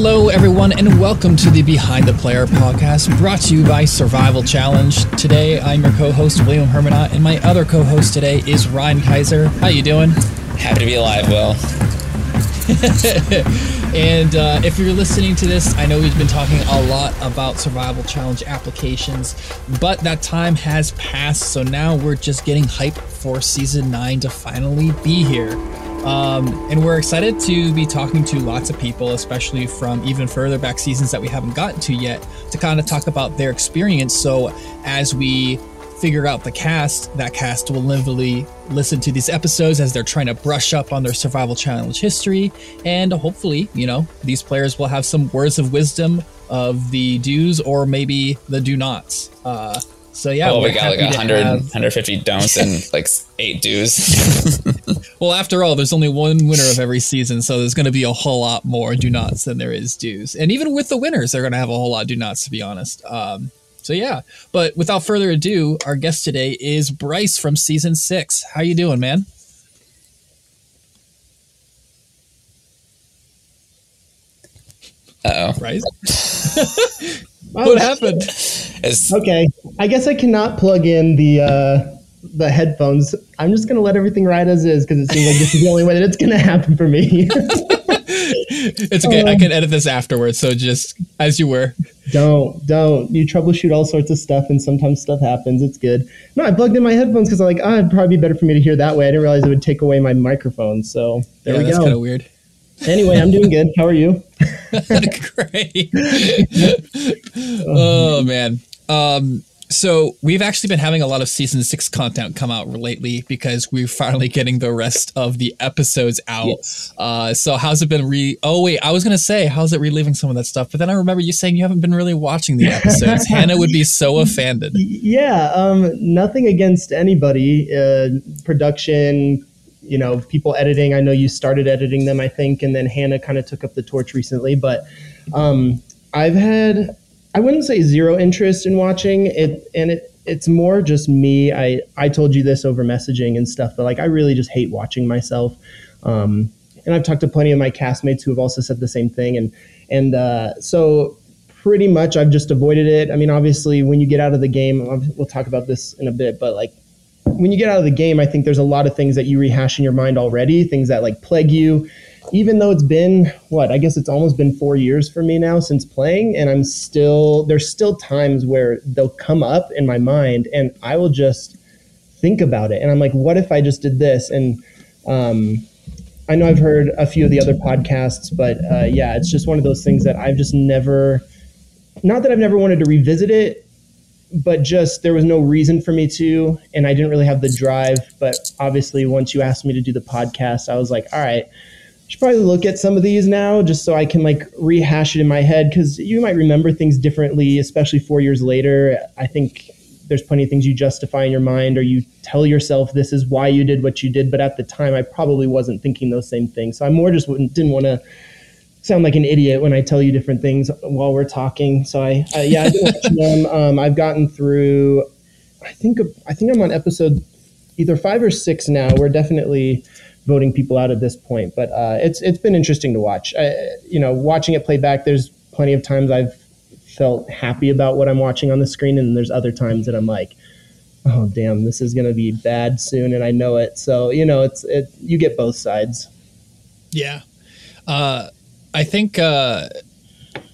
Hello, everyone, and welcome to the Behind the Player podcast brought to you by Survival Challenge. Today, I'm your co-host William Hermanot, and my other co-host today is Ryan Kaiser. How you doing? Happy to be alive, Will. and uh, if you're listening to this, I know we've been talking a lot about Survival Challenge applications, but that time has passed, so now we're just getting hype for Season 9 to finally be here. Um, and we're excited to be talking to lots of people, especially from even further back seasons that we haven't gotten to yet, to kind of talk about their experience. So as we figure out the cast, that cast will literally listen to these episodes as they're trying to brush up on their survival challenge history. And hopefully, you know, these players will have some words of wisdom of the do's or maybe the do nots. Uh, so yeah, oh, we got like 100, have... 150 don'ts and like eight do's. well, after all, there's only one winner of every season, so there's going to be a whole lot more do nots than there is do's. And even with the winners, they're going to have a whole lot do nots, to be honest. Um, so yeah, but without further ado, our guest today is Bryce from season six. How you doing, man? Uh oh. Bryce? what happened? It's- okay, I guess I cannot plug in the uh, the headphones. I'm just gonna let everything ride as is because it seems like this is the only way that it's gonna happen for me. it's okay. I can edit this afterwards. So just as you were. Don't, don't. You troubleshoot all sorts of stuff, and sometimes stuff happens. It's good. No, I plugged in my headphones because I'm like, oh, it'd probably be better for me to hear that way. I didn't realize it would take away my microphone. So there yeah, we go. That's kind of weird. Anyway, I'm doing good. How are you? Great. oh man. Um, so we've actually been having a lot of season six content come out lately because we're finally getting the rest of the episodes out. Yes. Uh, so how's it been re? Oh wait, I was gonna say how's it reliving some of that stuff, but then I remember you saying you haven't been really watching the episodes. Hannah would be so offended. Yeah, um, nothing against anybody. Uh, production, you know, people editing. I know you started editing them, I think, and then Hannah kind of took up the torch recently. But um, I've had I wouldn't say zero interest in watching it, and it it's more just me. I I told you this over messaging and stuff, but like I really just hate watching myself. Um, and I've talked to plenty of my castmates who have also said the same thing, and and uh, so pretty much I've just avoided it. I mean, obviously, when you get out of the game, we'll talk about this in a bit, but like when you get out of the game, I think there's a lot of things that you rehash in your mind already, things that like plague you even though it's been what I guess it's almost been four years for me now since playing, and I'm still there's still times where they'll come up in my mind, and I will just think about it, and I'm like, what if I just did this? And um, I know I've heard a few of the other podcasts, but uh, yeah, it's just one of those things that I've just never, not that I've never wanted to revisit it, but just there was no reason for me to, and I didn't really have the drive. But obviously, once you asked me to do the podcast, I was like, all right I should probably look at some of these now just so I can like rehash it in my head because you might remember things differently, especially four years later. I think there's plenty of things you justify in your mind or you tell yourself this is why you did what you did. But at the time, I probably wasn't thinking those same things. So I more just didn't want to sound like an idiot when I tell you different things while we're talking. So I, uh, yeah, I've been watching them. Um, I've gotten through, I think, I think I'm on episode either five or six now. We're definitely voting people out at this point. But uh, it's it's been interesting to watch. I, you know, watching it play back. There's plenty of times I've felt happy about what I'm watching on the screen, and there's other times that I'm like, oh damn, this is gonna be bad soon, and I know it. So you know, it's it. You get both sides. Yeah, uh, I think. Uh,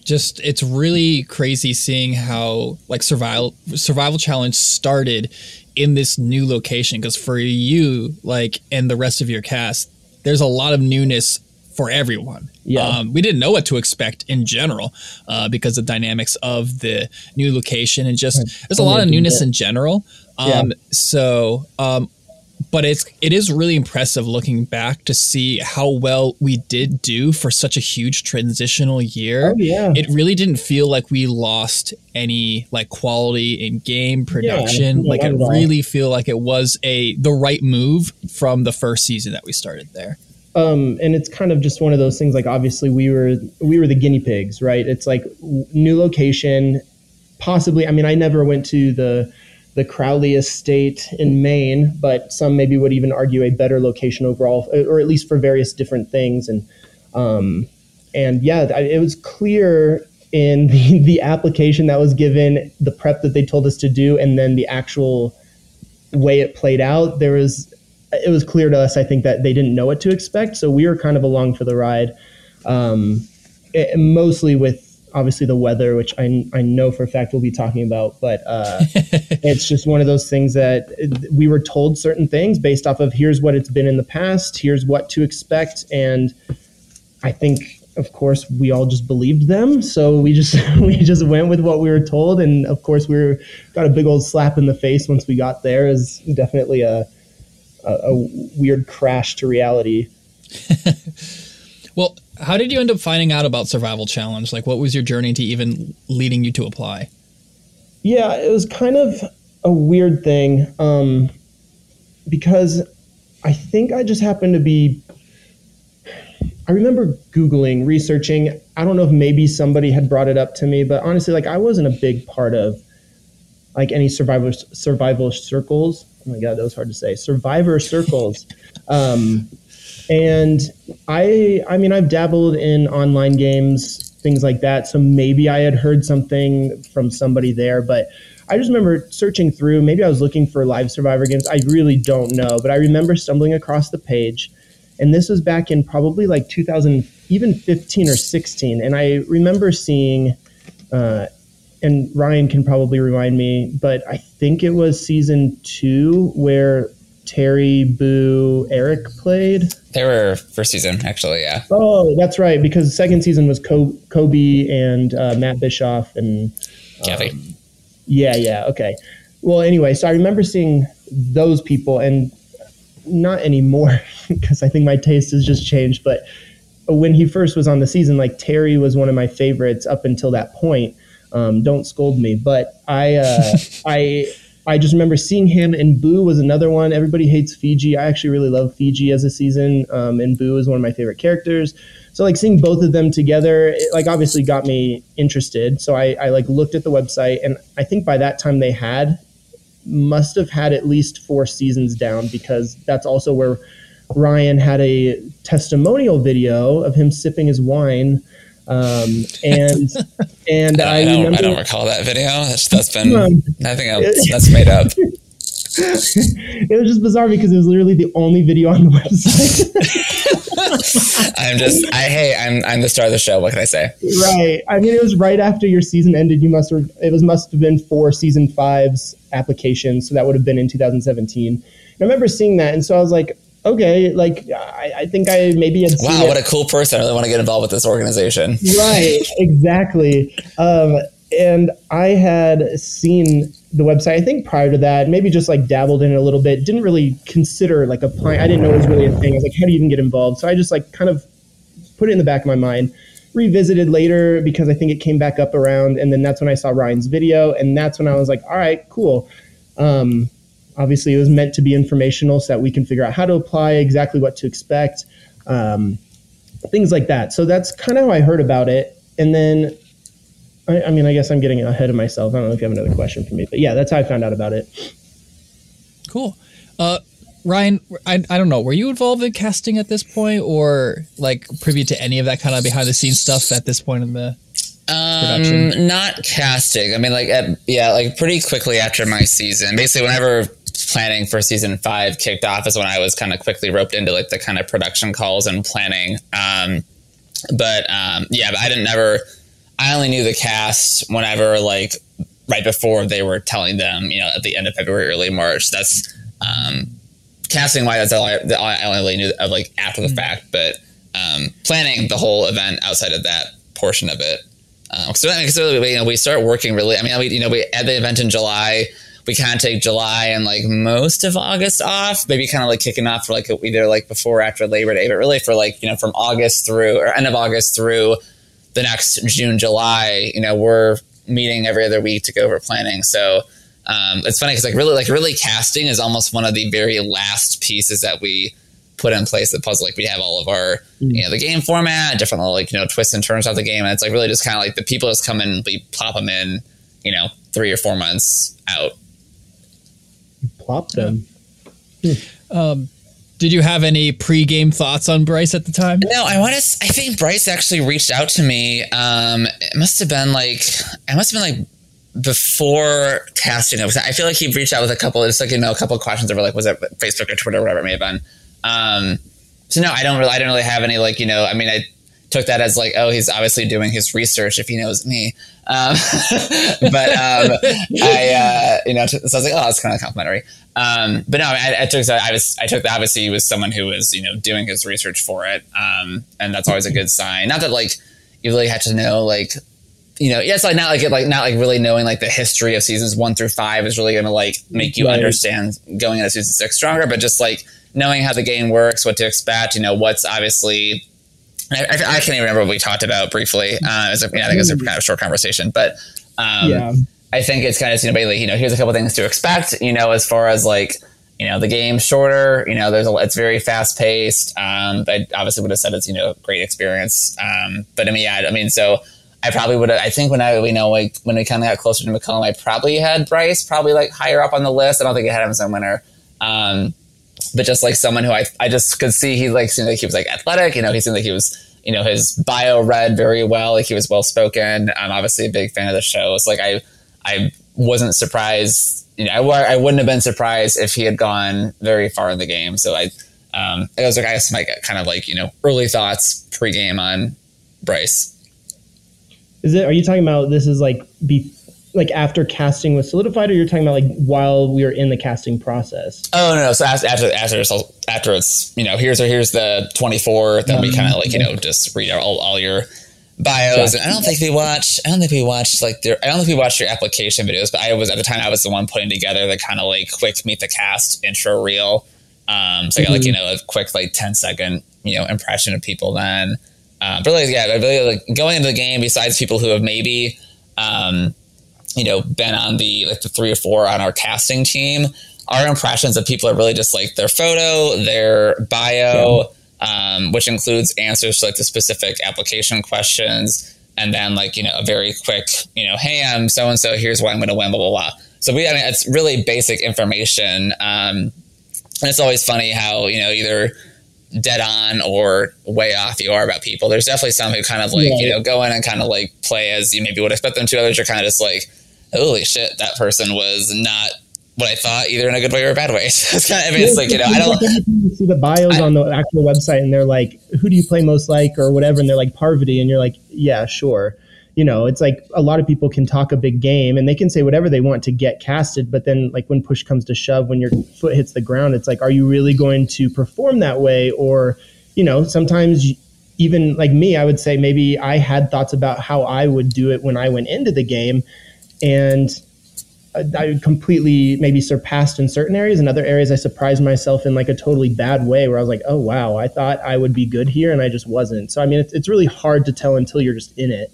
just it's really crazy seeing how like survival survival challenge started in this new location. Because for you like and the rest of your cast there's a lot of newness for everyone. Yeah. Um, we didn't know what to expect in general uh, because of dynamics of the new location and just there's a lot of newness in general. Um, yeah. so um, but it's it is really impressive looking back to see how well we did do for such a huge transitional year. Oh, yeah. It really didn't feel like we lost any like quality in game production. Yeah, like it really feel like it was a the right move from the first season that we started there. Um, and it's kind of just one of those things. Like obviously we were we were the guinea pigs, right? It's like new location, possibly. I mean, I never went to the the Crowley Estate in Maine, but some maybe would even argue a better location overall, or at least for various different things. And um, and yeah, it was clear in the, the application that was given, the prep that they told us to do, and then the actual way it played out. There was, it was clear to us, I think, that they didn't know what to expect. So we were kind of along for the ride, um, it- mostly with obviously the weather, which I, I know for a fact we'll be talking about, but uh, it's just one of those things that we were told certain things based off of here's what it's been in the past, here's what to expect, and I think of course we all just believed them, so we just we just went with what we were told, and of course we were got a big old slap in the face once we got there. Is definitely a, a a weird crash to reality. How did you end up finding out about Survival Challenge? Like, what was your journey to even leading you to apply? Yeah, it was kind of a weird thing um, because I think I just happened to be. I remember Googling, researching. I don't know if maybe somebody had brought it up to me, but honestly, like I wasn't a big part of like any survivor survival circles. Oh my god, that was hard to say. Survivor circles. Um, and I, I mean, I've dabbled in online games, things like that. So maybe I had heard something from somebody there, but I just remember searching through. Maybe I was looking for live Survivor games. I really don't know, but I remember stumbling across the page, and this was back in probably like 2000, even 15 or 16. And I remember seeing, uh, and Ryan can probably remind me, but I think it was season two where Terry, Boo, Eric played. They were first season, actually. Yeah. Oh, that's right, because second season was Kobe and uh, Matt Bischoff and Kathy. yeah, yeah, okay. Well, anyway, so I remember seeing those people, and not anymore because I think my taste has just changed. But when he first was on the season, like Terry was one of my favorites up until that point. Um, don't scold me, but I, uh, I, I just remember seeing him, and Boo was another one. Everybody hates Fiji. I actually really love Fiji as a season, um, and Boo is one of my favorite characters. So like seeing both of them together, it, like obviously got me interested. So I, I like looked at the website, and I think by that time they had must have had at least four seasons down because that's also where Ryan had a testimonial video of him sipping his wine. Um, and and I, I, don't. remember I don't recall that video. That's, that's been. Um, I think I'm- that's made up. it was just bizarre because it was literally the only video on the website. I'm just. I hey. I'm. I'm the star of the show. What can I say? right. I mean, it was right after your season ended. You must have. It was must have been for season five's application, so that would have been in 2017. And I remember seeing that, and so I was like, okay, like I, I think I maybe had seen Wow, it. what a cool person! I really want to get involved with this organization. right exactly um, and i had seen the website i think prior to that maybe just like dabbled in it a little bit didn't really consider like applying i didn't know it was really a thing i was like how do you even get involved so i just like kind of put it in the back of my mind revisited later because i think it came back up around and then that's when i saw ryan's video and that's when i was like all right cool um, obviously it was meant to be informational so that we can figure out how to apply exactly what to expect um, things like that. So that's kind of how I heard about it. And then, I, I mean, I guess I'm getting ahead of myself. I don't know if you have another question for me, but yeah, that's how I found out about it. Cool. Uh, Ryan, I, I don't know. Were you involved in casting at this point, or like privy to any of that kind of behind the scenes stuff at this point in the production? Um, not casting. I mean, like, at, yeah, like pretty quickly after my season, basically, whenever planning for season five kicked off, is when I was kind of quickly roped into like the kind of production calls and planning. Um, but um, yeah, but I didn't never. I only knew the cast whenever like right before they were telling them, you know, at the end of February, early March. That's um, casting wise. That's all I, that I only knew of like after the fact, but um, planning the whole event outside of that portion of it. Um, so, so you know, we start working really. I mean, we, you know, we had the event in July. We kind of take July and like most of August off, maybe kind of like kicking off for like either like before or after Labor Day, but really for like you know from August through or end of August through the next June, July. You know, we're meeting every other week to go over planning. So um, it's funny because like really like really casting is almost one of the very last pieces that we put in place the puzzle. Like we have all of our, you know, the game format, different little like, you know, twists and turns of the game. And it's like really just kind of like the people just come in, we plop them in, you know, three or four months out. Plop them. Did Did you have any pre-game thoughts on Bryce at the time? No, I want to. I think Bryce actually reached out to me. Um, it must have been like it must have been like before casting it. I feel like he reached out with a couple, just like you know, a couple of questions over like was it Facebook or Twitter, or whatever it may have been. Um, so no, I don't really, I don't really have any like you know. I mean, I took that as like, oh, he's obviously doing his research if he knows me. Um, but um, I, uh, you know, so I was like, oh, that's kind of complimentary. Um, but no, I, I, took that. I was I took that obviously he was someone who was you know doing his research for it, um, and that's always a good sign. Not that like you really have to know like you know, yes, like not like it, like not like really knowing like the history of seasons one through five is really going to like make you right. understand going into season six stronger, but just like knowing how the game works, what to expect, you know, what's obviously. I, I, can't even remember what we talked about briefly. Uh, it was a, you know, I think it was a kind of short conversation, but um, yeah. I think it's kind of you know, basically, you know, here's a couple things to expect, you know, as far as like you know the game's shorter you know there's a it's very fast paced um i obviously would have said it's you know great experience um but i mean yeah i mean so I probably would have. I think when I, you know, like when we kind of got closer to McCollum, I probably had Bryce probably like higher up on the list. I don't think I had him as a winner. Um, but just like someone who I, I just could see he like seemed like he was like athletic. You know, he seemed like he was, you know, his bio read very well. Like he was well spoken. I'm obviously a big fan of the show. It's like I, I wasn't surprised. You know, I, I wouldn't have been surprised if he had gone very far in the game. So I, um, it was like I guess my kind of like you know early thoughts pregame on Bryce. Is it? Are you talking about this is like be like after casting was solidified, or you're talking about like while we were in the casting process? Oh no! no. So after after after it's you know here's here's the 24, then we kind of like you know just read all, all your bios. And I don't think we watched. I don't think we watched like their. I don't think we watched your application videos. But I was at the time I was the one putting together the kind of like quick meet the cast intro reel. Um, so I got like you mm-hmm. know a quick like 10 second you know impression of people then. Uh, but like, yeah, I really like going into the game. Besides people who have maybe, um, you know, been on the like the three or four on our casting team, our impressions of people are really just like their photo, their bio, yeah. um, which includes answers to like the specific application questions, and then like you know a very quick, you know, hey, I'm so and so. Here's why I'm going to win. Blah blah blah. So we, I mean, it's really basic information, um, and it's always funny how you know either dead on or way off you are about people. There's definitely some who kind of like, yeah. you know, go in and kind of like play as you maybe would expect them to. Others are kind of just like, holy shit, that person was not what I thought, either in a good way or a bad way. So it's kind of, I mean, it's like, you know, I don't you see the bios I, on the actual website and they're like, who do you play most like or whatever. And they're like Parvati. And you're like, yeah, sure you know, it's like a lot of people can talk a big game and they can say whatever they want to get casted, but then like when push comes to shove, when your foot hits the ground, it's like, are you really going to perform that way? Or, you know, sometimes even like me, I would say maybe I had thoughts about how I would do it when I went into the game, and I completely maybe surpassed in certain areas. In other areas, I surprised myself in like a totally bad way, where I was like, "Oh wow, I thought I would be good here, and I just wasn't." So I mean, it's, it's really hard to tell until you're just in it.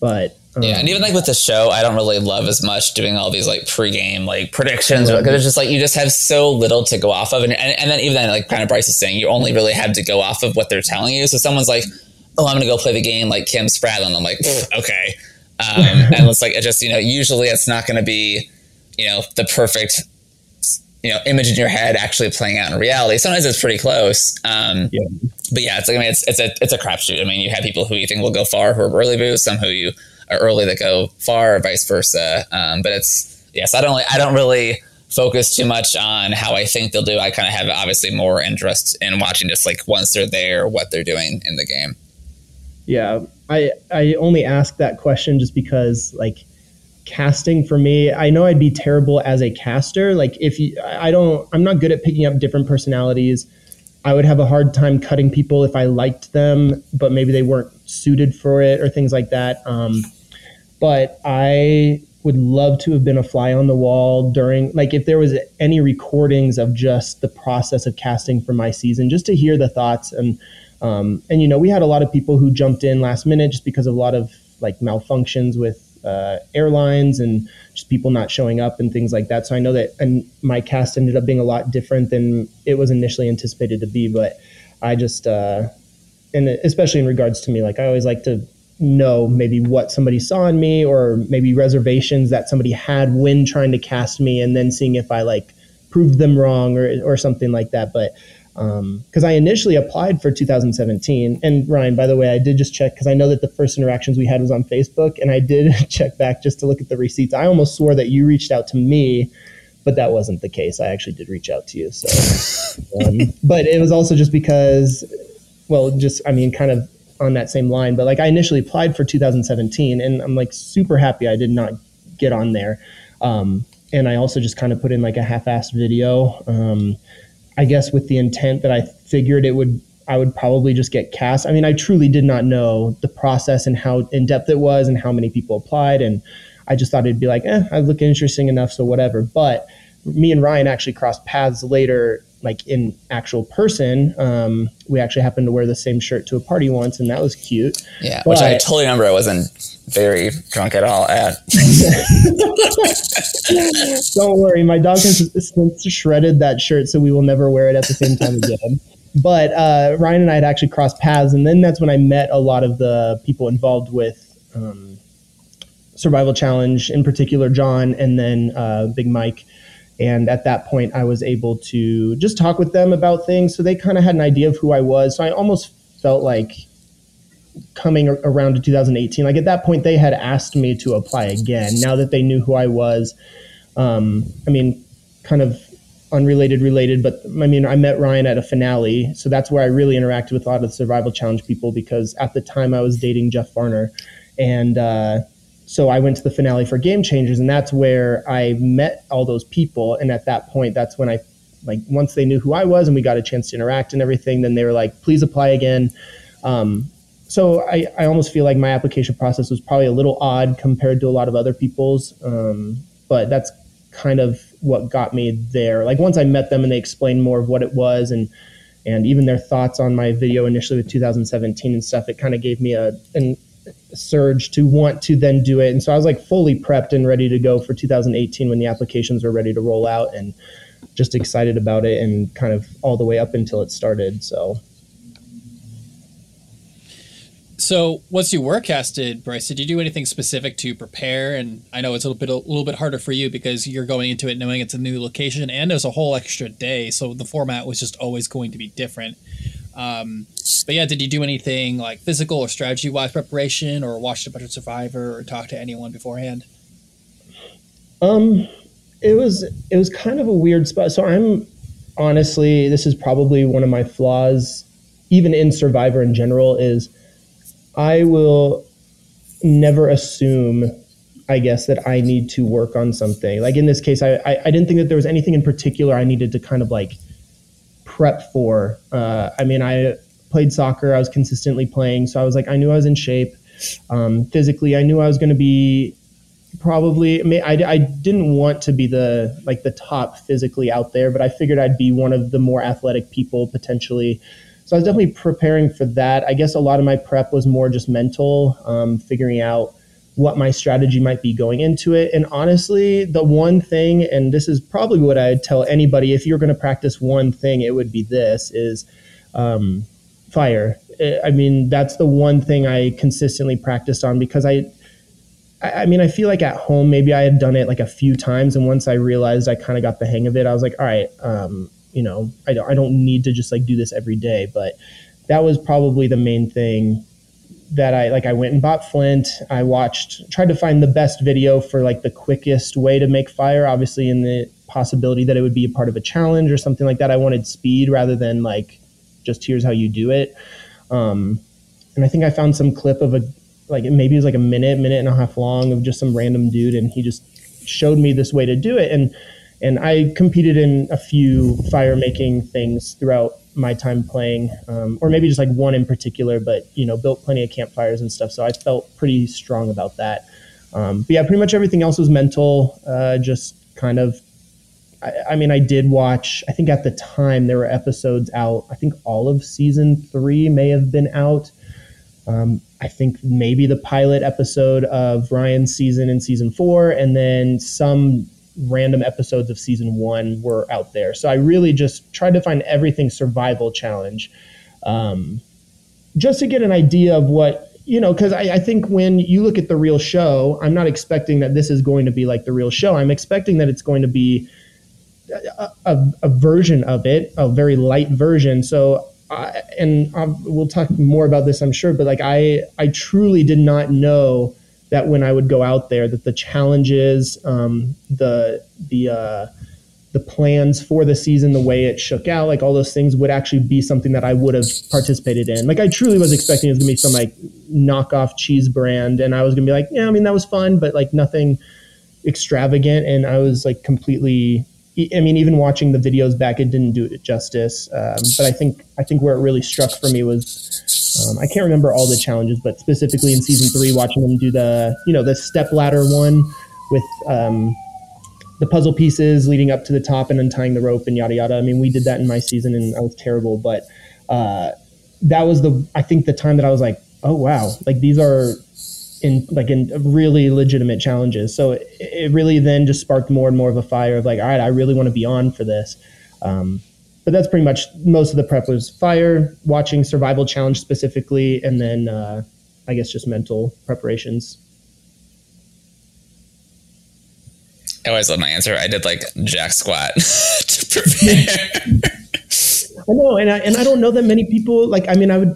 But um, yeah, and even like with the show, I don't really love as much doing all these like pregame like predictions because it's just like you just have so little to go off of, and, and, and then even then, like kind of Bryce is saying, you only really have to go off of what they're telling you. So someone's like, "Oh, I'm going to go play the game like Kim Spradlin," I'm like, "Okay," um, and it's like it just you know usually it's not going to be you know the perfect you know image in your head actually playing out in reality. Sometimes it's pretty close. Um, yeah. But yeah, it's like I mean it's it's a it's a crapshoot. I mean you have people who you think will go far who are early boots, some who you are early that go far, or vice versa. Um, but it's yes, I don't I don't really focus too much on how I think they'll do. I kind of have obviously more interest in watching just like once they're there, what they're doing in the game. Yeah, I I only ask that question just because like casting for me i know i'd be terrible as a caster. Like if you i don't i'm not good at picking up different personalities. I would have a hard time cutting people if i liked them but maybe they weren't suited for it or things like that. Um, but i would love to have been a fly on the wall during like if there was any recordings of just the process of casting for my season just to hear the thoughts and um, and you know we had a lot of people who jumped in last minute just because of a lot of like malfunctions with uh, airlines and just people not showing up and things like that. So I know that and my cast ended up being a lot different than it was initially anticipated to be. But I just uh, and especially in regards to me, like I always like to know maybe what somebody saw in me or maybe reservations that somebody had when trying to cast me and then seeing if I like proved them wrong or or something like that. But because um, I initially applied for 2017. And Ryan, by the way, I did just check because I know that the first interactions we had was on Facebook, and I did check back just to look at the receipts. I almost swore that you reached out to me, but that wasn't the case. I actually did reach out to you. So, um, but it was also just because, well, just I mean, kind of on that same line. But like I initially applied for 2017, and I'm like super happy I did not get on there. Um, and I also just kind of put in like a half-assed video. I guess with the intent that I figured it would I would probably just get cast. I mean, I truly did not know the process and how in depth it was and how many people applied. And I just thought it'd be like, eh, I look interesting enough, so whatever. But me and Ryan actually crossed paths later, like in actual person. Um, we actually happened to wear the same shirt to a party once, and that was cute. Yeah, but, which I totally remember. I wasn't very drunk at all at. Don't worry, my dog has since shredded that shirt, so we will never wear it at the same time again. But uh, Ryan and I had actually crossed paths, and then that's when I met a lot of the people involved with um, Survival Challenge, in particular John, and then uh, Big Mike. And at that point, I was able to just talk with them about things. So they kind of had an idea of who I was. So I almost felt like coming around to 2018, like at that point, they had asked me to apply again. Now that they knew who I was, um, I mean, kind of unrelated, related, but I mean, I met Ryan at a finale, so that's where I really interacted with a lot of the Survival Challenge people because at the time I was dating Jeff Varner, and uh, so I went to the finale for Game Changers, and that's where I met all those people. And at that point, that's when I like once they knew who I was and we got a chance to interact and everything, then they were like, "Please apply again." Um, so I, I almost feel like my application process was probably a little odd compared to a lot of other people's, um, but that's kind of what got me there. Like once I met them and they explained more of what it was and and even their thoughts on my video initially with 2017 and stuff, it kind of gave me a an, surge to want to then do it. And so I was like fully prepped and ready to go for 2018 when the applications were ready to roll out and just excited about it and kind of all the way up until it started. So so once you were casted, Bryce, did you do anything specific to prepare? And I know it's a little bit a little bit harder for you because you're going into it knowing it's a new location and there's a whole extra day, so the format was just always going to be different. Um, but yeah, did you do anything like physical or strategy wise preparation, or watch a bunch of Survivor, or talk to anyone beforehand? Um, it was it was kind of a weird spot. So I'm honestly, this is probably one of my flaws, even in Survivor in general, is I will never assume, I guess, that I need to work on something. Like in this case, I, I, I didn't think that there was anything in particular I needed to kind of like prep for. Uh, I mean, I played soccer, I was consistently playing, so I was like, I knew I was in shape. Um, physically, I knew I was going to be probably I, I didn't want to be the like the top physically out there but i figured i'd be one of the more athletic people potentially so I was definitely preparing for that. I guess a lot of my prep was more just mental, um, figuring out what my strategy might be going into it. And honestly, the one thing, and this is probably what I'd tell anybody, if you're going to practice one thing, it would be this: is um, fire. I mean, that's the one thing I consistently practiced on because I I mean, I feel like at home, maybe I had done it like a few times. And once I realized I kind of got the hang of it, I was like, all right, um, you know, I don't, I don't need to just like do this every day, but that was probably the main thing that I like. I went and bought Flint. I watched, tried to find the best video for like the quickest way to make fire. Obviously, in the possibility that it would be a part of a challenge or something like that. I wanted speed rather than like just here's how you do it. Um, and I think I found some clip of a like maybe it was like a minute, minute and a half long of just some random dude, and he just showed me this way to do it. And and I competed in a few fire making things throughout my time playing, um, or maybe just like one in particular, but you know, built plenty of campfires and stuff. So I felt pretty strong about that. Um, but yeah, pretty much everything else was mental. Uh, just kind of, I, I, mean, I did watch. I think at the time there were episodes out. I think all of season three may have been out. Um, I think maybe the pilot episode of Ryan's season in season four, and then some random episodes of season one were out there. So I really just tried to find everything survival challenge, um, just to get an idea of what you know. Because I, I think when you look at the real show, I'm not expecting that this is going to be like the real show. I'm expecting that it's going to be a, a, a version of it, a very light version. So I, and I'll, we'll talk more about this, I'm sure. But like I, I truly did not know that when I would go out there, that the challenges, um, the the uh, the plans for the season, the way it shook out, like all those things would actually be something that I would have participated in. Like I truly was expecting it was gonna be some like knockoff cheese brand, and I was gonna be like, yeah, I mean that was fun, but like nothing extravagant. And I was like completely. I mean, even watching the videos back, it didn't do it justice. Um, but I think I think where it really struck for me was um, I can't remember all the challenges, but specifically in season three, watching them do the you know the step ladder one with um, the puzzle pieces leading up to the top and untying the rope and yada yada. I mean, we did that in my season and I was terrible, but uh, that was the I think the time that I was like, oh wow, like these are in like in really legitimate challenges. So it, it really then just sparked more and more of a fire of like, all right, I really want to be on for this. Um, but that's pretty much most of the prep was fire, watching survival challenge specifically, and then uh, I guess just mental preparations. I always love my answer. I did like jack squat to prepare. I know, and I and I don't know that many people like. I mean, I would.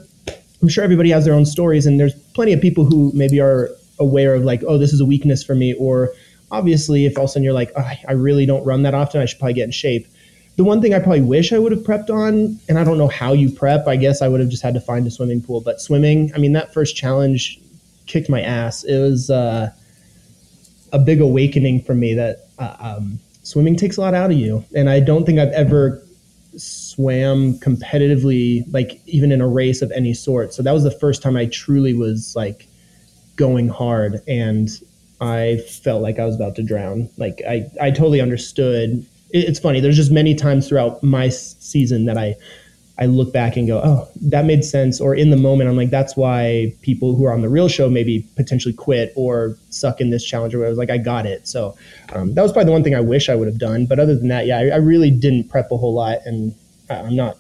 I'm sure everybody has their own stories, and there's plenty of people who maybe are aware of like, oh, this is a weakness for me, or obviously, if all of a sudden you're like, oh, I really don't run that often, I should probably get in shape. The one thing I probably wish I would have prepped on, and I don't know how you prep. I guess I would have just had to find a swimming pool. But swimming, I mean, that first challenge kicked my ass. It was. Uh, a big awakening for me that uh, um, swimming takes a lot out of you, and I don't think I've ever swam competitively, like even in a race of any sort. So that was the first time I truly was like going hard, and I felt like I was about to drown. Like I, I totally understood. It's funny. There's just many times throughout my season that I I look back and go, oh, that made sense. Or in the moment, I'm like, that's why people who are on the real show maybe potentially quit or suck in this challenge. Or I was like, I got it. So um, that was probably the one thing I wish I would have done. But other than that, yeah, I, I really didn't prep a whole lot, and I'm not,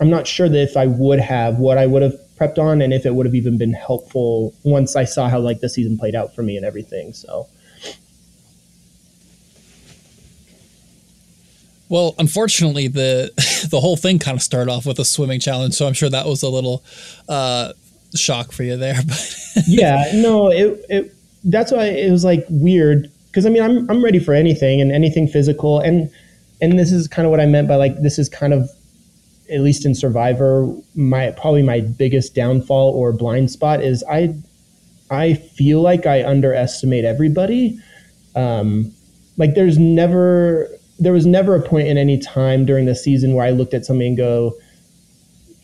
I'm not sure that if I would have what I would have prepped on, and if it would have even been helpful once I saw how like the season played out for me and everything. So. Well, unfortunately, the the whole thing kind of started off with a swimming challenge, so I'm sure that was a little uh, shock for you there. But yeah, no, it, it that's why it was like weird because I mean I'm I'm ready for anything and anything physical and and this is kind of what I meant by like this is kind of at least in Survivor my probably my biggest downfall or blind spot is I I feel like I underestimate everybody. Um, like there's never there was never a point in any time during the season where I looked at somebody and go,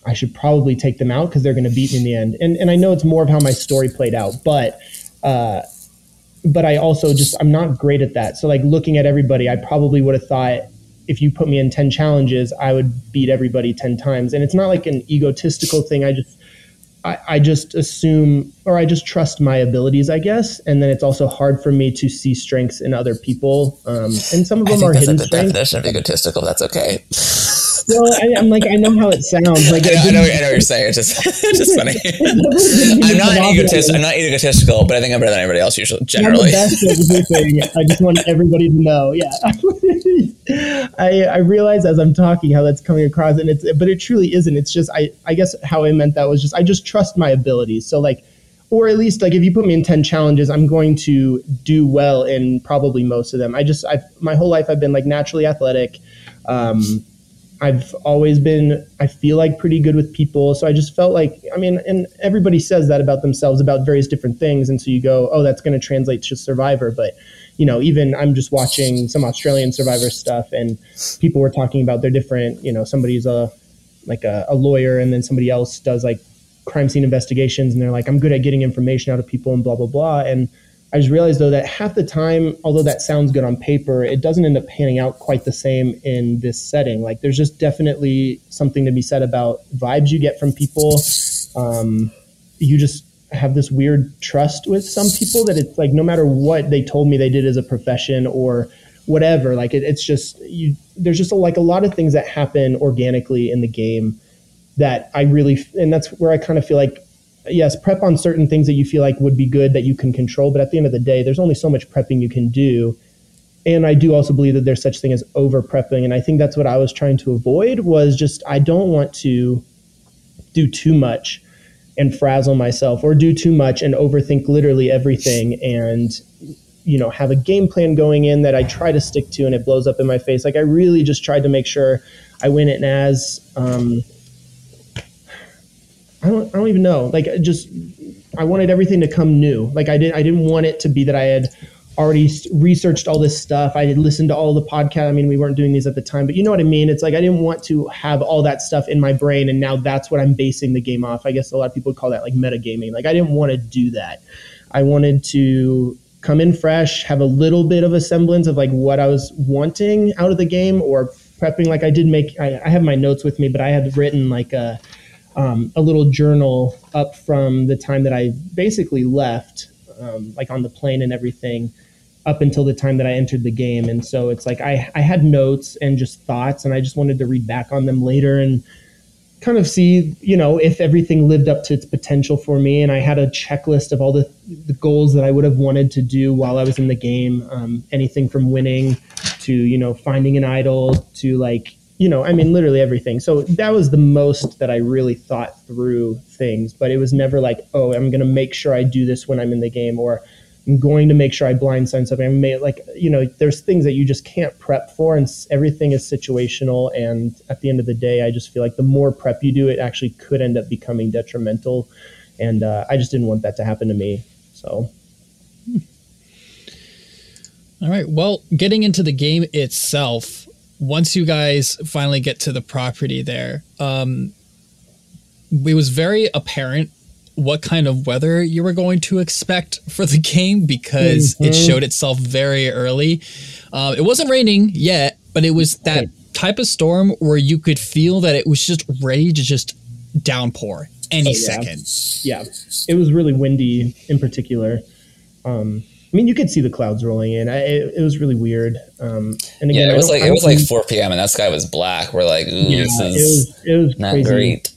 I should probably take them out because they're going to beat me in the end. And and I know it's more of how my story played out, but uh, but I also just I'm not great at that. So like looking at everybody, I probably would have thought if you put me in 10 challenges, I would beat everybody 10 times. And it's not like an egotistical thing. I just I, I just assume or I just trust my abilities, I guess. And then it's also hard for me to see strengths in other people. Um, and some of them are hidden the strengths. definition of egotistical. That's okay. Well, I, am like I know how it sounds. Like I know, I know, I know what you're saying. It's just, it's just funny. I'm not egotist, I'm not egotistical, but I think I'm better than everybody else usually. Generally, I just want everybody to know. Yeah, I I realize as I'm talking how that's coming across, and it's but it truly isn't. It's just I I guess how I meant that was just I just trust my abilities. So like or at least like if you put me in 10 challenges i'm going to do well in probably most of them i just i my whole life i've been like naturally athletic um, I've always been, I feel like pretty good with people. So I just felt like, I mean, and everybody says that about themselves about various different things. And so you go, oh, that's going to translate to Survivor. But, you know, even I'm just watching some Australian Survivor stuff and people were talking about their different, you know, somebody's a, like a, a lawyer and then somebody else does like crime scene investigations and they're like, I'm good at getting information out of people and blah, blah, blah. And, I just realized though that half the time, although that sounds good on paper, it doesn't end up panning out quite the same in this setting. Like there's just definitely something to be said about vibes you get from people. Um, you just have this weird trust with some people that it's like no matter what they told me they did as a profession or whatever, like it, it's just you. There's just a, like a lot of things that happen organically in the game that I really, and that's where I kind of feel like yes, prep on certain things that you feel like would be good that you can control. But at the end of the day, there's only so much prepping you can do. and I do also believe that there's such thing as over prepping, and I think that's what I was trying to avoid. Was just I don't want to do too much and frazzle myself, or do too much and overthink literally everything, and you know have a game plan going in that I try to stick to, and it blows up in my face. Like I really just tried to make sure I win it as. Um, I don't, I don't even know. Like just, I wanted everything to come new. Like I didn't, I didn't want it to be that I had already researched all this stuff. I had listened to all the podcast. I mean, we weren't doing these at the time, but you know what I mean? It's like I didn't want to have all that stuff in my brain and now that's what I'm basing the game off. I guess a lot of people call that like metagaming. Like I didn't want to do that. I wanted to come in fresh, have a little bit of a semblance of like what I was wanting out of the game or prepping. Like I did make, I, I have my notes with me, but I had written like a, um, a little journal up from the time that I basically left, um, like on the plane and everything up until the time that I entered the game. And so it's like I, I had notes and just thoughts, and I just wanted to read back on them later and kind of see, you know, if everything lived up to its potential for me. And I had a checklist of all the, the goals that I would have wanted to do while I was in the game. Um, anything from winning to, you know, finding an idol to like, you know, I mean, literally everything. So that was the most that I really thought through things. But it was never like, oh, I'm going to make sure I do this when I'm in the game or I'm going to make sure I blindside something. I may like, you know, there's things that you just can't prep for, and everything is situational. And at the end of the day, I just feel like the more prep you do, it actually could end up becoming detrimental. And uh, I just didn't want that to happen to me. So. Hmm. All right. Well, getting into the game itself, once you guys finally get to the property there, um, it was very apparent what kind of weather you were going to expect for the game because mm-hmm. it showed itself very early. Uh, it wasn't raining yet, but it was that type of storm where you could feel that it was just ready to just downpour any oh, yeah. second. Yeah, it was really windy in particular. Um, I mean, you could see the clouds rolling in. I, it, it, was really weird. Um, and again, yeah, it was like it was like 4 p.m. and that sky was black. We're like, yeah, this is it was, it was not crazy. great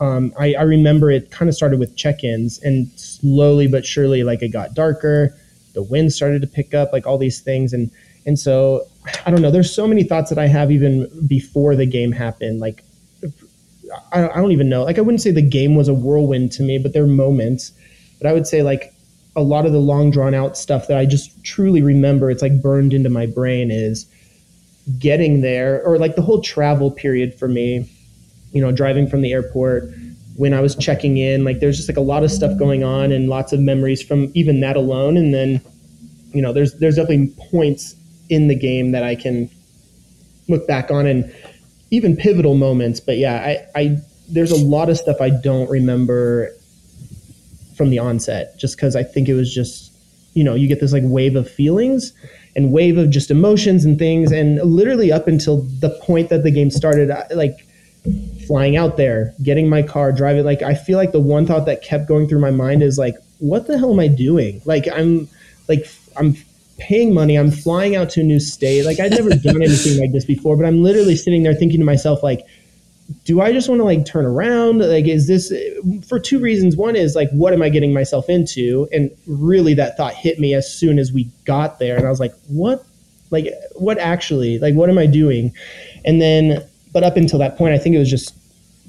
um, I, I, remember it kind of started with check-ins and slowly but surely like it got darker the wind started to pick up like all these things and and so i don't know there's so many thoughts that i have even before the game happened like I, I don't even know like i wouldn't say the game was a whirlwind to me but there are moments but i would say like a lot of the long drawn out stuff that i just truly remember it's like burned into my brain is getting there or like the whole travel period for me you know, driving from the airport, when I was checking in, like there's just like a lot of stuff going on and lots of memories from even that alone. And then, you know, there's there's definitely points in the game that I can look back on and even pivotal moments. But yeah, I, I there's a lot of stuff I don't remember from the onset just because I think it was just you know you get this like wave of feelings and wave of just emotions and things and literally up until the point that the game started like flying out there, getting my car, driving. Like I feel like the one thought that kept going through my mind is like, what the hell am I doing? Like I'm like I'm paying money, I'm flying out to a new state. Like I'd never done anything like this before, but I'm literally sitting there thinking to myself like do I just want to like turn around? Like, is this for two reasons? One is like, what am I getting myself into? And really, that thought hit me as soon as we got there. And I was like, what? Like, what actually? Like, what am I doing? And then but up until that point, I think it was just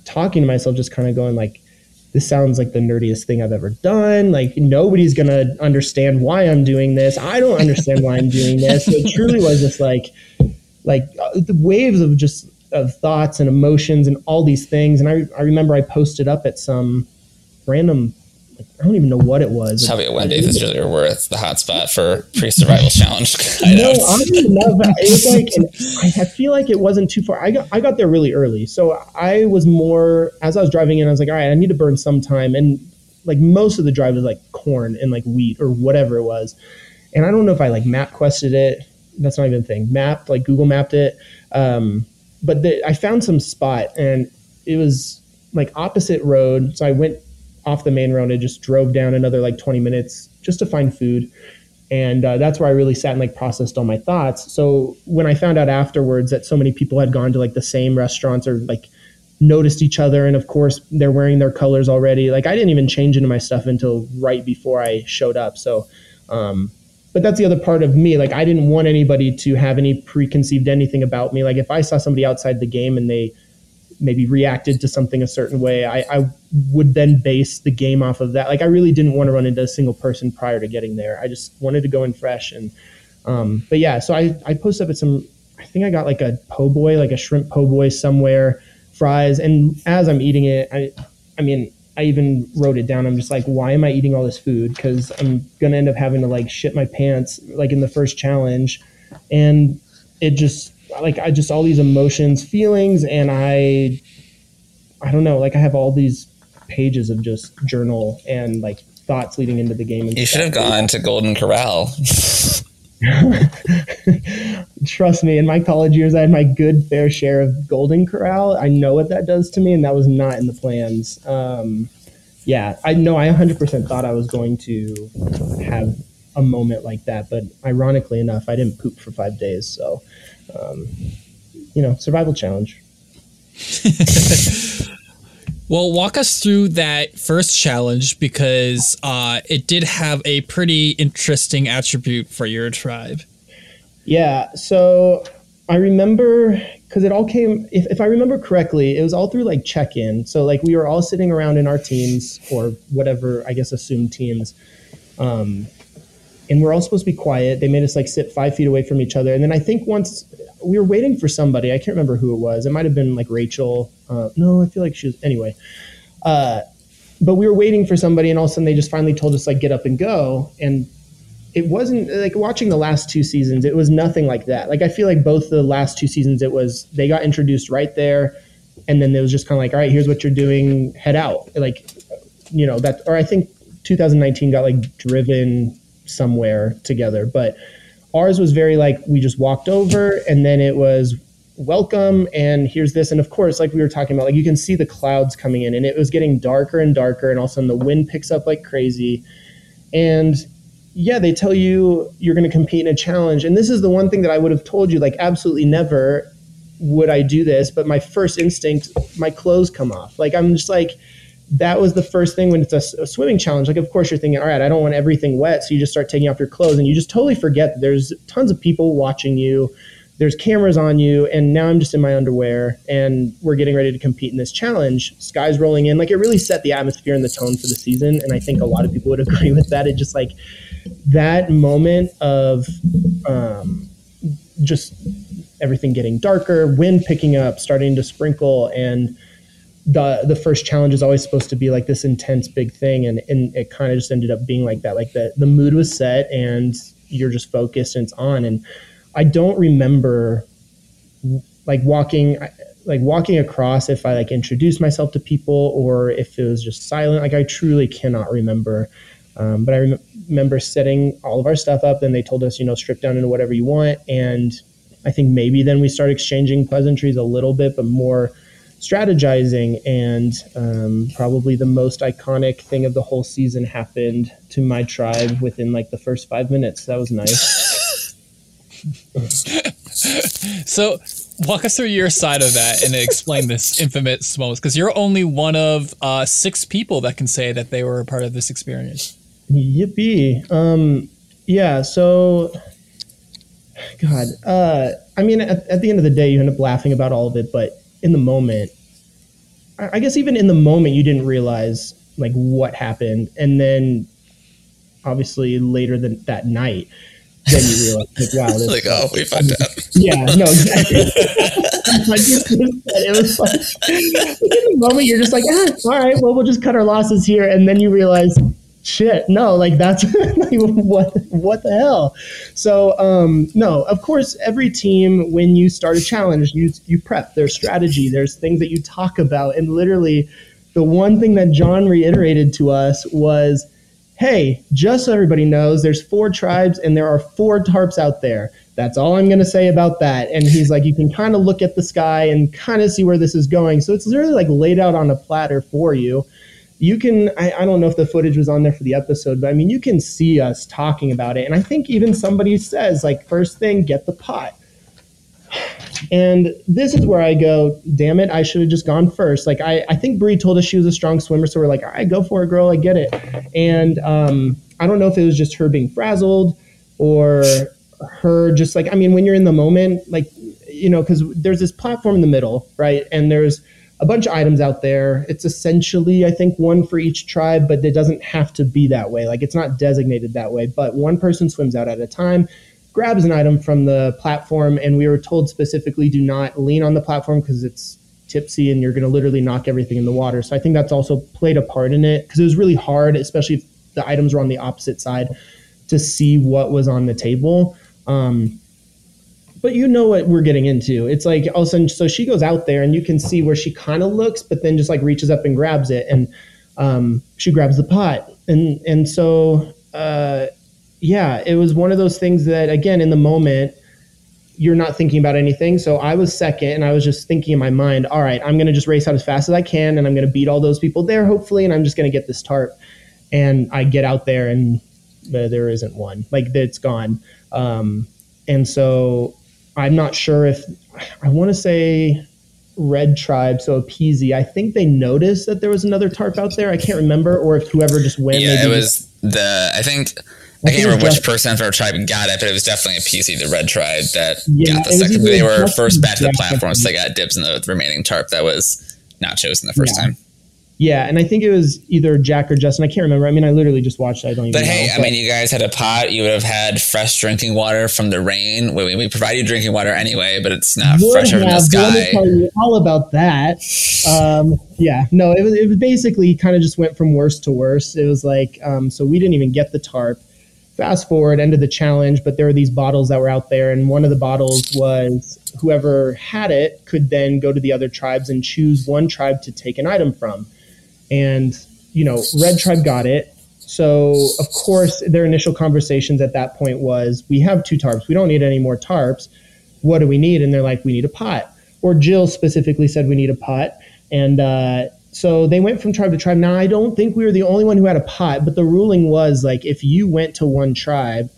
talking to myself, just kind of going like, this sounds like the nerdiest thing I've ever done. Like nobody's gonna understand why I'm doing this. I don't understand why I'm doing this. So it truly was just like, like uh, the waves of just of thoughts and emotions and all these things. And I, I remember I posted up at some random like, I don't even know what it was. It's probably a Wendy is really worth the hotspot for pre-survival challenge. no, honestly. It's like, I feel like it wasn't too far. I got I got there really early, so I was more as I was driving in. I was like, all right, I need to burn some time, and like most of the drive was like corn and like wheat or whatever it was, and I don't know if I like map quested it. That's not even a thing. Mapped like Google mapped it, um, but the, I found some spot and it was like opposite road. So I went off the main road. and just drove down another like 20 minutes just to find food. And uh, that's where I really sat and like processed all my thoughts. So when I found out afterwards that so many people had gone to like the same restaurants or like noticed each other, and of course they're wearing their colors already. Like I didn't even change into my stuff until right before I showed up. So um, but that's the other part of me. Like I didn't want anybody to have any preconceived anything about me. Like if I saw somebody outside the game and they maybe reacted to something a certain way, I, I would then base the game off of that. Like I really didn't want to run into a single person prior to getting there. I just wanted to go in fresh and um, but yeah, so I, I posted up at some I think I got like a po' boy, like a shrimp po' boy somewhere, fries, and as I'm eating it, I I mean I even wrote it down. I'm just like, why am I eating all this food? Because I'm gonna end up having to like shit my pants like in the first challenge, and it just like I just all these emotions, feelings, and I I don't know. Like I have all these pages of just journal and like thoughts leading into the game. you should have gone to Golden Corral. Trust me, in my college years, I had my good fair share of Golden Corral. I know what that does to me, and that was not in the plans. Um, yeah, I know I 100% thought I was going to have a moment like that, but ironically enough, I didn't poop for five days. So, um, you know, survival challenge. Well, walk us through that first challenge because uh, it did have a pretty interesting attribute for your tribe. Yeah, so I remember because it all came, if, if I remember correctly, it was all through like check in. So, like, we were all sitting around in our teams or whatever, I guess, assumed teams. Um, and we're all supposed to be quiet. They made us like sit five feet away from each other. And then I think once we were waiting for somebody, I can't remember who it was. It might have been like Rachel. Uh, no, I feel like she was, anyway. Uh, but we were waiting for somebody, and all of a sudden they just finally told us like get up and go. And it wasn't like watching the last two seasons. It was nothing like that. Like I feel like both the last two seasons, it was they got introduced right there, and then it was just kind of like, all right, here's what you're doing, head out. Like, you know that, or I think 2019 got like driven somewhere together, but ours was very like we just walked over, and then it was welcome and here's this. And of course like we were talking about like you can see the clouds coming in and it was getting darker and darker and all of a sudden the wind picks up like crazy. And yeah they tell you you're going to compete in a challenge. And this is the one thing that i would have told you like absolutely never would i do this but my first instinct my clothes come off. Like i'm just like that was the first thing when it's a, a, swimming challenge. Like, of course, you're thinking, all right, I don't want everything wet. So you just start taking off your clothes and you just totally forget that there's tons of people watching you. There's cameras on you. And now i'm just in my underwear and we're getting ready to compete in this challenge. Sky's rolling in. Like it really set the atmosphere and the tone for the season. And i think a lot of people would agree with that. It just like that moment of um, just everything getting darker wind picking up starting to sprinkle and the the first challenge is always supposed to be like this intense big thing and, and it kind of just ended up being like that like the, the mood was set and you're just focused and it's on and I don't remember like walking like walking across if I like introduced myself to people or if it was just silent. Like I truly cannot remember. Um, but I rem- remember setting all of our stuff up, and they told us, you know, strip down into whatever you want. And I think maybe then we start exchanging pleasantries a little bit, but more strategizing. And um, probably the most iconic thing of the whole season happened to my tribe within like the first five minutes. That was nice. so walk us through your side of that and explain this infamous moment because you're only one of uh, six people that can say that they were a part of this experience yippee um, yeah so god uh, i mean at, at, the end of the day you end up laughing about all of it but in the moment I, guess even in the moment you didn't realize like what happened and then obviously later than that night then you realize, like, wow, this like, oh, we fucked up. Yeah, no, exactly. it was like, in the moment you're just like, ah, all right, well, we'll just cut our losses here, and then you realize, shit, no, like that's like, what, what the hell? So, um, no, of course, every team when you start a challenge, you you prep. There's strategy. There's things that you talk about, and literally, the one thing that John reiterated to us was hey, just so everybody knows, there's four tribes and there are four tarps out there. That's all I'm going to say about that. And he's like, you can kind of look at the sky and kind of see where this is going. So it's literally like laid out on a platter for you. You can, I, I don't know if the footage was on there for the episode, but I mean, you can see us talking about it. And I think even somebody says, like, first thing, get the pot. And this is where I go, damn it, I should have just gone first. Like I, I think Brie told us she was a strong swimmer, so we're like, all right, go for it, girl, I get it. And um, I don't know if it was just her being frazzled, or her just like I mean when you're in the moment like you know because there's this platform in the middle right and there's a bunch of items out there. It's essentially I think one for each tribe but it doesn't have to be that way. Like it's not designated that way but one person swims out at a time grabs an item from the platform and we were told specifically do not lean on the platform because it's tipsy and you're going to literally knock everything in the water. So I think that's also played a part in it because it was really hard especially if the items were on the opposite side to see what was on the table. Um, but you know what we're getting into. It's like all of a sudden, so she goes out there and you can see where she kind of looks, but then just like reaches up and grabs it, and um, she grabs the pot, and and so uh, yeah, it was one of those things that again in the moment you're not thinking about anything. So I was second, and I was just thinking in my mind, all right, I'm gonna just race out as fast as I can, and I'm gonna beat all those people there, hopefully, and I'm just gonna get this tarp. And I get out there, and uh, there isn't one. Like it's gone. Um, and so I'm not sure if I want to say Red Tribe, so a Peasy. I think they noticed that there was another tarp out there. I can't remember, or if whoever just went. Yeah, it was the. I think I, I can't remember which person from our tribe got it, but it was definitely a Peasy, the Red Tribe, that yeah, got the second. They were first back to the platform, so they got dibs in the remaining tarp that was not chosen the first yeah. time. Yeah, and I think it was either Jack or Justin. I can't remember. I mean, I literally just watched. It. I don't even. But hey, know, I mean, you guys had a pot. You would have had fresh drinking water from the rain. We, we provide you drinking water anyway, but it's not fresh from the sky. Tell you all about that. Um, yeah, no, it was. It was basically kind of just went from worse to worse. It was like, um, so we didn't even get the tarp. Fast forward, end of the challenge, but there were these bottles that were out there, and one of the bottles was whoever had it could then go to the other tribes and choose one tribe to take an item from and, you know, Red Tribe got it. So, of course, their initial conversations at that point was, we have two tarps. We don't need any more tarps. What do we need? And they're like, we need a pot. Or Jill specifically said, we need a pot. And uh, so they went from tribe to tribe. Now, I don't think we were the only one who had a pot, but the ruling was like, if you went to one tribe,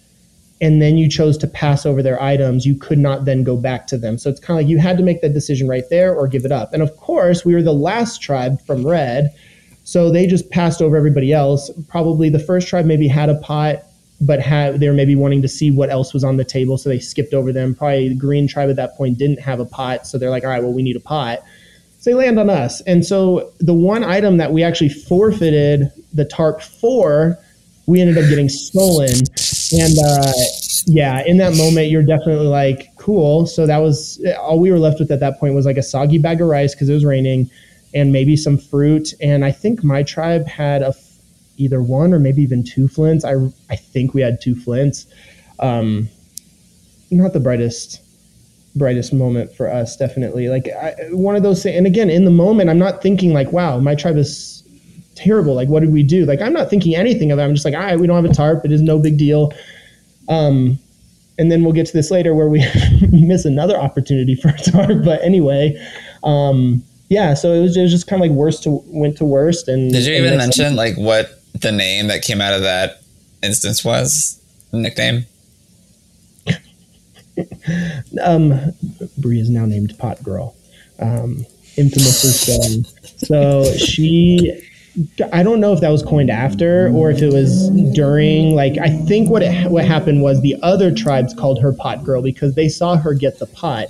and then you chose to pass over their items, you could not then go back to them. So it's kind of like you had to make that decision right there or give it up. And of course, we were the last tribe from Red so they just passed over everybody else. Probably the first tribe maybe had a pot, but had they were maybe wanting to see what else was on the table, so they skipped over them. Probably the green tribe at that point didn't have a pot, so they're like, all right, well, we need a pot. So they land on us. And so the one item that we actually forfeited the tarp for, we ended up getting stolen. And uh, yeah, in that moment, you're definitely like, cool. So that was all we were left with at that point was like a soggy bag of rice because it was raining and maybe some fruit. And I think my tribe had a either one or maybe even two flints. I I think we had two flints. Um, not the brightest brightest moment for us, definitely. Like I, one of those things. And again, in the moment, I'm not thinking like, "Wow, my tribe is terrible." Like, what did we do? Like, I'm not thinking anything of it. I'm just like, "All right, we don't have a tarp. It is no big deal." Um, and then we'll get to this later where we miss another opportunity for a tarp. But anyway, um, yeah, so it was, it was just kind of like worst to went to worst. And did you even mention like what the name that came out of that instance was? Nickname. um, Brie is now named Pot Girl, um, infamously so. So she, I don't know if that was coined after or if it was during. Like I think what it, what happened was the other tribes called her Pot Girl because they saw her get the pot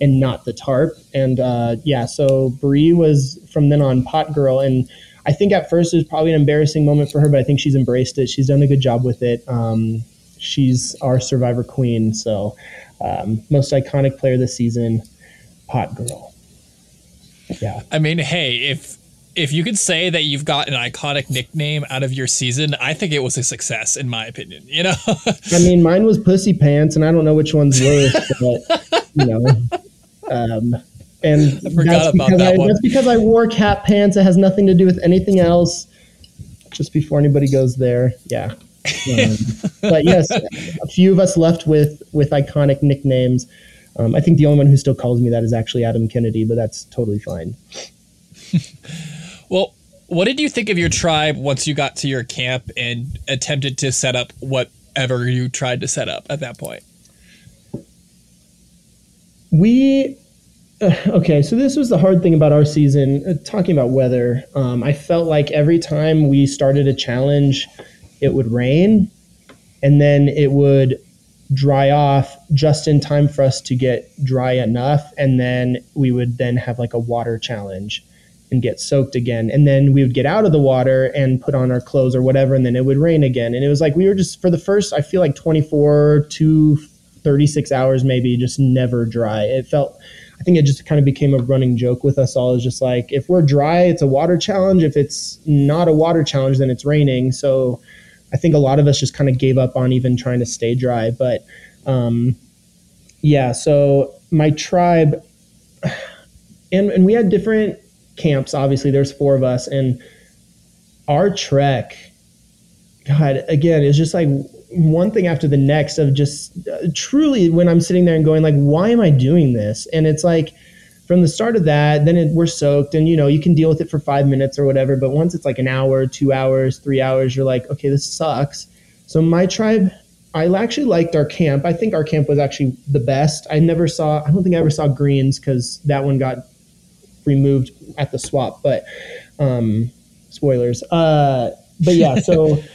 and not the tarp. And uh, yeah, so Brie was from then on pot girl, and I think at first it was probably an embarrassing moment for her, but I think she's embraced it. She's done a good job with it. Um, she's our survivor queen, so um, most iconic player this season, pot girl. Yeah, I mean, hey, if if you could say that you've got an iconic nickname out of your season, I think it was a success, in my opinion. You know, I mean, mine was Pussy Pants, and I don't know which one's worse, but you know, um, and that's because that I, that's because I wore cat pants. It has nothing to do with anything else. Just before anybody goes there, yeah. Um, but yes, a few of us left with with iconic nicknames. Um, I think the only one who still calls me that is actually Adam Kennedy, but that's totally fine. well, what did you think of your tribe once you got to your camp and attempted to set up whatever you tried to set up at that point? We uh, okay, so this was the hard thing about our season. Uh, talking about weather, um, I felt like every time we started a challenge, it would rain, and then it would dry off just in time for us to get dry enough. And then we would then have like a water challenge and get soaked again. And then we would get out of the water and put on our clothes or whatever and then it would rain again. And it was like we were just for the first i feel like 24 to 36 hours maybe just never dry it felt i think it just kind of became a running joke with us all is just like if we're dry it's a water challenge if it's not a water challenge then it's raining so I think a lot of us just kind of gave up on even trying to stay dry. But um, yeah, so my tribe, and, and we had different camps. Obviously, there's four of us, and our trek, God, again, it's just like one thing after the next of just uh, truly when I'm sitting there and going like, why am I doing this? And it's like from the start of that, then it, we're soaked, and you know you can deal with it for five minutes or whatever. But once it's like an hour, two hours, three hours, you're like, okay, this sucks. So my tribe, I actually liked our camp. I think our camp was actually the best. I never saw. I don't think I ever saw greens because that one got removed at the swap. But um, spoilers. Uh, but yeah, so.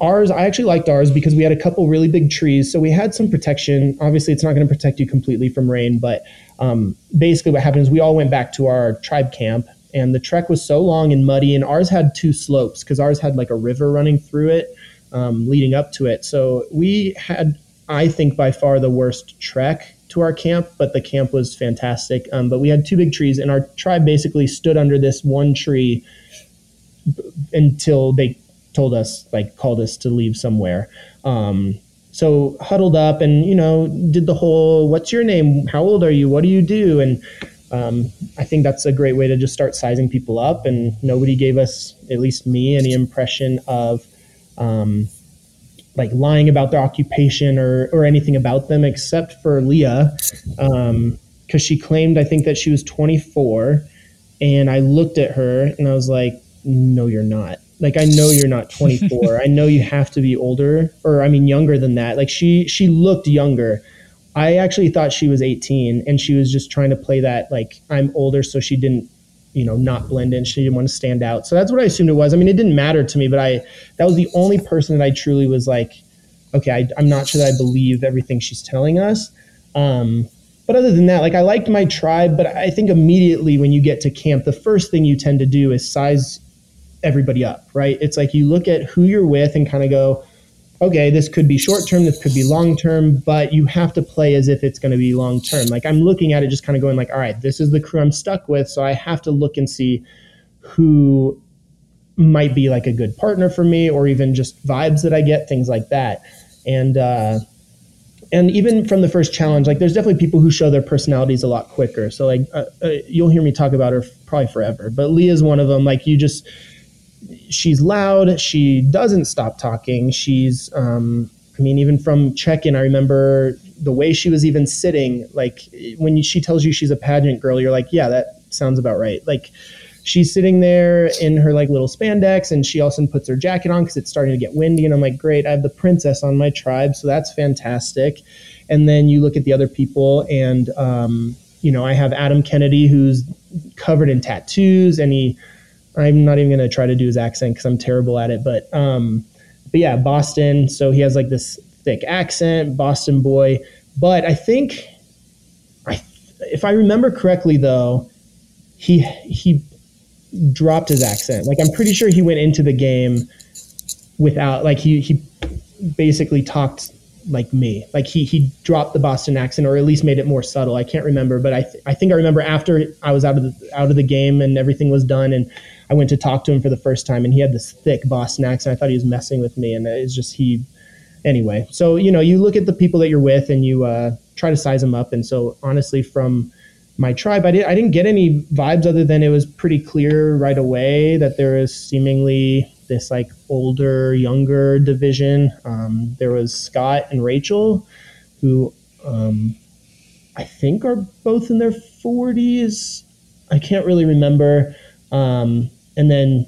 ours i actually liked ours because we had a couple really big trees. So we had some protection. Obviously it's not going to protect you completely from rain but um, basically what happened is we all went back to our tribe camp and the trek was so long and muddy and ours had two slopes because ours had like a river running through it um, leading up to it. So we had i think by far the worst trek to our camp but the camp was fantastic. Um, but we had two big trees and our tribe basically stood under this one tree b- until they told us like called us to leave somewhere. Um, so huddled up and you know did the whole what's your name? How old are you? What do you do? And um, i think that's a great way to just start sizing people up and nobody gave us at least me any impression of um, like lying about their occupation or, or anything about them except for leah because um, she claimed i think that she was 24 and i looked at her and i was like no you're not like I know you're not 24. I know you have to be older or I mean younger than that. Like she she looked younger. I actually thought she was 18 and she was just trying to play that like I'm older so she didn't you know not blend in she didn't want to stand out so that's what i assumed it was i mean it didn't matter to me but i that was the only person that i truly was like okay I, am not sure that i believe everything she's telling us um, but other than that like i liked my tribe but i think immediately when you get to camp the first thing you tend to do is size everybody up, right? It's like you look at who you're with and kind of go, okay, this could be short term, this could be long term, but you have to play as if it's going to be long term. Like I'm looking at it just kind of going like, all right, this is the crew I'm stuck with, so I have to look and see who might be like a good partner for me or even just vibes that I get, things like that. And uh and even from the first challenge, like there's definitely people who show their personalities a lot quicker. So like uh, uh, you'll hear me talk about her probably forever, but Leah's one of them. Like you just she's loud. She doesn't stop talking. She's, um, I mean, even from check-in, I remember the way she was even sitting. Like when she tells you she's a pageant girl, you're like, yeah, that sounds about right. Like she's sitting there in her like little spandex, and she also puts her jacket on because it's starting to get windy. And I'm like, great, I have the princess on my tribe, so that's fantastic. And then you look at the other people, and um, you know, I have Adam Kennedy who's covered in tattoos, and he I'm not even going to try to do his accent because I'm terrible at it. But um, but yeah, Boston. So he has like this thick accent, Boston boy. But I think, I if I remember correctly though, he he dropped his accent. Like I'm pretty sure he went into the game without like he he basically talked like me. Like he he dropped the Boston accent or at least made it more subtle. I can't remember, but I th- I think I remember after I was out of the out of the game and everything was done and I went to talk to him for the first time, and he had this thick Boston accent. I thought he was messing with me, and it's just he. Anyway, so you know, you look at the people that you're with, and you uh, try to size them up. And so, honestly, from my tribe, I, did, I didn't get any vibes other than it was pretty clear right away that there is seemingly this like older, younger division. Um, there was Scott and Rachel, who um, I think are both in their 40s. I can't really remember. Um, and then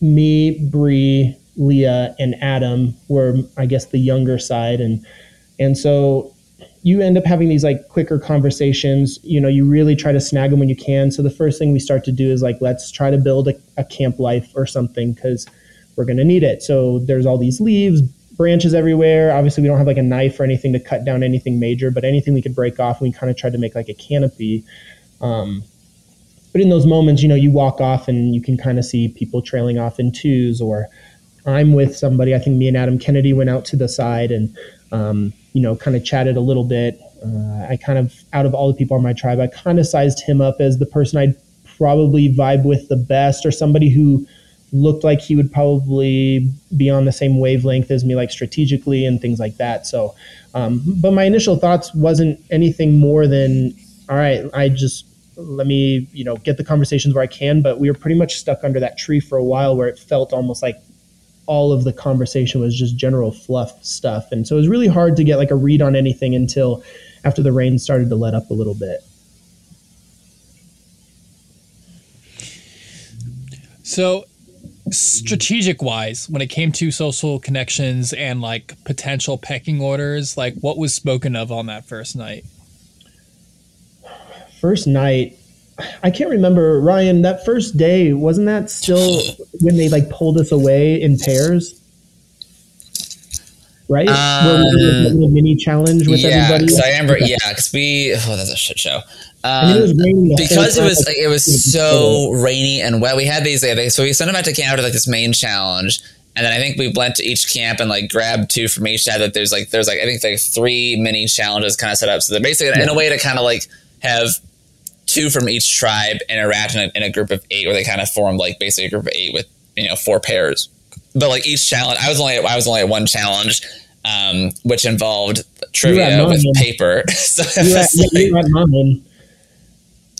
me, Bree, Leah, and Adam were, I guess, the younger side, and and so you end up having these like quicker conversations. You know, you really try to snag them when you can. So the first thing we start to do is like, let's try to build a, a camp life or something because we're going to need it. So there's all these leaves, branches everywhere. Obviously, we don't have like a knife or anything to cut down anything major, but anything we could break off, we kind of tried to make like a canopy. Um, but in those moments, you know, you walk off and you can kind of see people trailing off in twos, or I'm with somebody. I think me and Adam Kennedy went out to the side and, um, you know, kind of chatted a little bit. Uh, I kind of, out of all the people on my tribe, I kind of sized him up as the person I'd probably vibe with the best, or somebody who looked like he would probably be on the same wavelength as me, like strategically and things like that. So, um, but my initial thoughts wasn't anything more than, all right, I just let me, you know, get the conversations where I can. But we were pretty much stuck under that tree for a while, where it felt almost like all of the conversation was just general fluff stuff, and so it was really hard to get like a read on anything until after the rain started to let up a little bit. So strategic wise when it came to social connections and like potential pecking orders like what was spoken of on that first night? First night i can't remember. Ryan that first day wasn't that still when they like pulled us away in pairs? Right? Um, Where we did a mini challenge with yeah, everybody? so i remember okay. yeah because we oh that's a shit show um, it because it was like, it was so rainy and wet. We had these, like, so we sent them out to camp to like this main challenge, and then I think we went to each camp and like grabbed two from each side. That there's like there's like I think like three mini challenges kind of set up. So they're basically yeah. in a way to kind of like have two from each tribe interact in a, in a group of eight, where they kind of form like basically a group of eight with you know four pairs. But like each challenge, I was only I was only at one challenge, um, which involved trivia with paper. so you at, mine.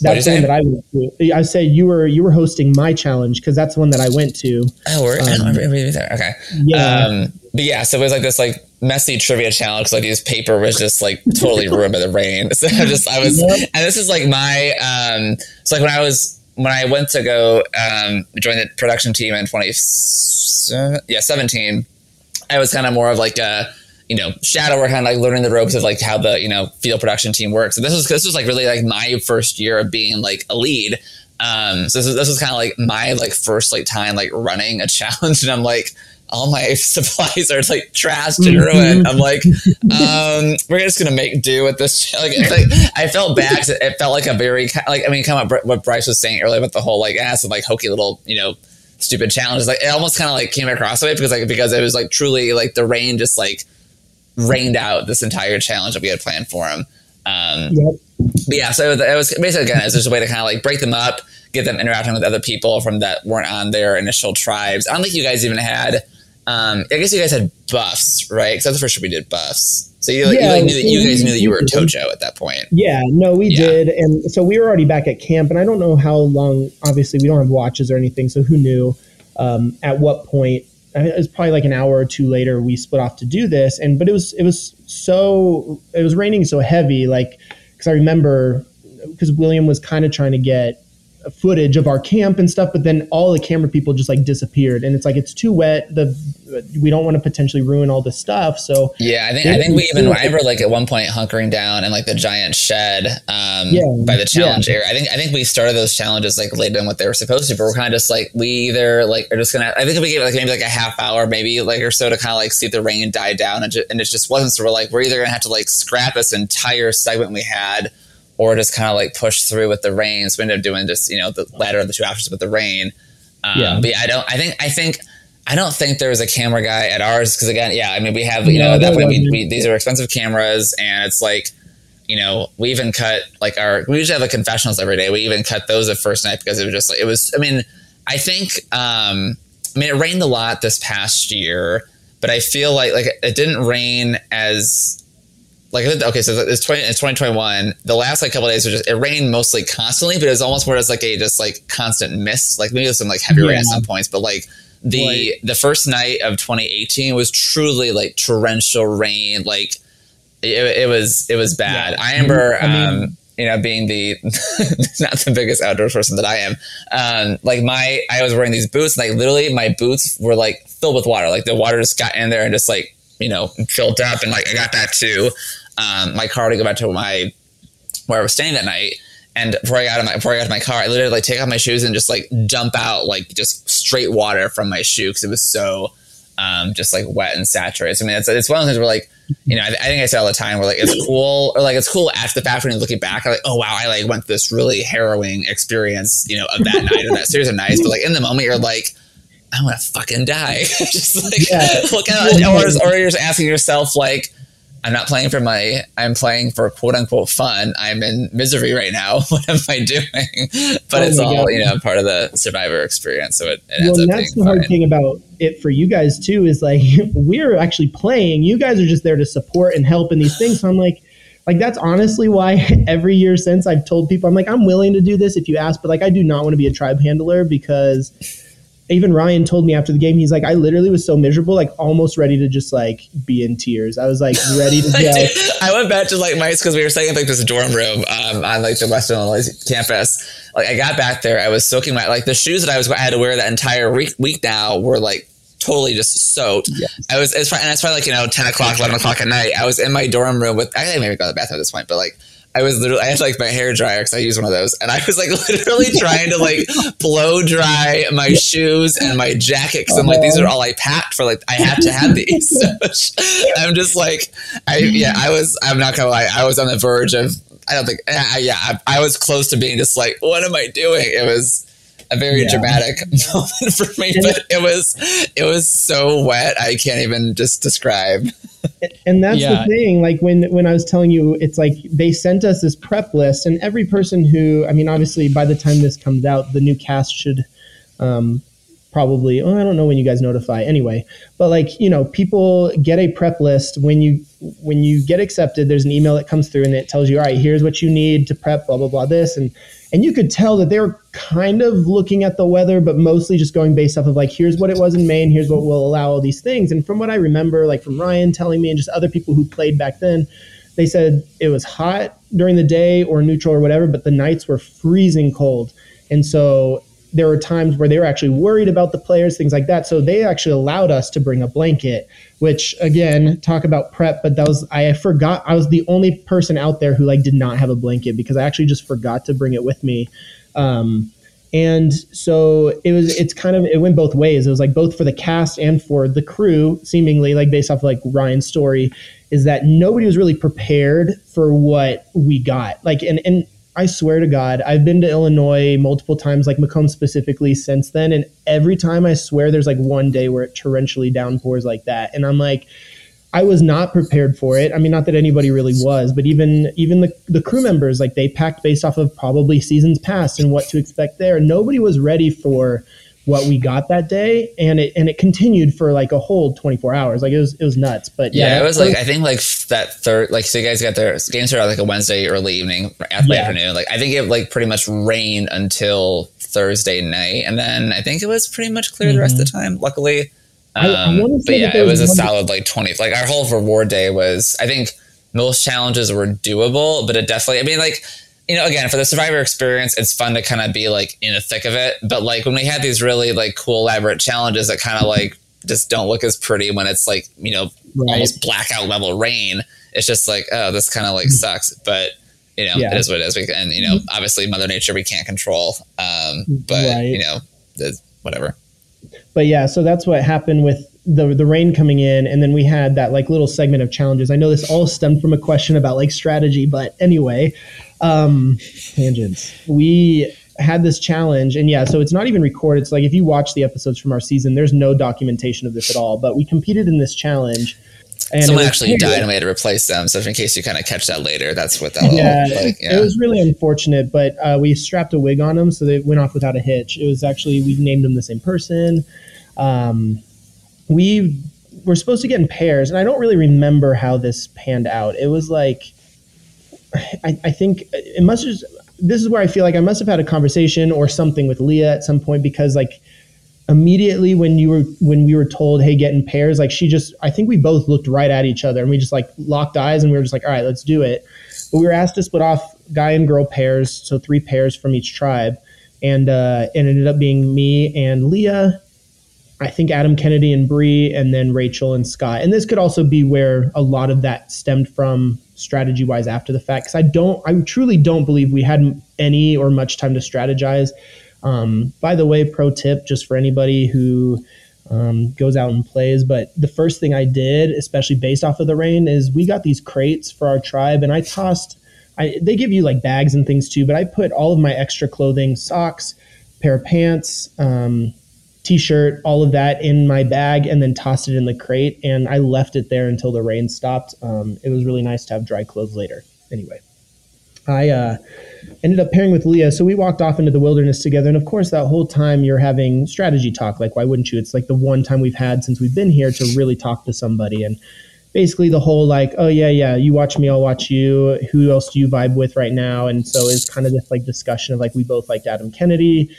That's the one that I went to. I say you were you were hosting my challenge because that's the one that I went to. Oh, we're, um, I don't remember there. Okay. Yeah. Um, but yeah, so it was like this like messy trivia challenge. Like his paper was just like totally ruined by the rain. So I just I was, yep. and this is like my um. So like when I was when I went to go um join the production team in twenty yeah seventeen, I was kind of more of like a you know, shadow work, kind of like learning the ropes of like how the, you know, field production team works. And this was, this was like really like my first year of being like a lead. Um, so this was, this was kind of like my like first like time like running a challenge. And I'm like, all my supplies are like trashed and ruined. I'm like, um, we're just gonna make do with this. Like, like I felt bad. It felt like a very like I mean, kind of what Bryce was saying earlier about the whole like ass and like hokey little you know stupid challenges. Like it almost kind of like came across the way because like because it was like truly like the rain just like rained out this entire challenge that we had planned for him. Um, yep. But yeah, so it was basically again, it was just a way to kind of like break them up, get them interacting with other people from that weren't on their initial tribes. I don't think you guys even had. Um, I guess you guys had buffs, right? Because that's the first year we did buffs. So you, yeah, you, like, knew that, you guys knew that you were a Tojo at that point. Yeah, no, we yeah. did, and so we were already back at camp, and I don't know how long. Obviously, we don't have watches or anything, so who knew um, at what point it was probably like an hour or two later we split off to do this and but it was it was so it was raining so heavy like because i remember because william was kind of trying to get footage of our camp and stuff but then all the camera people just like disappeared. And it's like it's too wet the we don't want to potentially ruin all this stuff so yeah i think i think we even i remember like at one point hunkering down in like the giant shed um yeah, by the challenge yeah. area. I think i think we started those challenges like later than what they were supposed to but we're kind of just like we either like are just gonna i think we gave like maybe like a half hour maybe like or so to kind of like see the rain die down and, ju- and it just wasn't so we're like we're either gonna have to like scrap this entire segment we had or just kind of like push through with the rain. So we ended up doing just you know the latter of the two options with the rain. Um, yeah. But yeah, I don't. I think. I think. I don't think there was a camera guy at ours because again, yeah, I mean we have you no, know at that point we, we, these are expensive cameras and it's like you know we even cut like our we usually have the confessionals every day. We even cut those the first night because it was just like it was. I mean, I think um, I mean it rained a lot this past year, but I feel like like it didn't rain as like okay, so it's 20, it's 2021. The last like couple days were just it rained mostly constantly, but it was almost more as like a just like constant mist. Like maybe some like heavy yeah. rain at some points, but like the right. the first night of 2018 was truly like torrential rain. Like it, it was it was bad. Yeah. I remember. I mean, um, you know, being the not the biggest outdoors person that I am, um, like my I was wearing these boots, and like literally my boots were like filled with water. Like the water just got in there and just like you know filled up, and like I got that too um, my car to go back to my where I was staying that night. And before I got of my before I got to my car, I literally like take off my shoes and just like dump out like just straight water from my shoe because it was so um, just like wet and saturated. So, I mean, it's, it's one of those things where like, you know, I, I, think I say all the time where like it's cool or like it's cool after the fact when you're looking back, I'm like, oh wow, I like went through this really harrowing experience, you know, of that night or that series of nights. But like in the moment, you're like, I want to fucking die. just like yeah. look at or, or you're just asking yourself like, I'm not playing for money. I'm playing for quote unquote fun. I'm in misery right now. What am I doing? But oh it's all, God. you know, part of the survivor experience. So it, it well, that's the hard thing about it for you guys too, is like we're actually playing. You guys are just there to support and help in these things. So I'm like, like that's honestly why every year since I've told people, I'm like, I'm willing to do this if you ask, but like I do not want to be a tribe handler because even Ryan told me after the game, he's like, I literally was so miserable, like almost ready to just like be in tears. I was like ready to go. I went back to like my because we were staying in like this dorm room um, on like the Western Illinois campus. Like I got back there, I was soaking my like the shoes that I was going. I had to wear that entire week week now were like totally just soaked. Yes. I was it's and it's probably like you know ten o'clock, eleven o'clock at night. I was in my dorm room with I think maybe go to the bathroom at this point, but like I was literally, I had like my hair dryer because I use one of those, and I was like literally trying to like blow dry my shoes and my jacket because I'm like, these are all I packed for. Like, I have to have these. So I'm just like, I yeah, I was. I'm not gonna lie, I was on the verge of. I don't think, I, yeah, I, I was close to being just like, what am I doing? It was a very yeah. dramatic moment for me, but it was it was so wet. I can't even just describe and that's yeah. the thing like when when i was telling you it's like they sent us this prep list and every person who i mean obviously by the time this comes out the new cast should um, probably oh, i don't know when you guys notify anyway but like you know people get a prep list when you when you get accepted there's an email that comes through and it tells you all right here's what you need to prep blah blah blah this and and you could tell that they were kind of looking at the weather, but mostly just going based off of like, here's what it was in Maine, here's what will allow all these things. And from what I remember, like from Ryan telling me and just other people who played back then, they said it was hot during the day or neutral or whatever, but the nights were freezing cold. And so there were times where they were actually worried about the players, things like that. So they actually allowed us to bring a blanket, which again, talk about prep, but that was I forgot I was the only person out there who like did not have a blanket because I actually just forgot to bring it with me. Um, and so it was it's kind of it went both ways. It was like both for the cast and for the crew, seemingly like based off like Ryan's story, is that nobody was really prepared for what we got. Like and and I swear to God, I've been to Illinois multiple times, like Macomb specifically, since then. And every time I swear there's like one day where it torrentially downpours like that. And I'm like, I was not prepared for it. I mean, not that anybody really was, but even even the, the crew members, like they packed based off of probably seasons past and what to expect there. Nobody was ready for what we got that day and it and it continued for like a whole 24 hours like it was it was nuts but yeah, yeah it was like i think like that third like so you guys got their game started like a wednesday early evening yeah. afternoon like i think it like pretty much rained until thursday night and then i think it was pretty much clear mm-hmm. the rest of the mm-hmm. time luckily um, I, I um, but yeah it was a solid like 20 like our whole reward day was i think most challenges were doable but it definitely i mean like you know, again, for the survivor experience, it's fun to kind of be like in the thick of it. But like when we had these really like cool, elaborate challenges that kind of like just don't look as pretty when it's like, you know, right. almost blackout level rain, it's just like, oh, this kind of like mm-hmm. sucks. But, you know, yeah. it is what it is. We, and, you know, mm-hmm. obviously Mother Nature we can't control. Um, but, right. you know, whatever. But yeah, so that's what happened with the the rain coming in and then we had that like little segment of challenges i know this all stemmed from a question about like strategy but anyway um, tangents. We had this challenge, and yeah, so it's not even recorded. It's like if you watch the episodes from our season, there's no documentation of this at all. But we competed in this challenge. And Someone actually died and we had to replace them. So, in case you kind of catch that later, that's what that. Yeah, like, yeah. it was really unfortunate, but uh, we strapped a wig on them, so they went off without a hitch. It was actually we named them the same person. Um, we were supposed to get in pairs, and I don't really remember how this panned out. It was like I, I think it must just this is where I feel like I must have had a conversation or something with Leah at some point because like immediately when you were when we were told hey get in pairs like she just I think we both looked right at each other and we just like locked eyes and we were just like all right let's do it. But we were asked to split off guy and girl pairs so three pairs from each tribe. And uh, it ended up being me and Leah I think Adam Kennedy and Bree and then Rachel and Scott and this could also be where a lot of that stemmed from strategy wise after the fact because I don't, I truly don't believe we had any or much time to strategize. Um, by the way, pro tip just for anybody who um, goes out and plays. But the first thing I did, especially based off of the rain, is we got these crates for our tribe, and I tossed. I, they give you like bags and things too, but I put all of my extra clothing, socks, pair of pants, um, t-shirt, all of that in my bag, and then tossed it in the crate. And I left it there until the rain stopped. Um, it was really nice to have dry clothes later. Anyway, I uh, ended up pairing with Leah. So we walked off into the wilderness together. And of course, that whole time you're having strategy talk. Like, why wouldn't you? It's like the one time we've had since we've been here to really talk to somebody. And basically the whole like, oh yeah, yeah, you watch me, I'll watch you. Who else do you vibe with right now? And so it's kind of this like discussion of like we both liked Adam Kennedy.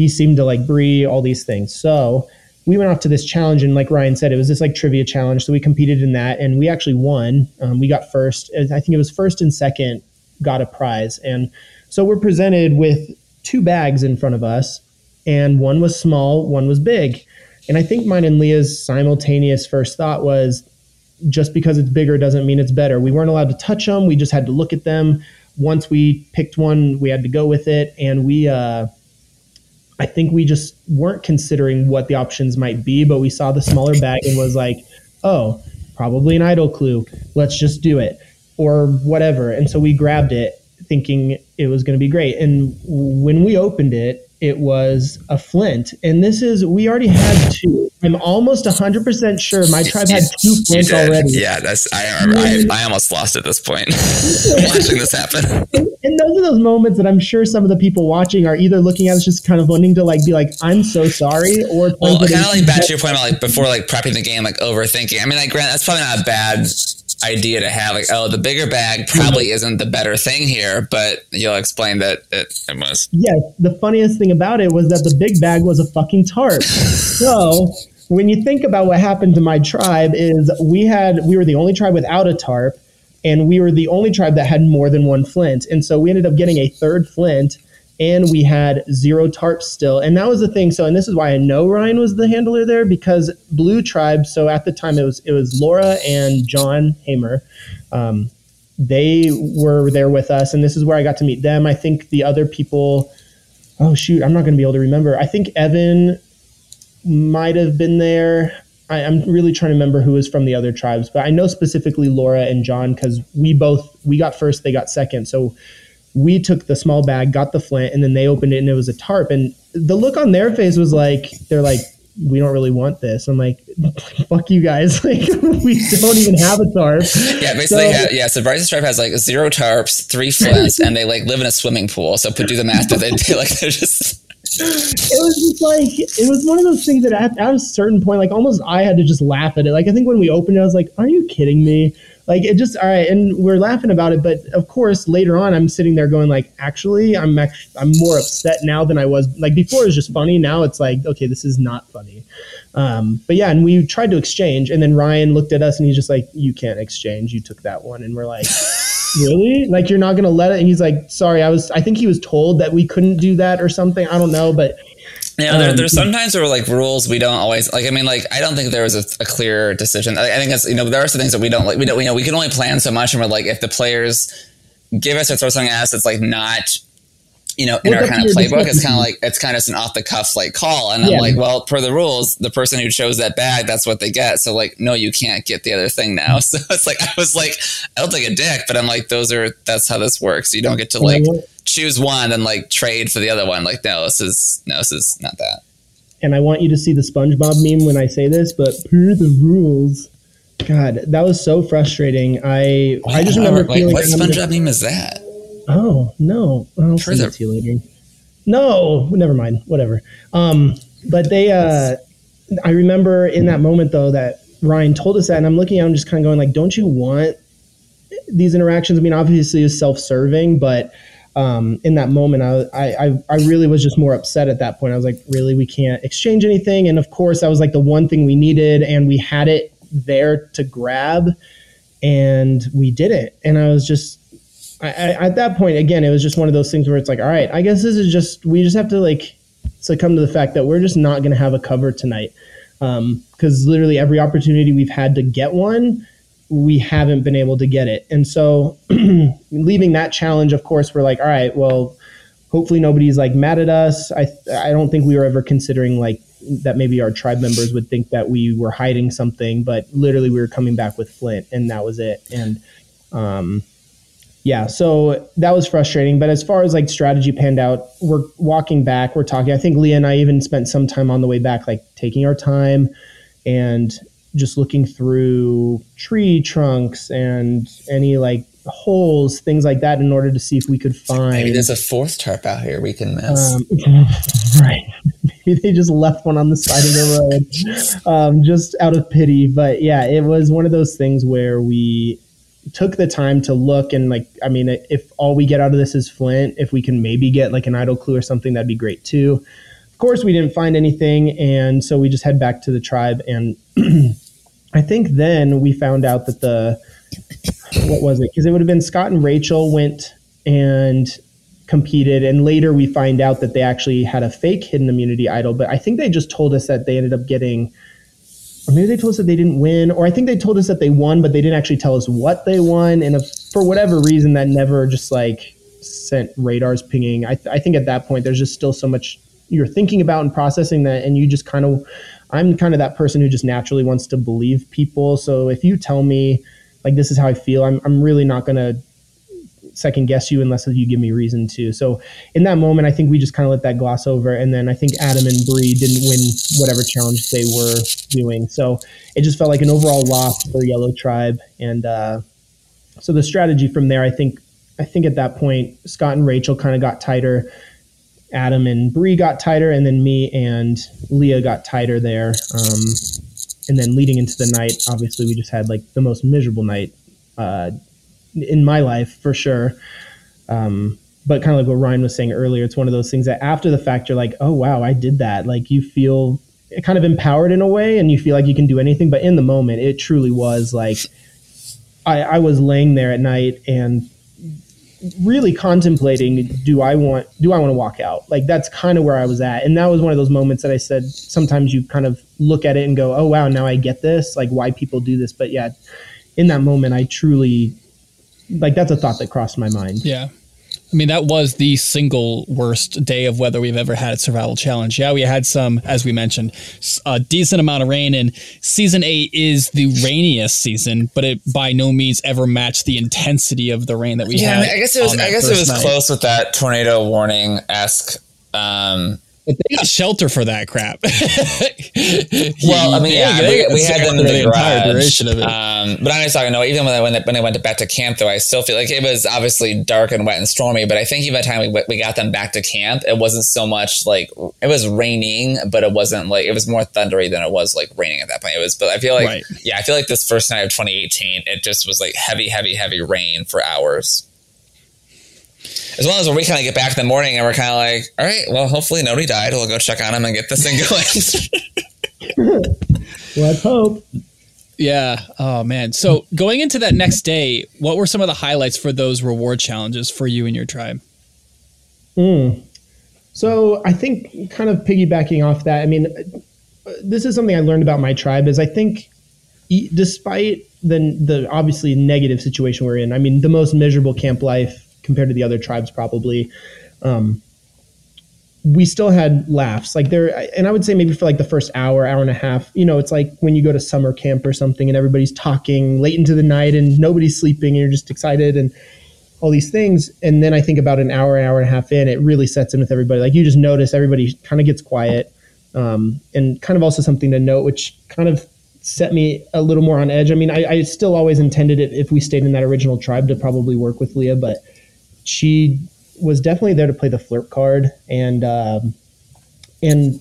He seemed to like Brie, all these things. So we went off to this challenge and like Ryan said, it was this like trivia challenge. So we competed in that and we actually won. Um, we got first. I think it was first and second got a prize. And so we're presented with two bags in front of us, and one was small, one was big. And I think mine and Leah's simultaneous first thought was just because it's bigger doesn't mean it's better. We weren't allowed to touch them, we just had to look at them. Once we picked one, we had to go with it. And we, uh, I think we just weren't considering what the options might be, but we saw the smaller bag and was like, oh, probably an idol clue. Let's just do it or whatever. And so we grabbed it thinking it was going to be great. And when we opened it, it was a flint. And this is, we already had two. I'm almost 100% sure my tribe had two flints already. Yeah, that's, I, I, I almost lost at this point watching this happen. And, and, those are those moments that I'm sure some of the people watching are either looking at us just kind of wanting to like be like, I'm so sorry. Or well, kind of like back to your point about like before like prepping the game, like overthinking. I mean, like, Grant, that's probably not a bad idea to have like oh the bigger bag probably mm-hmm. isn't the better thing here but you'll explain that it, it was. Yes the funniest thing about it was that the big bag was a fucking tarp. So when you think about what happened to my tribe is we had we were the only tribe without a tarp and we were the only tribe that had more than one flint. And so we ended up getting a third flint and we had zero tarps still. And that was the thing. So, and this is why I know Ryan was the handler there because Blue Tribe. So at the time, it was it was Laura and John Hamer. Um, they were there with us, and this is where I got to meet them. I think the other people. Oh shoot, I'm not going to be able to remember. I think Evan might have been there. I, am really trying to remember who was from the other tribes, but I know specifically Laura and John because we both we got first, they got second. So we took the small bag, got the flint, and then they opened it and it was a tarp. And the look on their face was like, they're like, we don't really want this. I'm like, fuck you guys. Like, we don't even have a tarp. Yeah, basically, so, have, yeah. So Bryce's tribe has like zero tarps, three flints, and they like live in a swimming pool. So put do the math. They, they like they're just. It was just like it was one of those things that at, at a certain point, like almost I had to just laugh at it. Like I think when we opened it, I was like, "Are you kidding me?" Like it just all right and we're laughing about it but of course later on i'm sitting there going like actually i'm i'm more upset now than i was like before it was just funny. Now it's like okay this is not funny. Um, but yeah and we tried to exchange and then ryan looked at us and he's just like you can't exchange. You took that one. And we're like really? Like you're not gonna let it? And he's like sorry i was i think he was told that we couldn't do that or something. I don't know but yeah, there, um, there's sometimes there were like rules we don't always like. I mean, like I don't think there was a, a clear decision. I, I, think it's you know there are some things that we don't like. We don't we know we can only plan so much, and we're like if the players give us or throw something at us, it's like not you know in our kind of playbook. It's kind of like it's kind of an off the cuff like call, and yeah. I'm like, well, per the rules, the person who chose that bag, that's what they get. So like, no, you can't get the other thing now. So it's like I was like, I don't think a dick, but I'm like, those are that's how this works. You don't get to like choose one and like trade for the other one. Like, no, this is no, this is not that. And I want you to see the SpongeBob meme when I say this, but per the rules. God, that was so frustrating. I I just remember like, feeling. What SpongeBob meme is that? Oh no, I'll send it to you later. No, never mind. Whatever. Um, but they. uh I remember in that moment though that Ryan told us that, and I'm looking at him just kind of going like, "Don't you want these interactions?" I mean, obviously, it's self-serving, but um, in that moment, I, I, I really was just more upset at that point. I was like, really, we can't exchange anything. And of course, that was like the one thing we needed, and we had it there to grab, and we did it. And I was just, I, I, at that point, again, it was just one of those things where it's like, all right, I guess this is just, we just have to like succumb to the fact that we're just not going to have a cover tonight. Because um, literally every opportunity we've had to get one, we haven't been able to get it. And so leaving that challenge, of course, we're like, all right, well, hopefully nobody's like mad at us. I I don't think we were ever considering like that maybe our tribe members would think that we were hiding something, but literally we were coming back with Flint, and that was it. And um, yeah, so that was frustrating. But as far as like strategy panned out, we're walking back, we're talking. I think Leah and I even spent some time on the way back, like taking our time and just looking through tree trunks and any like holes, things like that, in order to see if we could find. Maybe there's a fourth tarp out here we can miss. Um, right. Maybe they just left one on the side of the road, um, just out of pity. But yeah, it was one of those things where we took the time to look and like i mean if all we get out of this is flint if we can maybe get like an idle clue or something that'd be great too. Of course we didn't find anything and so we just head back to the tribe and i think then we found out that the what was it? Because it would have been scott and rachel went and competed and later we find out that they actually had a fake hidden immunity idol but i think they just told us that they ended up getting or maybe they told us that they didn't win, or I think they told us that they won, but they didn't actually tell us what they won. And if, for whatever reason, that never just like sent radars pinging. I, th- I think at that point, there's just still so much you're thinking about and processing that, and you just kind of, I'm kind of that person who just naturally wants to believe people. So if you tell me, like, this is how I feel, I'm, I'm really not going to second guess you unless you give me reason to. So in that moment, I think we just kind of let that gloss over. And then I think Adam and Bree didn't win whatever challenge they were doing. So it just felt like an overall loss for Yellow Tribe. And uh, so the strategy from there, I think, I think at that point, Scott and Rachel kind of got tighter. Adam and Bree got tighter, and then me and Leah got tighter there. Um, and then leading into the night, obviously, we just had like the most miserable night uh, in my life for sure. Um, but kind of like what Ryan was saying earlier, it's one of those things that after the fact, you're like, oh, wow, I did that. Like you feel kind of empowered in a way and you feel like you can do anything. But in the moment, it truly was like I, I was laying there at night and really contemplating do i want do i want to walk out like that's kind of where i was at and that was one of those moments that i said sometimes you kind of look at it and go oh wow now i get this like why people do this but yeah in that moment i truly like that's a thought that crossed my mind. Yeah. I mean, that was the single worst day of weather we've ever had at Survival Challenge. Yeah, we had some, as we mentioned, a decent amount of rain, and season eight is the rainiest season, but it by no means ever matched the intensity of the rain that we yeah, had. I, mean, I guess it was. I guess it was night. close with that tornado warning esque um, they got shelter for that crap. well, I mean, yeah, we, we had them in the, the entire duration of it. Um, but I'm just talking. No, even when I, when, they, when I went back to camp, though, I still feel like it was obviously dark and wet and stormy. But I think even by the time we, we got them back to camp, it wasn't so much like it was raining, but it wasn't like it was more thundery than it was like raining at that point. It was, but I feel like right. yeah, I feel like this first night of 2018, it just was like heavy, heavy, heavy rain for hours as well as when we kind of get back in the morning and we're kind of like, all right, well, hopefully nobody died. We'll go check on them and get this thing going. Let's hope. Yeah. Oh man. So going into that next day, what were some of the highlights for those reward challenges for you and your tribe? Mm. So I think kind of piggybacking off that, I mean, this is something I learned about my tribe is I think despite the the obviously negative situation we're in, I mean, the most miserable camp life compared to the other tribes probably. Um, we still had laughs. Like there and i would say maybe for like the first hour hour and a half you know it's like when you go to summer camp or something and everybody's talking late into the night and nobody's sleeping and you're just excited and all these things. And then i think about an hour an hour and a half in it really sets in with everybody. Like you just notice everybody kind of gets quiet um, and kind of also something to note which kind of set me a little more on edge. I mean I, I still always intended it if we stayed in that original tribe to probably work with leah but she was definitely there to play the flirt card, and um, and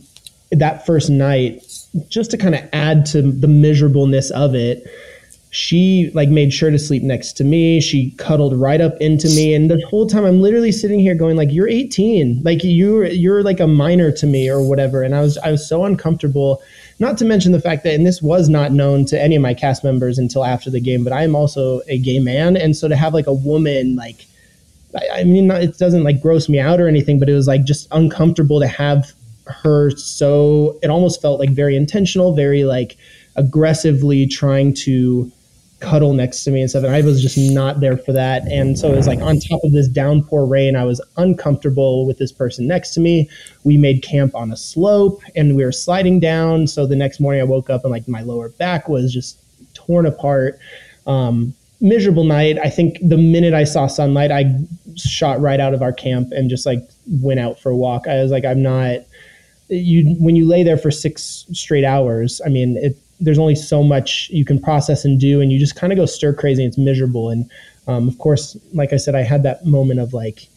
that first night, just to kind of add to the miserableness of it, she like made sure to sleep next to me. She cuddled right up into me, and the whole time I'm literally sitting here going like, "You're 18, like you're you're like a minor to me or whatever." And I was I was so uncomfortable. Not to mention the fact that, and this was not known to any of my cast members until after the game, but I am also a gay man, and so to have like a woman like I, mean, it doesn't like gross me out or anything, but it was like just uncomfortable to have her so it almost felt like very intentional, very like aggressively trying to cuddle next to me and stuff. And I was just not there for that. And so it was like on top of this downpour rain, I was uncomfortable with this person next to me. We made camp on a slope and we were sliding down. So the next morning I woke up and like my lower back was just torn apart. Um, miserable night. I think the minute I saw sunlight, I shot right out of our camp and just like went out for a walk. I was like, I'm not. You when you lay there for six straight hours, I mean, it, there's only so much you can process and do, and you just kind of go stir crazy. And it's miserable. And um, of course, like I said, I had that moment of like,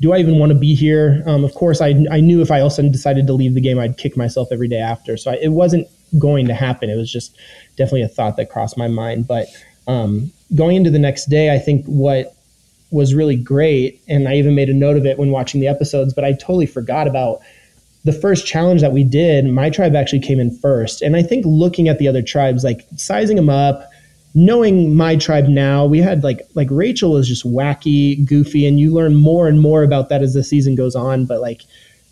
do I even want to be here? Um, of course, I I knew if I also decided to leave the game, I'd kick myself every day after. So I, it wasn't going to happen. It was just definitely a thought that crossed my mind. But um, going into the next day, I think what was really great, and I even made a note of it when watching the episodes, but I totally forgot about the first challenge that we did. My tribe actually came in first. And I think looking at the other tribes, like sizing them up, knowing my tribe now, we had like like Rachel was just wacky, goofy, and you learn more and more about that as the season goes on. But like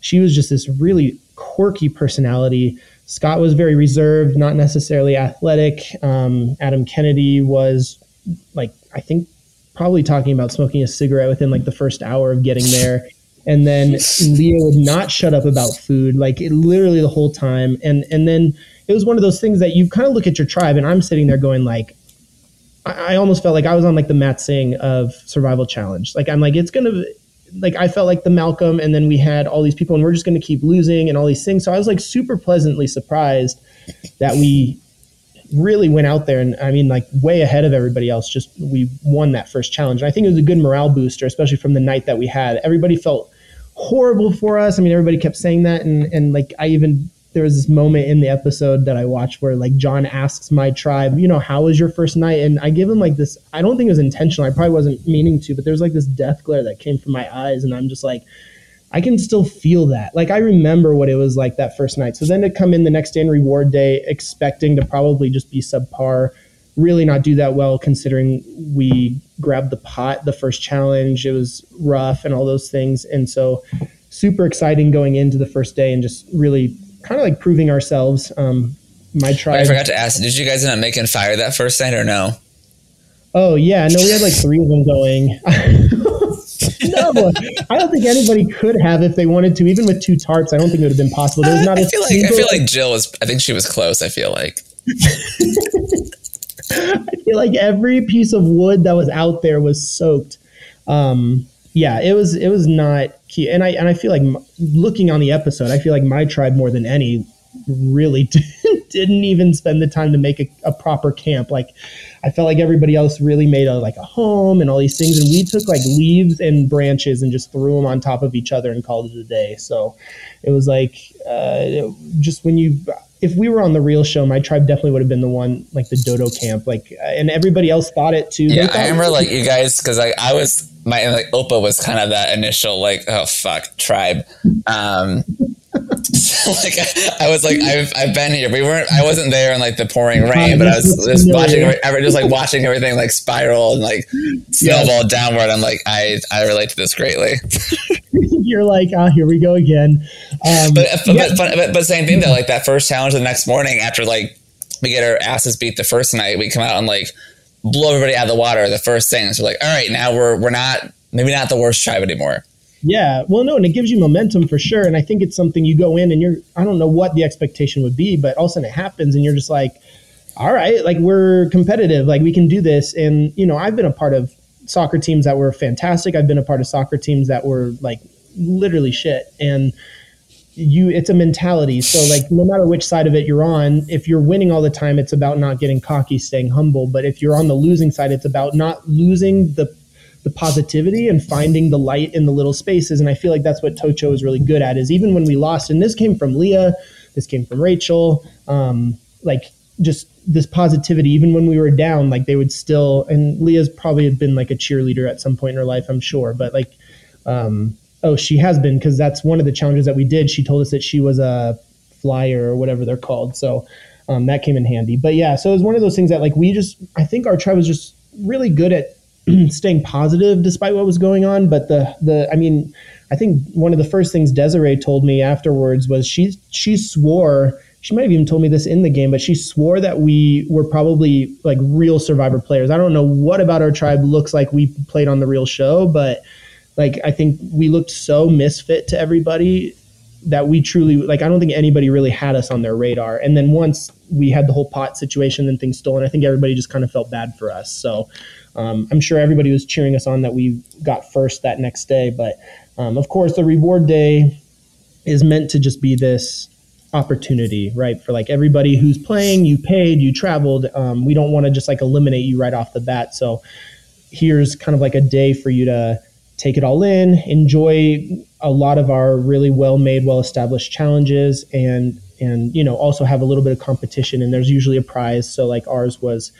she was just this really quirky personality. Scott was very reserved, not necessarily athletic. Um, Adam Kennedy was like I think probably talking about smoking a cigarette within like the first hour of getting there. And then Leah would not shut up about food, like it, literally the whole time. And and then it was one of those things that you kind of look at your tribe, and I'm sitting there going like, I, I almost felt like I was on like the Matsing of Survival Challenge. Like I'm like it's gonna like I felt like the Malcolm, and then we had all these people, and we're just to keep losing and all these things. So I was like super pleasantly surprised that we really went out there and I mean like way ahead of everybody else. Just we won that first challenge. And I think it was a good morale booster, especially from the night that we had. Everybody felt horrible for us. I mean, everybody kept saying that, and and like I even there was this moment in the episode that I watched where like John asks my tribe, you know, how was your first night? And I give him like this. I don't think it was intentional. I probably wasn't meaning to, but there's like this death glare that came from my eyes, and I'm just like. I can still feel that. Like I remember what it was like that first night. So then to come in the next day and reward day expecting to probably just be subpar, really not do that well considering we grabbed the pot the first challenge. It was rough and all those things. And so super exciting going into the first day and just really kind of like proving ourselves. Um, my tribe. I forgot to ask, did you guys end up making fire that first night or no? Oh yeah, no, we had like three of them going. no, I don't think anybody could have if they wanted to. Even with two tarps, I don't think it would have been possible. There's not. I feel like I feel like Jill was. I think she was close. I feel like. I feel like every piece of wood that was out there was soaked. Um, yeah, it was it was not key, and I and I feel like looking on the episode, I feel like my tribe more than any really didn't even spend the time to make a, a proper camp. Like I felt like everybody else really made a like a home and all these things, and we took like leaves and branches and just threw them on top of each other and called it a day. So it was like uh, just when you if we were on the real show, my tribe definitely would have been the one like the dodo camp, like and everybody else thought it too. Yeah, I remember like you guys because I I was my like Opa was kind of that initial like oh fuck tribe. Um, so like I, I, was like I've, I've been here. We weren't. I wasn't there in like the pouring rain, but I was just watching. Every, just like watching everything like spiral and like snowball yeah. downward. I'm like I I relate to this greatly. You're like ah, oh, here we go again. Um, but, but, yeah. but, but but same thing though. Like that first challenge the next morning after like we get our asses beat the first night, we come out and like blow everybody out of the water. The first thing so like all right, now we're we're not maybe not the worst tribe anymore. Yeah, well, no, and it gives you momentum for sure. And I think it's something you go in and you're, I don't know what the expectation would be, but all of a sudden it happens and you're just like, all right, like we're competitive, like we can do this. And, you know, I've been a part of soccer teams that were fantastic. I've been a part of soccer teams that were like literally shit. And, you it's a mentality so like no matter which side of it you're on if you're winning all the time it's about not getting cocky staying humble but if you're on the losing side it's about not losing the the positivity and finding the light in the little spaces. And I feel like that's what Tocho is really good at. Is even when we lost, and this came from Leah, this came from Rachel, um, like just this positivity. Even when we were down, like they would still. And Leah's probably been like a cheerleader at some point in her life, I'm sure. But like, um, oh, she has been because that's one of the challenges that we did. She told us that she was a flyer or whatever they're called. So. Um, that came in handy, but yeah, so it was one of those things that like we just, I think our tribe was just really good at staying positive despite what was going on. But the the I mean, I think one of the first things Desiree told me afterwards was she she swore she might have even told me this in the game, but she swore that we were probably like real survivor players. I don't know what about our tribe looks like we played on the real show, but like I think we looked so misfit to everybody that we truly like I don't think anybody really had us on their radar. And then once we had the whole pot situation and things stolen, I think everybody just kind of felt bad for us. So um, I'm sure everybody was cheering us on that we got first that next day. But um, of course, the reward day is meant to just be this opportunity, right? For like everybody who's playing, you paid, you traveled. Um, we don't want to just like eliminate you right off the bat. So here's kind of like a day for you to take it all in, enjoy a lot of our really well made, well established challenges, and and you know also have a little bit of competition. And there's usually a prize. So like ours was.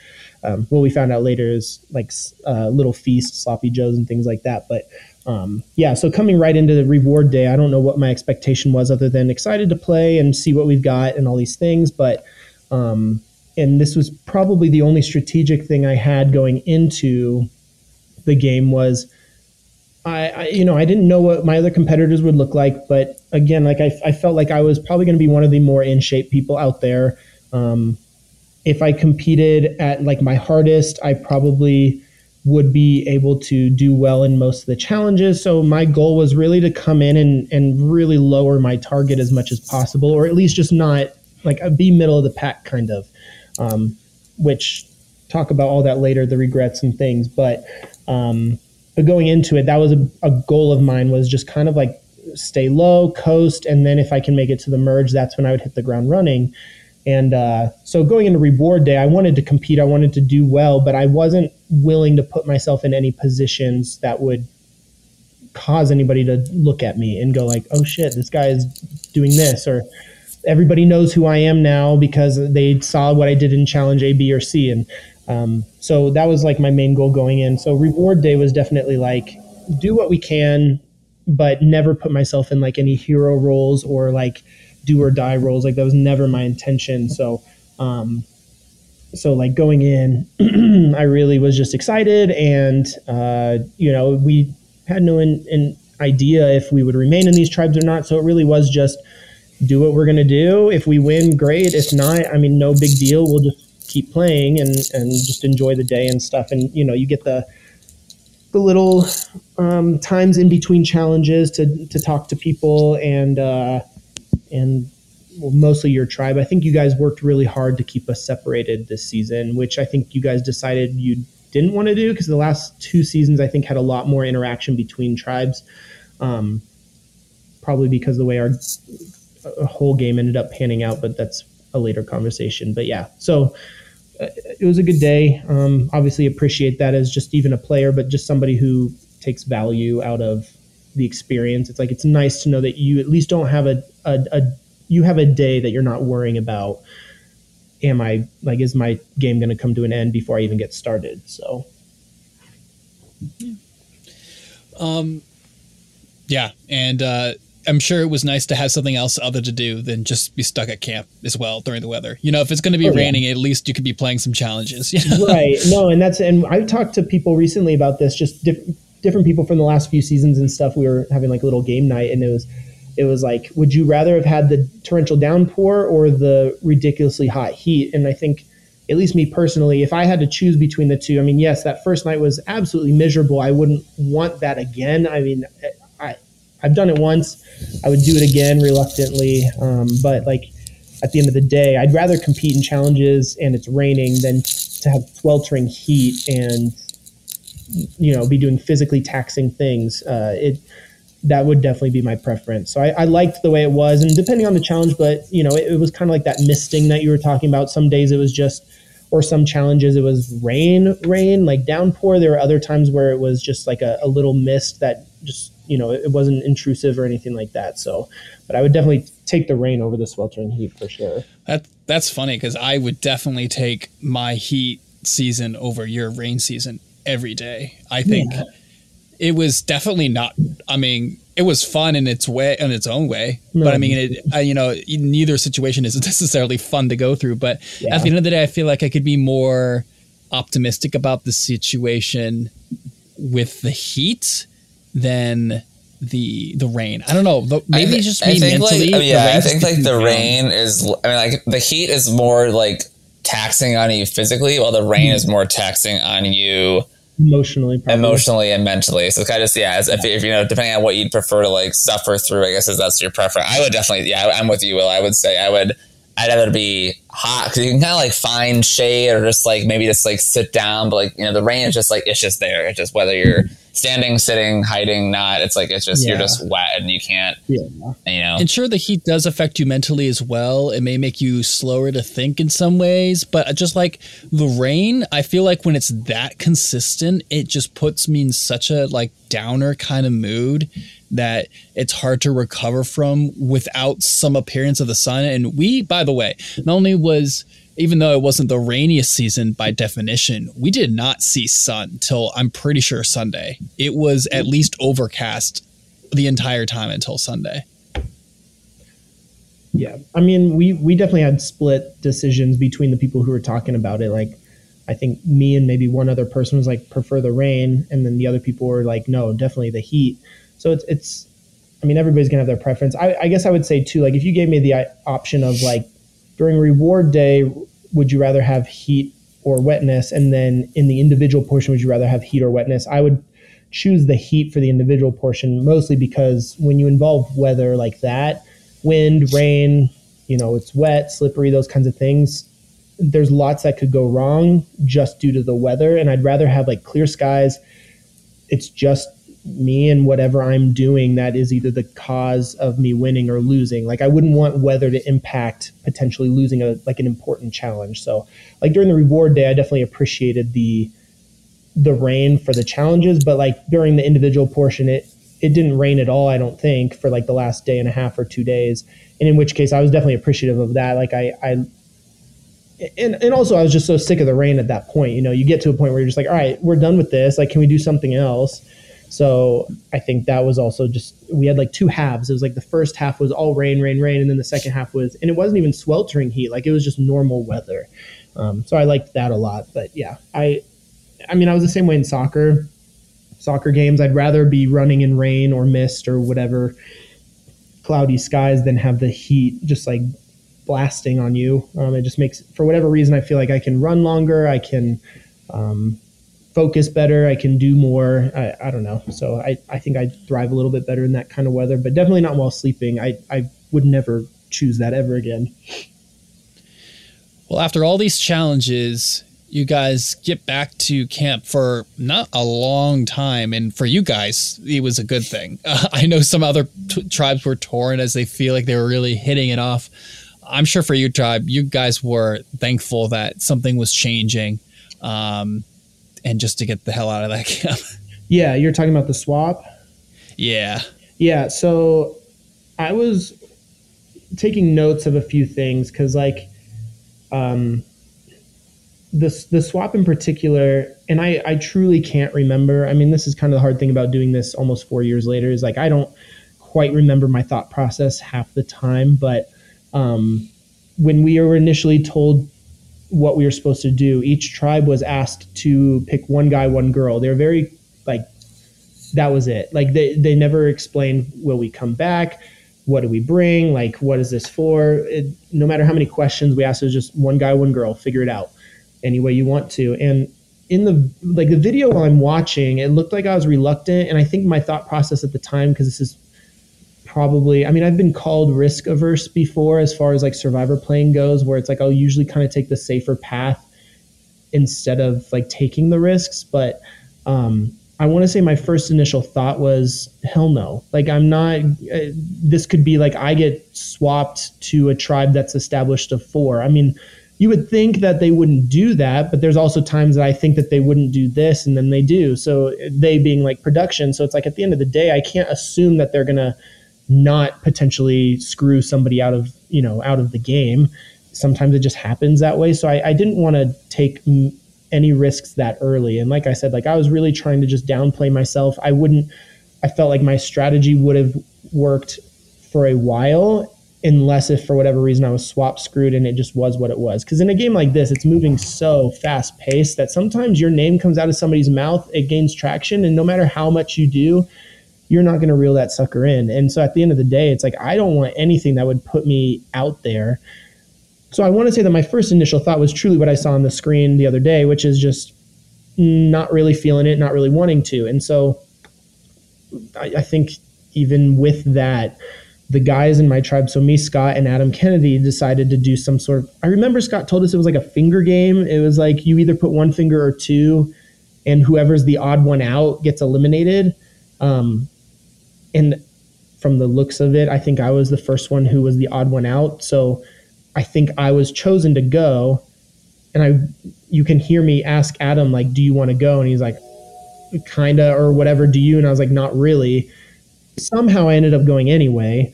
Um, what we found out later is like uh, little feast, sloppy joes, and things like that. But um, yeah, so coming right into the reward day, I don't know what my expectation was other than excited to play and see what we've got and all these things. But, um, and this was probably the only strategic thing I had going into the game was I, I you know, I didn't know what my other competitors would look like. But again, like I, I felt like I was probably going to be one of the more in shape people out there. Um, if I competed at like my hardest, I probably would be able to do well in most of the challenges. So my goal was really to come in and, and really lower my target as much as possible, or at least just not like be middle of the pack kind of, um, which talk about all that later, the regrets and things. But, um, but going into it, that was a, a goal of mine was just kind of like stay low, coast, and then if I can make it to the merge, that's when I would hit the ground running. And uh, so going into reward day, I wanted to compete, I wanted to do well, but I wasn't willing to put myself in any positions that would cause anybody to look at me and go like, "Oh shit, this guy is doing this," or everybody knows who I am now because they saw what I did in challenge A, B, or C, and um, so that was like my main goal going in. So reward day was definitely like do what we can, but never put myself in like any hero roles or like do or die roles. Like that was never my intention. So um, so like going in, I really was just excited, and uh, you know we had no in, in idea if we would remain in these tribes or not. So it really was just do what we're gonna do. If we win, great. If not, I mean, no big deal. We'll just keep playing and and just enjoy the day and stuff. And you know, you get the the little um, times in between challenges to to talk to people and uh, and well, mostly your tribe. I think you guys worked really hard to keep us separated this season, which I think you guys decided you didn't want to do because the last two seasons I think had a lot more interaction between tribes. Um, probably because the way our uh, whole game ended up panning out, but that's a later conversation. But yeah, so uh, it was a good day. Um, obviously, appreciate that as just even a player, but just somebody who takes value out of the experience. It's like it's nice to know that you at least don't have a, a, a you have a day that you're not worrying about am I like is my game going to come to an end before I even get started? So um yeah, and uh I'm sure it was nice to have something else other to do than just be stuck at camp as well during the weather. You know, if it's going to be oh, raining, yeah. at least you could be playing some challenges. You know? Right. No, and that's and I've talked to people recently about this. Just different different people from the last few seasons and stuff. We were having like a little game night, and it was it was like, would you rather have had the torrential downpour or the ridiculously hot heat? And I think, at least me personally, if I had to choose between the two, I mean, yes, that first night was absolutely miserable. I wouldn't want that again. I mean, I I've done it once. I would do it again reluctantly, um, but like at the end of the day, I'd rather compete in challenges and it's raining than to have sweltering heat and you know be doing physically taxing things. Uh, it that would definitely be my preference. So I, I, liked the way it was, and depending on the challenge, but you know, it, it was kind of like that misting that you were talking about. Some days it was just, or some challenges it was rain, rain, like downpour. There were other times where it was just like a, a little mist that just, you know, it wasn't intrusive or anything like that. So, but I would definitely take the rain over the sweltering heat for sure. That that's funny because I would definitely take my heat season over your rain season every day. I think. Yeah it was definitely not. I mean, it was fun in its way, in its own way. No. But I mean, it, uh, you know, neither situation is necessarily fun to go through. But yeah. at the end of the day, I feel like I could be more optimistic about the situation with the heat than the the rain. I don't know. The, maybe th- it's just me mentally. Like, yeah, I think like the down. rain is. I mean, like the heat is more like taxing on you physically, while the rain is more taxing on you emotionally, probably. emotionally and mentally. So kind of yeah, if, if you know, depending on what you'd prefer to like suffer through, I guess is that's your preference. I would definitely, yeah, I'm with you, Will. I would say I would. I'd rather be hot because you can kind of like find shade or just like maybe just like sit down. But like you know, the rain is just like it's just there. It's just whether you're standing, sitting, hiding, not. It's like it's just you're just wet and you can't. Yeah. You know. And sure, the heat does affect you mentally as well. It may make you slower to think in some ways, but just like the rain, I feel like when it's that consistent, it just puts me in such a like downer kind of mood that it's hard to recover from without some appearance of the sun. And we, by the way, not only was even though it wasn't the rainiest season by definition, we did not see sun till I'm pretty sure Sunday. It was at least overcast the entire time until Sunday. Yeah, I mean, we we definitely had split decisions between the people who were talking about it. Like, I think me and maybe one other person was like prefer the rain, and then the other people were like, no, definitely the heat. So it's it's, I mean, everybody's gonna have their preference. I, I guess I would say too, like if you gave me the uh, option of like during reward day, would you rather have heat or wetness, and then in the individual portion, would you rather have heat or wetness? I would choose the heat for the individual portion, mostly because when you involve weather like that, wind, rain, you know, it's wet, slippery, those kinds of things. There's lots that could go wrong just due to the weather. And I'd rather have like clear skies. It's just me and whatever I'm doing that is either the cause of me winning or losing. Like I wouldn't want weather to impact potentially losing a like an important challenge. So like during the reward day, I definitely appreciated the the rain for the challenges, but like during the individual portion, it it didn't rain at all. I don't think for like the last day and a half or two days, and in which case I was definitely appreciative of that. Like I, I and and also I was just so sick of the rain at that point. You know, you get to a point where you're just like, all right, we're done with this. Like, can we do something else? So I think that was also just we had like two halves. It was like the first half was all rain, rain, rain, and then the second half was, and it wasn't even sweltering heat. Like it was just normal weather. Um, so I liked that a lot. But yeah, I I mean, I was the same way in soccer. Soccer games, I'd rather be running in rain or mist or whatever cloudy skies than have the heat just like blasting on you. Um, it just makes, for whatever reason, I feel like I can run longer. I can um, focus better. I can do more. I, I don't know. So I, I think I thrive a little bit better in that kind of weather, but definitely not while sleeping. I, I would never choose that ever again. Well, after all these challenges, you guys get back to camp for not a long time, and for you guys, it was a good thing. Uh, I know some other t- tribes were torn as they feel like they were really hitting it off. I'm sure for your tribe, you guys were thankful that something was changing, um, and just to get the hell out of that camp. Yeah, you're talking about the swap. yeah, Yeah, so I was taking notes of a few things because, like, um, the the swap in particular, and I I truly can't remember. I mean, this is kind of the hard thing about doing this almost four years later is like I don't quite remember my thought process half the time, but um, when we were initially told what we were supposed to do, each tribe was asked to pick one guy, one girl. They were very like that was it. Like they they never explained will we come back? What do we bring? Like what is this for? It, no matter how many questions we asked, it was just one guy, one girl. Figure it out any way you want to. And in the like the video while I'm watching, it looked like I was reluctant, and I think my thought process at the time because this is probably I mean I've been called risk averse before as far as like survivor playing goes, where it's like I'll usually kind of take the safer path instead of like taking the risks, but um, I want to say my first initial thought was, hell no. Like, I'm not, uh, this could be like I get swapped to a tribe that's established of four. I mean, you would think that they wouldn't do that, but there's also times that I think that they wouldn't do this and then they do. So they being like production. So it's like at the end of the day, I can't assume that they're going to not potentially screw somebody out of, you know, out of the game. Sometimes it just happens that way. So I, I didn't want to take mm, any risks that early. And like I said, like I was really trying to just downplay myself. I wouldn't, I felt like my strategy would have worked for a while unless if for whatever reason I was swap screwed and it just was what it was. Because in a game like this, it's moving so fast paced that sometimes your name comes out of somebody's mouth, it gains traction, and no matter how much you do, you're not going to reel that sucker in. And so at the end of the day, it's like I don't want anything that would put me out there. So I want to say that my first initial thought was truly what I saw on the screen the other day, which is just not really feeling it, not really wanting to. And so I, I think even with that, the guys in my tribe, so me, Scott, and Adam Kennedy, decided to do some sort of. I remember Scott told us it was like a finger game. It was like you either put one finger or two, and whoever's the odd one out gets eliminated. Um, and from the looks of it, I think I was the first one who was the odd one out. So I think I was chosen to go. And I, you can hear me ask Adam, like, do you want to go? And he's like, kinda, or whatever, do you? And I was like, not really. Somehow I ended up going anyway.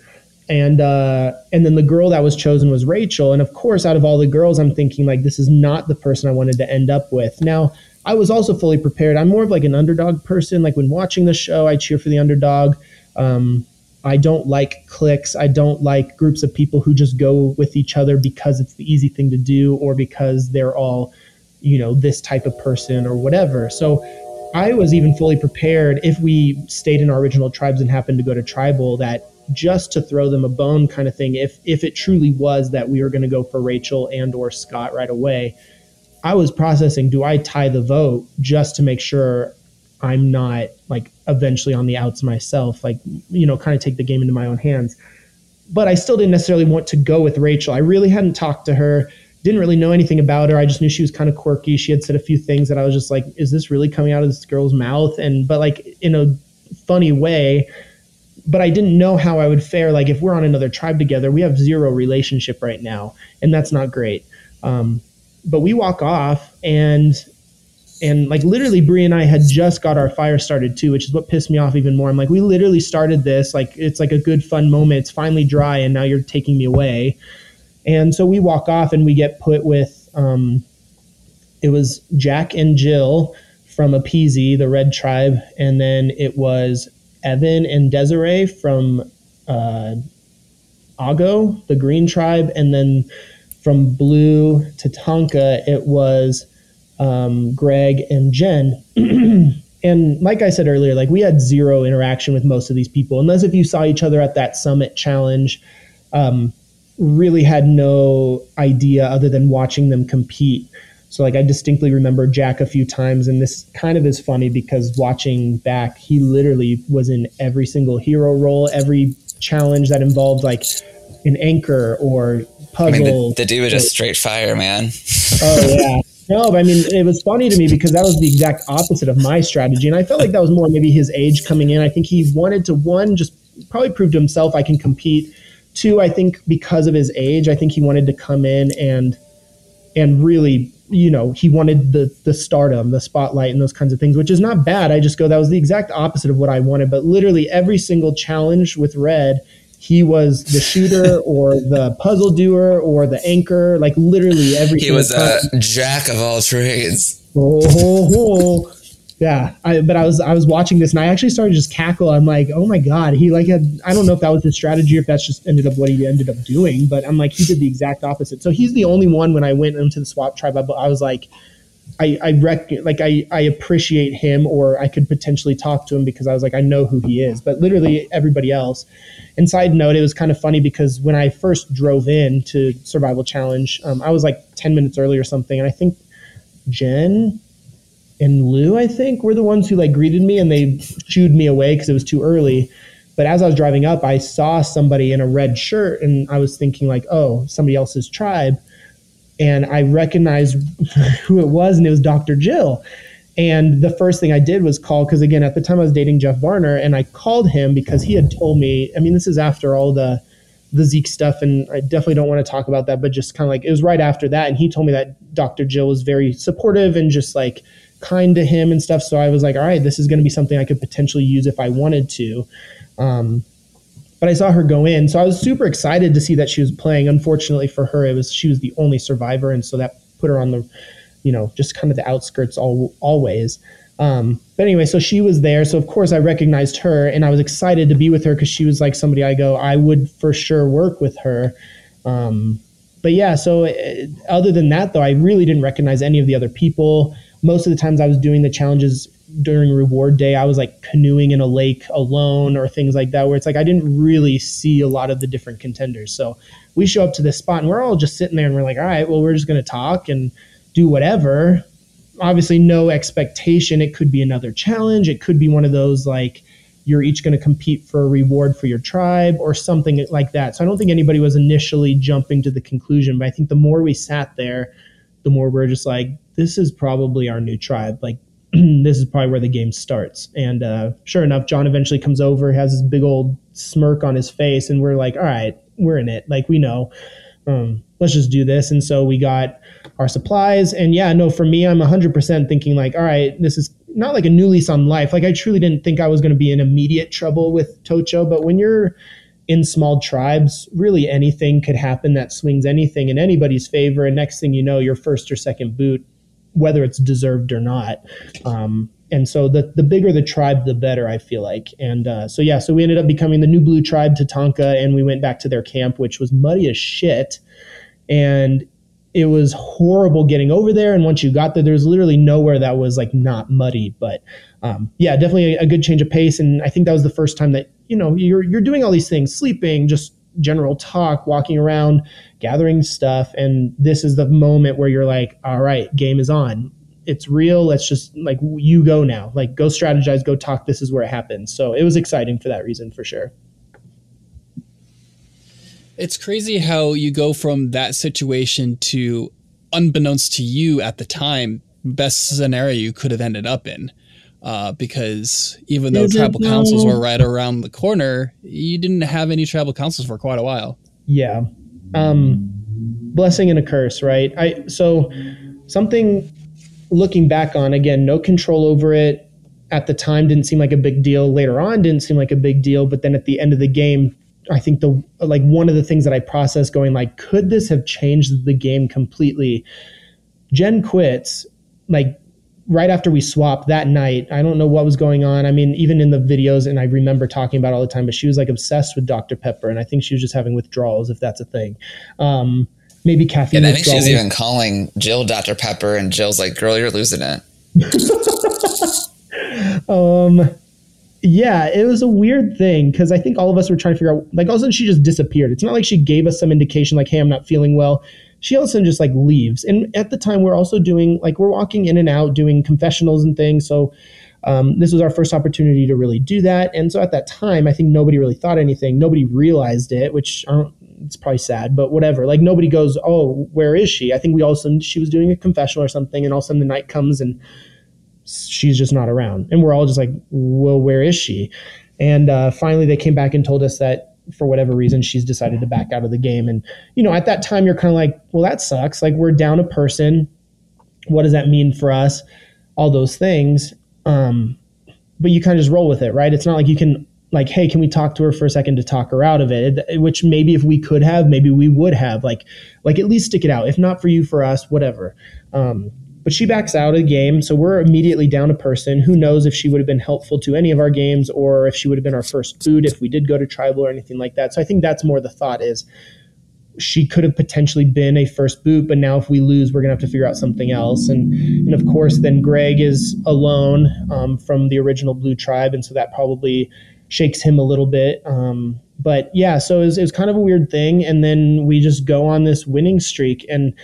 And uh, and then the girl that was chosen was Rachel. And of course, out of all the girls, I'm thinking like this is not the person I wanted to end up with. Now, I was also fully prepared. I'm more of like an underdog person. Like when watching the show, I cheer for the underdog. Um, I don't like cliques. I don't like groups of people who just go with each other because it's the easy thing to do or because they're all, you know, this type of person or whatever. So I was even fully prepared if we stayed in our original tribes and happened to go to tribal that just to throw them a bone kind of thing if if it truly was that we were going to go for Rachel and or Scott right away I was processing do I tie the vote just to make sure I'm not like eventually on the outs myself, like, you know, kind of take the game into my own hands. But I still didn't necessarily want to go with Rachel. I really hadn't talked to her, didn't really know anything about her. I just knew she was kind of quirky. She had said a few things that I was just like, is this really coming out of this girl's mouth? And, but like in a funny way. But I didn't know how I would fare. Like if we're on another tribe together, we have zero relationship right now, and that's not great. Um, but we walk off and and like literally Brie and I had just got our fire started too, which is what pissed me off even more. I'm like, we literally started this, like it's like a good fun moment. It's finally dry, and now you're taking me away. And so we walk off, and we get put with. Um, it was Jack and Jill from Apisi, the Red Tribe, and then it was Evan and Desiree from uh, Ago, the Green Tribe, and then from Blue to Tonka, it was um, Greg, and Jen. and like I said earlier, like we had zero interaction with most of these people, unless if you saw each other at that summit challenge. Um, really had no idea other than watching them compete. So like I distinctly remember Jack a few times, and this kind of is funny because watching back, he literally was in every single hero role, every challenge that involved like an anchor or puzzle. I mean, the, the dude was just straight fire, man. Oh yeah. No, but I mean, it was funny to me because that was the exact opposite of my strategy. And I felt like that was more maybe his age coming in. I think he wanted to, one, just probably prove to himself I can compete. Two, I think because of his age, I think he wanted to come in and and really, you know, he wanted the the stardom, the spotlight, and those kinds of things, which is not bad. I just go, that was the exact opposite of what I wanted. But literally every single challenge with Red, he was the shooter or the puzzle doer or the anchor, like literally everything. He was a jack of all trades. Oh, oh, oh. yeah. I, but I was I was watching this and I actually started to just cackle. I'm like, oh my god, he like had I don't know if that was his strategy or if that's just ended up what he ended up doing, but I'm like he did the exact opposite. So he's the only one when I went into the swap tribe, I, I was like I, I rec- like I, I appreciate him or I could potentially talk to him because I was like I know who he is but literally everybody else. And side note it was kind of funny because when I first drove in to survival challenge um, I was like 10 minutes early or something and I think Jen and Lou I think were the ones who like greeted me and they shooed me away because it was too early. But as I was driving up I saw somebody in a red shirt and I was thinking like oh somebody else's tribe and I recognized who it was, and it was Dr. Jill. And the first thing I did was call because again, at the time I was dating Jeff Varner, and I called him because he had told me. I mean, this is after all the the Zeke stuff, and I definitely don't want to talk about that, but just kind of like it was right after that, and he told me that Dr. Jill was very supportive and just like kind to him and stuff. So I was like, all right, this is going to be something I could potentially use if I wanted to. Um, but I saw her go in, so I was super excited to see that she was playing. Unfortunately for her, it was she was the only survivor, and so that put her on the, you know, just kind of the outskirts all, always. Um, but anyway, so she was there, so of course I recognized her, and I was excited to be with her because she was like somebody I go I would for sure work with her. Um, but yeah, so uh, other than that, though, I really didn't recognize any of the other people. Most of the times I was doing the challenges during reward day I was like canoeing in a lake alone or things like that where it's like I didn't really see a lot of the different contenders. So we show up to this spot and we're all just sitting there and we're like, all right, well we're just gonna talk and do whatever. Obviously, no expectation. It could be another challenge. It could be one of those like you're each going to compete for a reward for your tribe or something like that. So I don't think anybody was initially jumping to the conclusion, but I think the more we sat there, the more we're just like, this is probably our new tribe. Like, this is probably where the game starts. And uh, sure enough, John eventually comes over, has this big old smirk on his face, and we're like, all right, we're in it. Like, we know. Um, let's just do this. And so we got our supplies. And yeah, no, for me, I'm 100% thinking, like, all right, this is not like a new lease on life. Like I truly didn't think I was going to be in immediate trouble with Tocho, but when you're in small tribes, really anything could happen that swings anything in anybody's favor. And next thing you know, your first or second boot, whether it's deserved or not. Um, and so the the bigger the tribe, the better. I feel like. And uh, so yeah, so we ended up becoming the new blue tribe, to Tonka, and we went back to their camp, which was muddy as shit. And it was horrible getting over there. And once you got there, there's literally nowhere that was like not muddy. But um, yeah, definitely a, a, good change of pace. And I think that was the first time that you know you're you're doing all these things, sleeping, just general talk, walking around, gathering stuff, and this is the moment where you're like, all right, game is on. It's real. Let's just like you go now. Like go strategize, go talk. This is where it happens. So it was exciting for that reason, for sure. It's crazy how you go from that situation to, unbeknownst to you at the time, best scenario you could have ended up in. Uh, because even though Is tribal councils were right around the corner, you didn't have any tribal councils for quite a while. Yeah. Um, blessing and a curse, right? I so something looking back on again, no control over it at the time didn't seem like a big deal. Later on didn't seem like a big deal, but then at the end of the game I think the like one of the things that I process going like, could this have changed the game completely? Jen quits like right after we swapped that night. I don't know what was going on. I mean, even in the videos, and I remember talking about all the time, but she was like obsessed with Dr. Pepper, and I think she was just having withdrawals, if that's a thing. Um, maybe caffeine. Yeah, I think she's even calling Jill Dr. Pepper, and Jill's like, "Girl, you're losing it." um yeah, it was a weird thing because I think all of us were trying to figure out, like, all of a sudden she just disappeared. It's not like she gave us some indication, like, hey, I'm not feeling well. She all of a sudden just like leaves. And at the time, we're also doing, like, we're walking in and out doing confessionals and things. So um, this was our first opportunity to really do that. And so at that time, I think nobody really thought anything. Nobody realized it, which it's probably sad, but whatever. Like, nobody goes, oh, where is she? I think we all of a sudden, she was doing a confessional or something, and all of a sudden the night comes and she's just not around. And we're all just like, well, where is she? And uh, finally, they came back and told us that for whatever reason, she's decided to back out of the game. And, you know, at that time, you're kind of like, well, that sucks. Like, we're down a person. What does that mean for us? All those things. Um, but you kind of just roll with it, right? It's not like you can, like, hey, can we talk to her for a second to talk her out of it? Which maybe if we could have, maybe we would have. Like, like at least stick it out. If not for you, for us, whatever. Um, but she backs out of the game, so we're immediately down a person. Who knows if she would have been helpful to any of our games or if she would have been our first boot if we did go to tribal or anything like that. So I think that's more the thought is she could have potentially been a first boot, but now if we lose, we're gonna have to figure out something else. And and of course, then Greg is alone um, from the original Blue Tribe, and so that probably shakes him a little bit. Um, but yeah, so it was, it was kind of a weird thing, and then we just go on this winning streak, and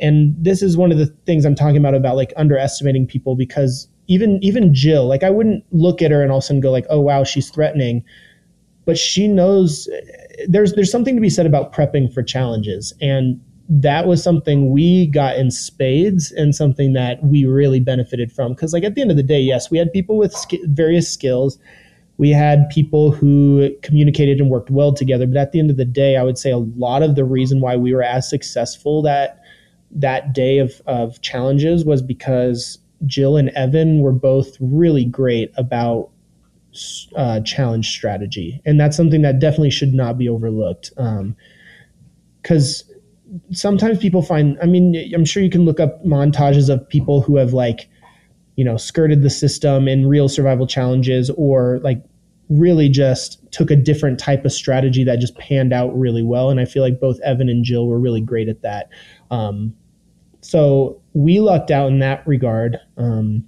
and this is one of the things I'm talking about about like underestimating people because even even Jill, like I wouldn't look at her and all of a sudden go like, oh wow, she's threatening, but she knows there's there's something to be said about prepping for challenges. And that was something we got in spades and something that we really benefited from. Because like at the end of the day yes we had people with sk- various skills. We had people who communicated and worked well together. But at the end of the day i would say a lot of the reason why we were as successful that that day of, of challenges was because Jill and Evan were both really great about uh, challenge strategy. And that's something that definitely should not be overlooked. Because um, sometimes people find, I mean, I'm sure you can look up montages of people who have like, you know, skirted the system in real survival challenges or like really just took a different type of strategy that just panned out really well. And I feel like both Evan and Jill were really great at that. Um, so we lucked out in that regard. Um,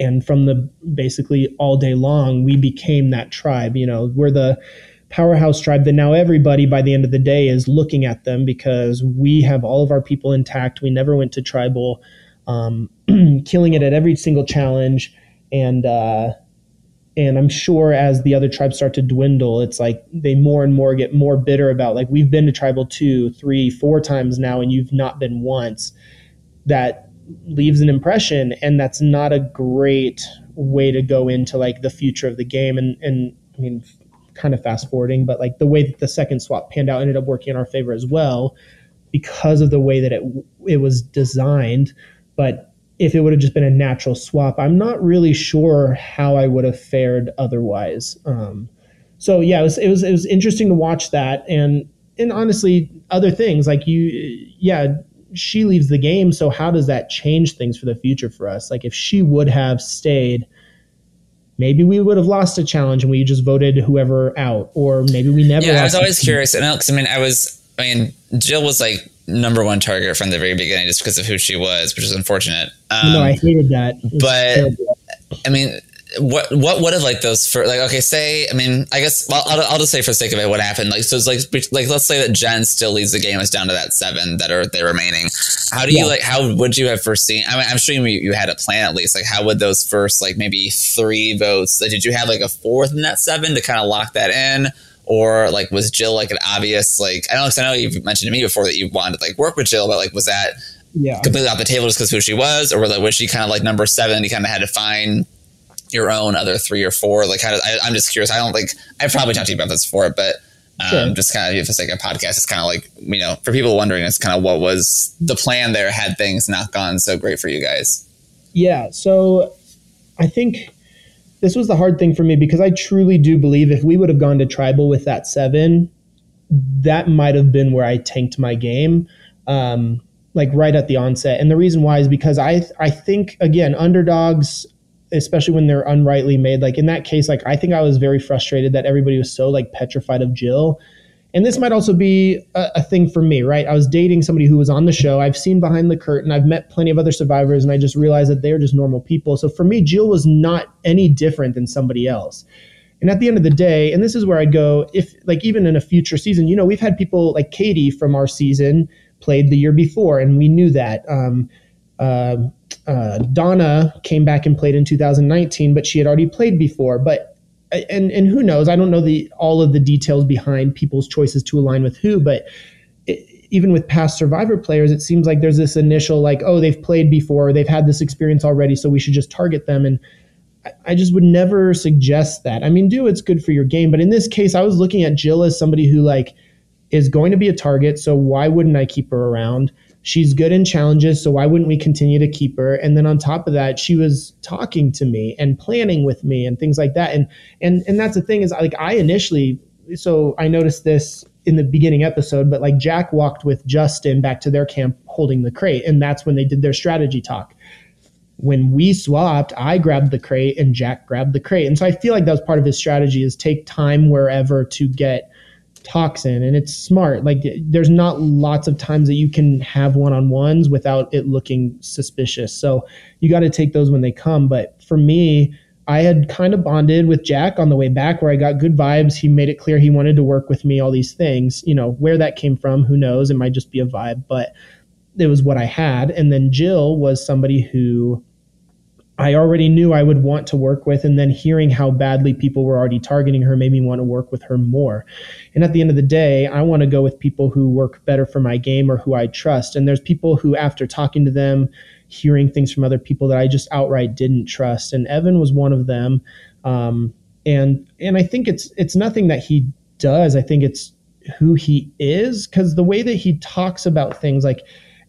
and from the basically all day long, we became that tribe. You know, we're the powerhouse tribe that now everybody by the end of the day is looking at them because we have all of our people intact. We never went to tribal, um, killing it at every single challenge, and uh, and I'm sure as the other tribes start to dwindle, it's like they more and more get more bitter about like we've been to tribal two, three, four times now, and you've not been once. That leaves an impression, and that's not a great way to go into like the future of the game. And and I mean, kind of fast forwarding, but like the way that the second swap panned out ended up working in our favor as well because of the way that it it was designed. But if it would have just been a natural swap, I'm not really sure how I would have fared otherwise. Um, so yeah, it was it was it was interesting to watch that, and and honestly, other things like you, yeah, she leaves the game. So how does that change things for the future for us? Like if she would have stayed, maybe we would have lost a challenge and we just voted whoever out, or maybe we never. Yeah, I was always curious, and I mean, I was, I mean, Jill was like number one target from the very beginning just because of who she was, which is unfortunate. Um, no, I hated that. But I mean, what what would have like those for like okay say I mean I guess well, I'll, I'll just say for the sake of it what happened like so it's like like let's say that Jen still leads the game it's down to that seven that are they remaining how do you yeah. like how would you have foreseen I mean I'm sure you, you had a plan at least like how would those first like maybe three votes like, did you have like a fourth in that seven to kind of lock that in or like was Jill like an obvious like I don't know I know you've mentioned to me before that you wanted to like work with Jill, but like was that yeah completely off the table just because who she was, or like was she kind of like number seven? You kind of had to find your own other three or four. Like kind of I, am just curious. I don't like I probably talked to you about this before, but. Um, sure. Just kind of, if it's like a podcast, it's kind of like, you know, for people wondering, it's kind of what was the plan there had things not gone so great for you guys. Yeah. So I think this was the hard thing for me because I truly do believe if we would have gone to tribal with that seven, that might have been where I tanked my game, um, like right at the onset. And the reason why is because I I think again underdogs, especially when they're unrightly made, like in that case, like I think I was very frustrated that everybody was so like petrified of Jill and this might also be a, a, thing for me, right? I was dating somebody who was on the show. I've seen behind the curtain. I've met plenty of other survivors, and I just realized that they're just normal people. So for me, Jill was not any different than somebody else. And at the end of the day, and this is where I'd go, if like even in a future season, you know, we've had people like Katie from our season played the year before, and we knew that. Um, uh, uh, Donna came back and played in 2019, but she had already played before. But and and who knows? I don't know the all of the details behind people's choices to align with who, but it, even with past Survivor players, it seems like there's this initial like, oh, they've played before, they've had this experience already, so we should just target them. And I, I just would never suggest that. I mean, do it's good for your game, but in this case, I was looking at Jill as somebody who like is going to be a target, so why wouldn't I keep her around? She's good in challenges, so why wouldn't we continue to keep her? And then on top of that, she was talking to me and planning with me and things like that. And and and that's the thing is like I initially so I noticed this in the beginning episode, but like Jack walked with Justin back to their camp holding the crate, and that's when they did their strategy talk. When we swapped, I grabbed the crate and Jack grabbed the crate. And so I feel like that was part of his strategy is take time wherever to get toxin and it's smart. Like there's not lots of times that you can have one-on-ones without it looking suspicious. So you got to take those when they come. But for me i had kind of bonded with jack on the way back where i got good vibes. He made it clear he wanted to work with me all these things. You know where that came from who knows? It might just be a vibe but it was what i had. And then jill was somebody who I already knew I would want to work with. And then hearing how badly people were already targeting her made me want to work with her more. And at the end of the day, I want to go with people who work better for my game or who I trust. And there's people who, after talking to them, hearing things from other people that I just outright didn't trust. And Evan was one of them. Um, and and I think it's it's nothing that he does. I think it's who he is because the way that he talks about things like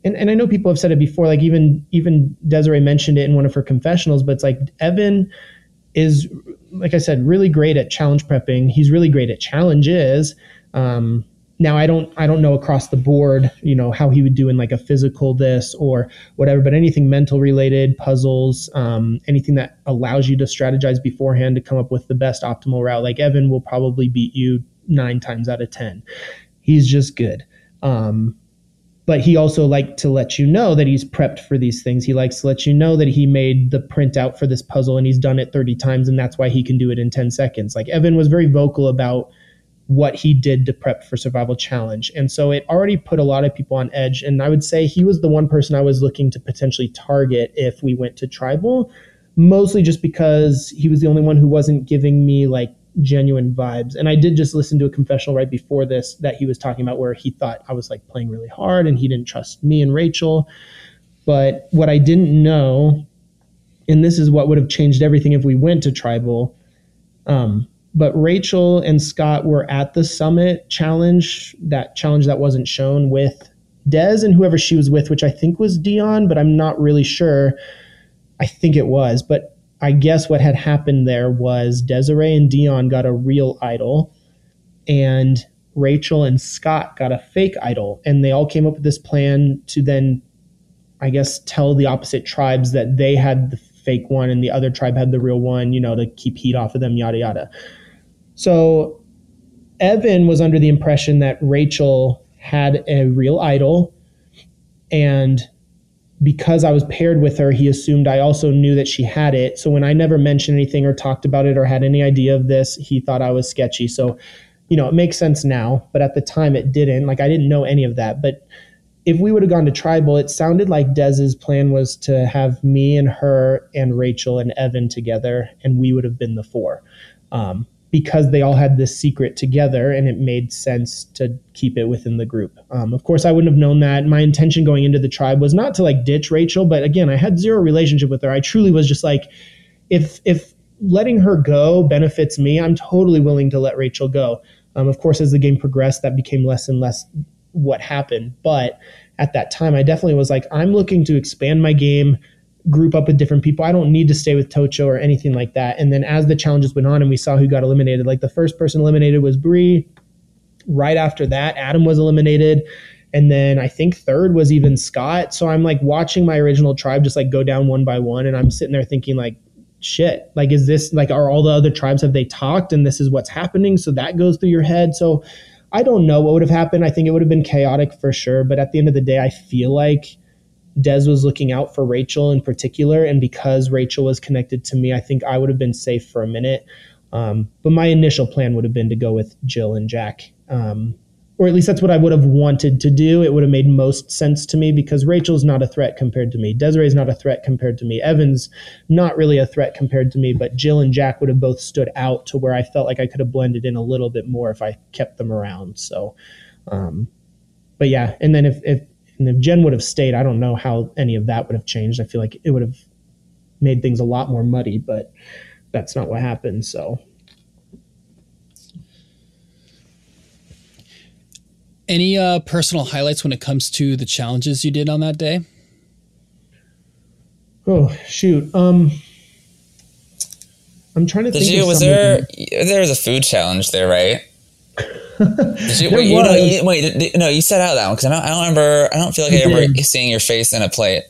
and, and I know people have said it before, like even even Desiree mentioned it in one of her confessionals, but it's like Evan is like I said, really great at challenge prepping. He's really great at challenges. Um, now I don't I don't know across the board, you know, how he would do in like a physical this or whatever, but anything mental related, puzzles, um, anything that allows you to strategize beforehand to come up with the best optimal route. Like Evan will probably beat you nine times out of ten. He's just good. Um, but he also liked to let you know that he's prepped for these things. He likes to let you know that he made the printout for this puzzle and he's done it 30 times and that's why he can do it in 10 seconds. Like Evan was very vocal about what he did to prep for survival challenge. And so it already put a lot of people on edge and I would say he was the one person I was looking to potentially target if we went to tribal, mostly just because he was the only one who wasn't giving me like genuine vibes. And I did just listen to a confessional right before this that he was talking about where he thought I was like playing really hard and he didn't trust me and Rachel. But what I didn't know, and this is what would have changed everything if we went to tribal. Um, but Rachel and Scott were at the summit challenge, that challenge that wasn't shown with Des and whoever she was with, which I think was Dion, but I'm not really sure. I think it was, but I guess what had happened there was Desiree and Dion got a real idol, and Rachel and Scott got a fake idol, and they all came up with this plan to then, I guess, tell the opposite tribes that they had the fake one and the other tribe had the real one, you know, to keep heat off of them, yada yada. So Evan was under the impression that Rachel had a real idol and because I was paired with her, he assumed I also knew that she had it. So when I never mentioned anything or talked about it or had any idea of this, he thought I was sketchy. So, you know, it makes sense now, but at the time it didn't. Like I didn't know any of that. But if we would have gone to tribal, it sounded like Dez's plan was to have me and her and Rachel and Evan together, and we would have been the four. Um, because they all had this secret together and it made sense to keep it within the group. Um, of course, I wouldn't have known that. My intention going into the tribe was not to like ditch Rachel, but again, I had zero relationship with her. I truly was just like, if if letting her go benefits me, I'm totally willing to let Rachel go. Um, of course, as the game progressed, that became less and less what happened. But at that time, I definitely was like, I'm looking to expand my game group up with different people. I don't need to stay with Tocho or anything like that. And then as the challenges went on and we saw who got eliminated, like the first person eliminated was Bree. Right after that, Adam was eliminated. And then I think third was even Scott. So I'm like watching my original tribe just like go down one by one. And I'm sitting there thinking, like, shit, like, is this like, are all the other tribes, have they talked and this is what's happening? So that goes through your head. So I don't know what would have happened. I think it would have been chaotic for sure. But at the end of the day, I feel like Des was looking out for Rachel in particular, and because Rachel was connected to me, I think I would have been safe for a minute. Um, but my initial plan would have been to go with Jill and Jack, um, or at least that's what I would have wanted to do. It would have made most sense to me because Rachel's not a threat compared to me. Desiree's not a threat compared to me. Evan's not really a threat compared to me, but Jill and Jack would have both stood out to where I felt like I could have blended in a little bit more if I kept them around. So, um, but yeah, and then if, if and if Jen would have stayed, I don't know how any of that would have changed. I feel like it would have made things a lot more muddy, but that's not what happened. So. Any uh, personal highlights when it comes to the challenges you did on that day? Oh shoot. Um, I'm trying to Did think. you? Was there? There was a food challenge there, right? Did you, wait, you know, you, wait, no, you set out that one because I don't, I don't remember. I don't feel like I remember seeing your face in a plate.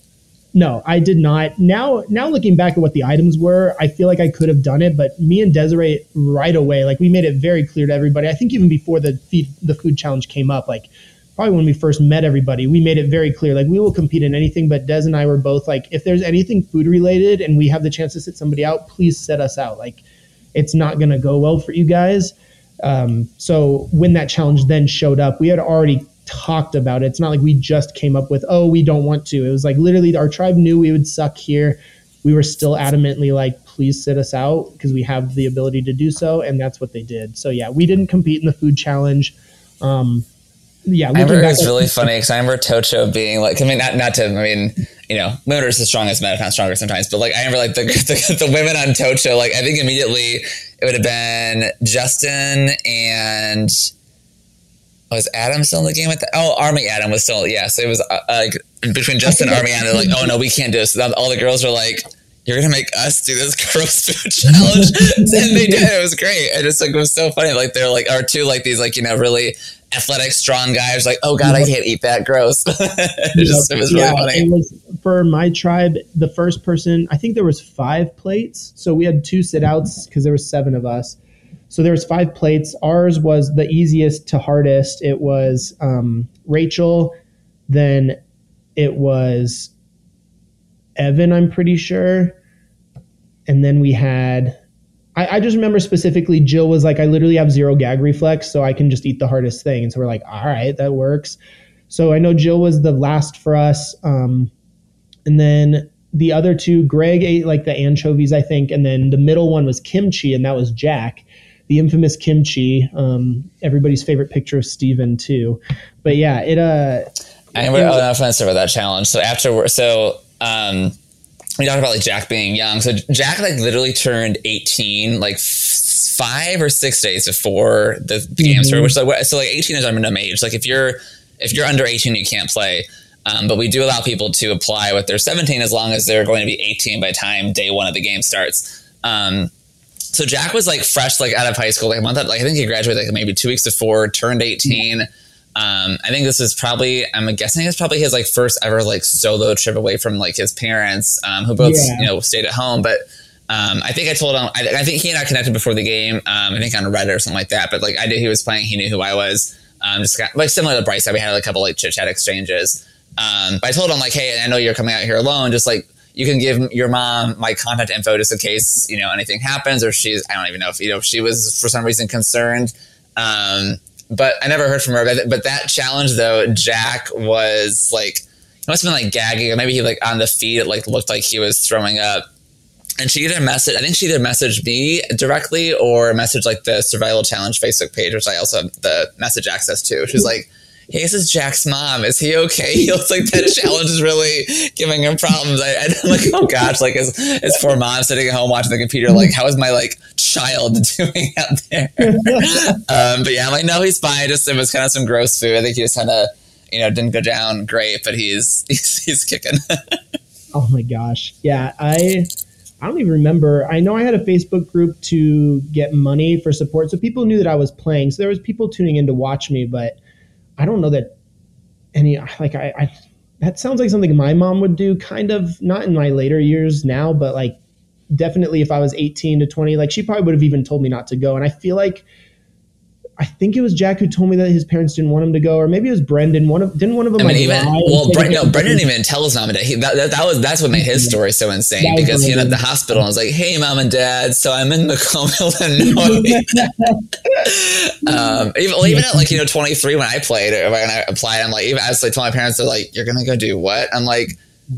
No, I did not. Now, now looking back at what the items were, I feel like I could have done it. But me and Desiree, right away, like we made it very clear to everybody. I think even before the feed, the food challenge came up, like probably when we first met everybody, we made it very clear. Like we will compete in anything. But Des and I were both like, if there's anything food related and we have the chance to sit somebody out, please set us out. Like it's not going to go well for you guys. Um, so when that challenge then showed up, we had already talked about it. It's not like we just came up with, oh, we don't want to. It was like literally our tribe knew we would suck here. We were still adamantly like, please sit us out because we have the ability to do so. And that's what they did. So yeah, we didn't compete in the food challenge. Um, yeah, I remember it was really funny because I remember Tocho being like, I mean, not not to, I mean, you know, women are as strong as men, if not stronger sometimes, but like I remember like the, the, the women on Tocho, like I think immediately it would have been Justin and was Adam still in the game at the oh Army Adam was still yeah so it was uh, like between Justin and Army Adam like oh no we can't do this. So all the girls were like you're gonna make us do this gross food challenge and they did it was great and it's like it was so funny like they're like or two like these like you know really athletic, strong guys like, oh god, I can't eat that. Gross. it, just, it was really yeah, funny. Was, for my tribe, the first person, I think there was five plates. So we had two sit outs because there was seven of us. So there was five plates. Ours was the easiest to hardest. It was um, Rachel, Then it was Evan, I'm pretty sure. And then we had, I, I, just remember specifically, Jill was like, I literally have zero gag reflex, so I can just eat the hardest thing. And so we're like, all right, that works. So I know Jill was the last for us. Um, and then the other two, Greg ate like the anchovies, I think. And then the middle one was kimchi, and that was Jack the infamous kimchi. Um, everybody's favorite picture of Steven too. But yeah, it uh I remember oh, I was about that challenge. So after so um we talked about like Jack being young. So Jack like literally turned 18 like f- five or six days before the mm-hmm. game started, which like so like 18 is our minimum age. Like if you're if you're under 18, you can't play. Um, but we do allow people to apply with their 17 as long as they're going to be 18 by time day one of the game starts. Um, so Jack was like fresh, like out of high school, like a month. Like I think he graduated like maybe two weeks before, turned 18. Um, I think this is probably, I'm guessing it's probably his like first ever like solo trip away from like his parents, um, who both, yeah. you know, stayed at home. But um, I think I told him, I, I, think he and I connected before the game, um, I think on Reddit or something like that. But like I knew he was playing, he knew who I was. Um, just got, like similar to Bryce, we had like, a couple like chit chat exchanges. Um, but I told him like, hey, I know you're coming out here alone. Just like, you can give your mom my contact info just in case, you know, anything happens or she's, I don't even know if, you know, if she was for some reason concerned. Um, but I never heard from her. But, that challenge though, Jack was like, he must have been like gagging, or maybe he like on the feed, it like looked like he was throwing up. And she either messaged, I think she either messaged me directly or messaged like the Survival Challenge Facebook page, which I also have the message access to. She's like, hey, this is Jack's mom. Is he okay? He looks like that challenge is really giving him problems. I, am like, oh gosh, like his, his poor mom sitting at home watching the computer, like, how is my like child doing out there? um, but yeah, I'm like, no, he's fine. Just it was kind of some gross food. I think he just kind of, you know, didn't go down great, but he's he's, he's kicking. oh my gosh, yeah, I. I don't even remember. I know I had a Facebook group to get money for support, so people knew that I was playing. So there was people tuning in to watch me, but I don't know that any like I, I that sounds like something my mom would do kind of not in my later years now but like definitely if i was 18 to 20 like she probably would have even told me not to go. And i feel like I think it was Jack who told me that his parents didn't want him to go, or maybe it was Brendan. One of didn't one of them. I mean, even well, Bre- no, Brendan didn't even tell his mom and dad. He, that, that, that, was that's what made his story so insane because he ended at the hospital and was like, "Hey, mom and dad, so I'm in Macomb, Illinois." um, even well, even at like you know 23 when I played when I applied, I'm like, even I was like, told my parents, they're like, "You're gonna go do what?" I'm like.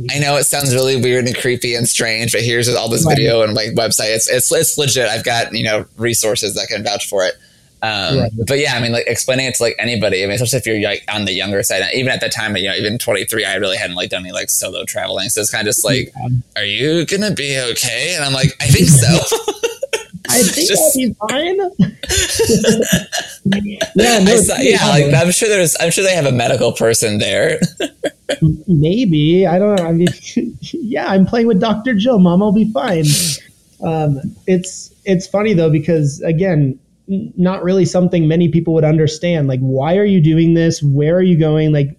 I know it sounds really weird and creepy and strange, but here's all this video and like website. It's, it's it's legit. I've got you know resources that can vouch for it. Um, right. But yeah, I mean, like explaining it to like anybody. I mean, especially if you're like on the younger side. Even at that time, you know, even 23, I really hadn't like done any like solo traveling. So it's kind of just like, yeah. are you gonna be okay? And I'm like, I think so. I think just, I'll be fine. yeah, no, saw, yeah. Like I'm sure there's, I'm sure they have a medical person there. Maybe I don't know. I mean, yeah, I'm playing with Doctor Jill. Mom, I'll be fine. Um, it's it's funny though because again, not really something many people would understand. Like, why are you doing this? Where are you going? Like,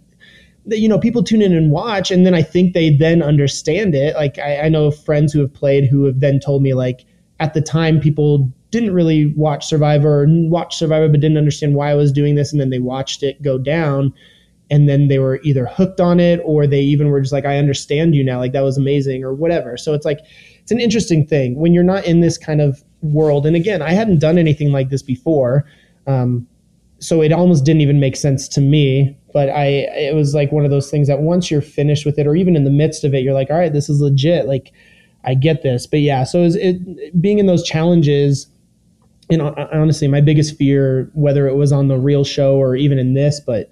you know, people tune in and watch, and then I think they then understand it. Like, I, I know friends who have played who have then told me, like, at the time, people didn't really watch Survivor or watch Survivor, but didn't understand why I was doing this, and then they watched it go down, and then they were either hooked on it or they even were just like, I understand you now, like that was amazing or whatever. So it's like it's an interesting thing when you're not in this kind of world. And again, I hadn't done anything like this before. Um, so it almost didn't even make sense to me. But I, it was like one of those things that once you're finished with it, or even in the midst of it, you're like, all right, this is legit. Like, I get this. But yeah, so it, was, it being in those challenges, and honestly, my biggest fear, whether it was on the real show or even in this, but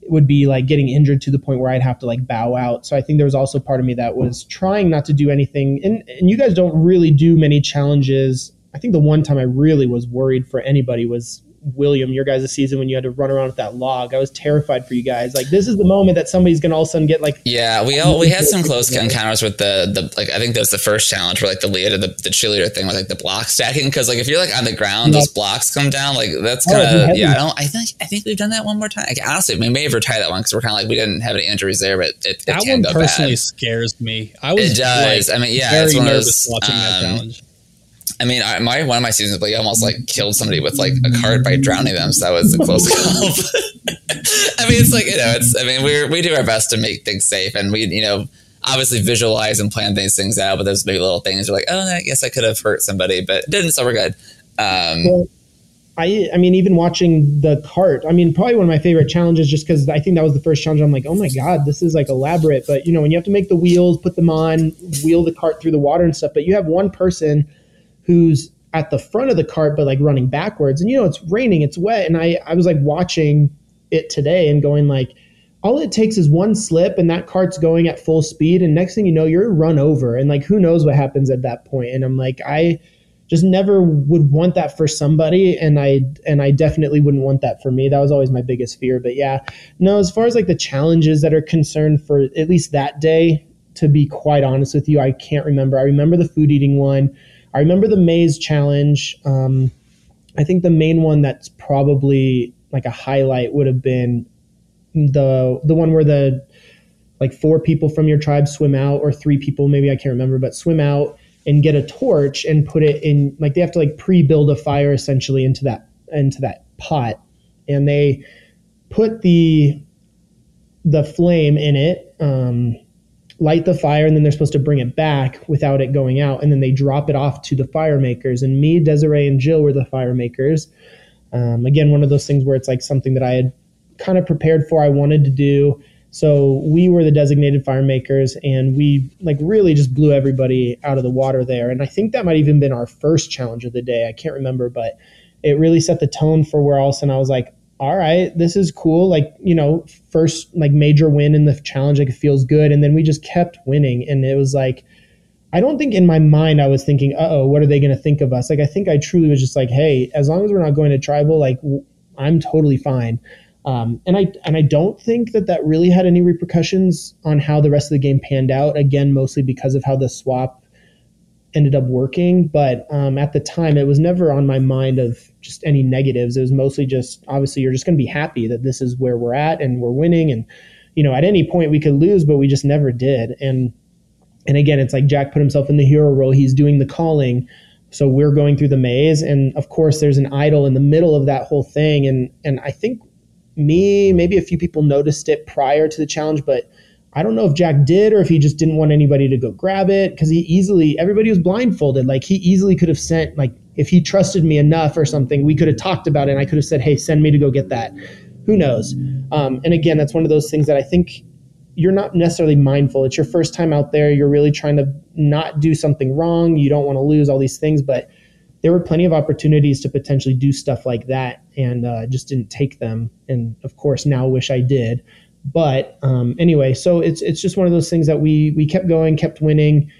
it would be like getting injured to the point where I'd have to like bow out. So I think there was also part of me that was trying not to do anything. And, and you guys don't really do many challenges I think the one time I really was worried for anybody was William, your guys' season when you had to run around with that log. I was terrified for you guys. Like this is the moment that somebody's gonna all of a sudden get like Yeah, we all we had some close encounters with the the like I think that was the first challenge where like the leader the, the cheerleader thing with like the block stacking because like if you're like on the ground, those blocks come down. Like that's kind of oh, yeah. I don't. I think I think we've done that one more time. Like, honestly, we may have retired that one because we're kind of like we didn't have any injuries there, but it, it that one personally bad. scares me. I was it does. Like, I mean, yeah, it's one of those, watching um, that challenge. I mean, I, my one of my seasons, like almost like killed somebody with like a cart by drowning them. So that was a close call. I mean, it's like you know, it's. I mean, we we do our best to make things safe, and we you know obviously visualize and plan these things out. But those maybe little things are like, oh, I I could have hurt somebody, but didn't, so we're good. Um, I, I mean, even watching the cart, I mean, probably one of my favorite challenges just because I think that was the first challenge. I'm like, oh my God, this is like elaborate. But, you know, when you have to make the wheels, put them on, wheel the cart through the water and stuff, but you have one person who's at the front of the cart, but like running backwards. And, you know, it's raining, it's wet. And I, I was like watching it today and going like, all it takes is one slip and that cart's going at full speed. And next thing you know, you're run over. And like, who knows what happens at that point. And I'm like, I, just never would want that for somebody and i and i definitely wouldn't want that for me that was always my biggest fear but yeah no as far as like the challenges that are concerned for at least that day to be quite honest with you i can't remember i remember the food eating one i remember the maze challenge um, i think the main one that's probably like a highlight would have been the the one where the like four people from your tribe swim out or three people maybe i can't remember but swim out and get a torch and put it in like they have to like pre-build a fire essentially into that into that pot. And they put the the flame in it um, light the fire and then they're supposed to bring it back without it going out and then they drop it off to the fire makers and me desiree and jill were the fire makers um, again one of those things where it's like something that i had kind of prepared for i wanted to do so we were the designated fire makers and we like really just blew everybody out of the water there. And I think that might even been our first challenge of the day. I can't remember, but it really set the tone for where else and I was like, all right, this is cool. Like, you know, first like major win in the challenge, like it feels good. And then we just kept winning. And it was like, I don't think in my mind I was thinking, uh oh, what are they going to think of us? Like, I think I truly was just like, hey, as long as we're not going to tribal, like, I'm totally fine. Um, and I and I don't think that that really had any repercussions on how the rest of the game panned out. Again, mostly because of how the swap ended up working. But um, at the time, it was never on my mind of just any negatives. It was mostly just obviously you're just going to be happy that this is where we're at and we're winning. And you know, at any point we could lose, but we just never did. And and again, it's like Jack put himself in the hero role. He's doing the calling. So we're going through the maze, and of course, there's an idol in the middle of that whole thing. And and I think me, maybe a few people noticed it prior to the challenge, but I don't know if Jack did or if he just didn't want anybody to go grab it because he easily, everybody was blindfolded. Like he easily could have sent, like, if he trusted me enough or something, we could have talked about it and I could have said, hey, send me to go get that. Who knows? Um, and again, that's one of those things that I think you're not necessarily mindful. It's your first time out there. You're really trying to not do something wrong. You don't want to lose all these things, but there were plenty of opportunities to potentially do stuff like that and uh, just didn't take them. And of course, now wish I did. But um, anyway, so it's it's just one of those things that we we kept going, kept winning,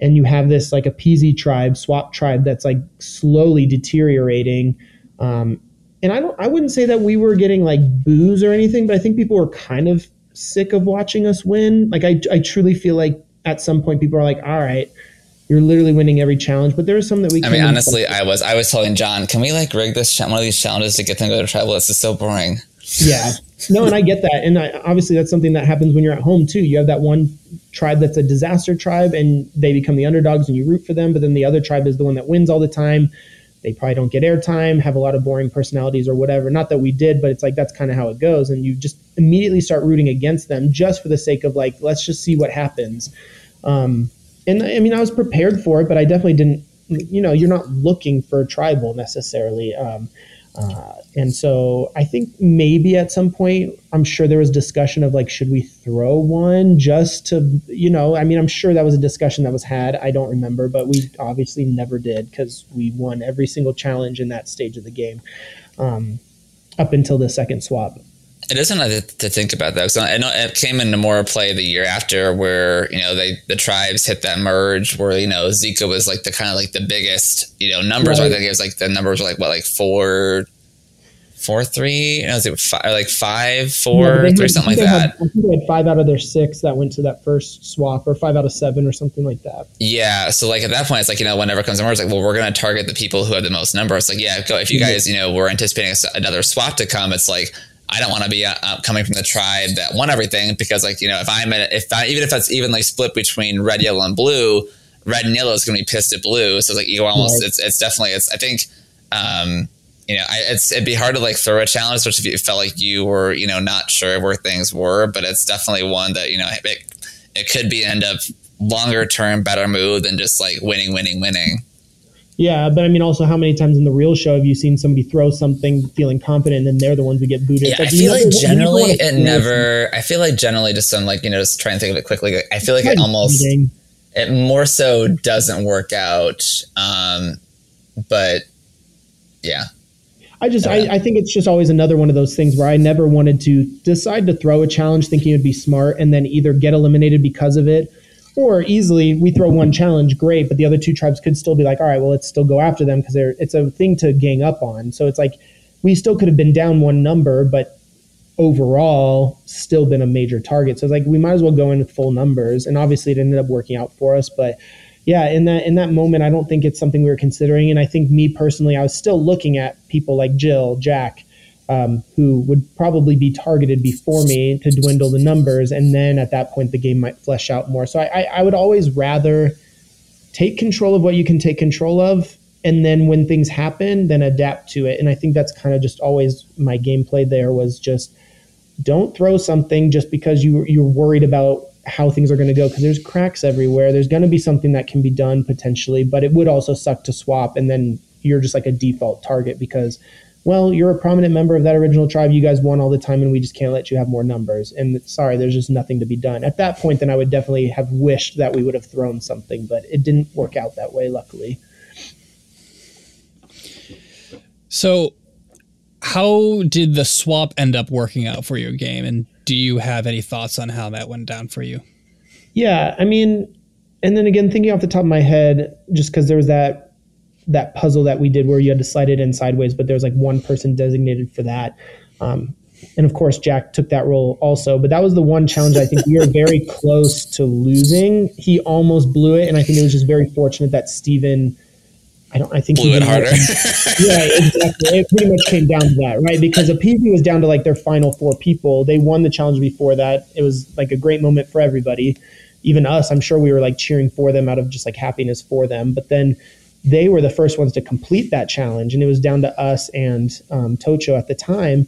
and you have this like a PZ tribe, swap tribe that's like slowly deteriorating. Um, and I don't I wouldn't say that we were getting like boos or anything, but I think people were kind of sick of watching us win. Like I I truly feel like at some point people are like, all right, you're literally winning every challenge. But there are some that we. I mean, honestly, I was I was telling John, can we like rig this one of these challenges to get them to go to tribal? This is so boring. Yeah, no, and I get that, and I, obviously that's something that happens when you're at home too. You have that one tribe that's a disaster tribe, and they become the underdogs, and you root for them. But then the other tribe is the one that wins all the time. They probably don't get airtime, have a lot of boring personalities or whatever. Not that we did, but it's like that's kind of how it goes, and you just immediately start rooting against them just for the sake of like, let's just see what happens. Um, and I mean, I was prepared for it, but I definitely didn't. You know, you're not looking for tribal necessarily. Um, uh, and so I think maybe at some point, I'm sure there was discussion of like, should we throw one just to, you know, I mean, I'm sure that was a discussion that was had. I don't remember, but we obviously never did because we won every single challenge in that stage of the game um, up until the second swap. It isn't to think about that. I know it came into more play the year after, where you know they the tribes hit that merge, where you know Zika was like the kind of like the biggest you know numbers. Right. I think it was like the numbers were like what like four, four three. You know, was it five, like five, four, four three something like that. Had, I think they had five out of their six that went to that first swap, or five out of seven, or something like that. Yeah. So like at that point, it's like you know whenever it comes to merge, like well we're going to target the people who have the most numbers. Like yeah, go if you guys you know were anticipating another swap to come, it's like I don't want to be uh, uh, coming from the tribe that won everything because, like, you know, if I'm in, if I, even if it's evenly split between red, yellow, and blue, red and yellow is going to be pissed at blue. So, it's like, you almost, right. it's, it's definitely, it's, I think, um, you know, I, it's it'd be hard to like throw a challenge, especially if you felt like you were, you know, not sure where things were. But it's definitely one that you know it, it could be end up longer term better move than just like winning, winning, winning. Yeah, but I mean, also, how many times in the real show have you seen somebody throw something feeling confident, and then they're the ones who get booted? Yeah, like, I feel like generally it never. I feel like generally, just some like you know, just try and think of it quickly. I feel like it almost it more so doesn't work out. Um, but yeah, I just I, I, think it's just always another one of those things where I never wanted to decide to throw a challenge thinking it would be smart and then either get eliminated because of it or easily we throw one challenge, great, but the other two tribes could still be like, all right, well, let's still go after them because it's a thing to gang up on. So it's like we still could have been down one number, but overall still been a major target. So it's like we might as well go in with full numbers. And obviously it ended up working out for us, but yeah, in that in that moment, I don't think it's something we were considering. And I think me personally, I was still looking at people like Jill, Jack, um, who would probably be targeted before me to dwindle the numbers, and then at that point the game might flesh out more. So I, I would always rather take control of what you can take control of, and then when things happen, then adapt to it. And I think that's kind of just always my gameplay. There was just don't throw something just because you you're worried about how things are going to go because there's cracks everywhere. There's going to be something that can be done potentially, but it would also suck to swap, and then you're just like a default target because well, you're a prominent member of that original tribe. You guys won all the time, and we just can't let you have more numbers. And sorry, there's just nothing to be done. At that point, then I would definitely have wished that we would have thrown something, but it didn't work out that way, luckily. So, how did the swap end up working out for your game? And do you have any thoughts on how that went down for you? Yeah, I mean, and then again, thinking off the top of my head, just because there was that that puzzle that we did where you had to slide it in sideways, but there was like one person designated for that. Um, and of course, Jack took that role also. But that was the one challenge I think we were very close to losing. He almost blew it, and I think it was just very fortunate that Steven I don't. I think blew it harder. yeah, exactly. It pretty much came down to that, right? Because Appeasement was down to like their final four people. They won the challenge before that. It was like a great moment for everybody, even us. I'm sure we were like cheering for them out of just like happiness for them. But then they were the first ones to complete that challenge, and it was down to us and um, Tocho at the time.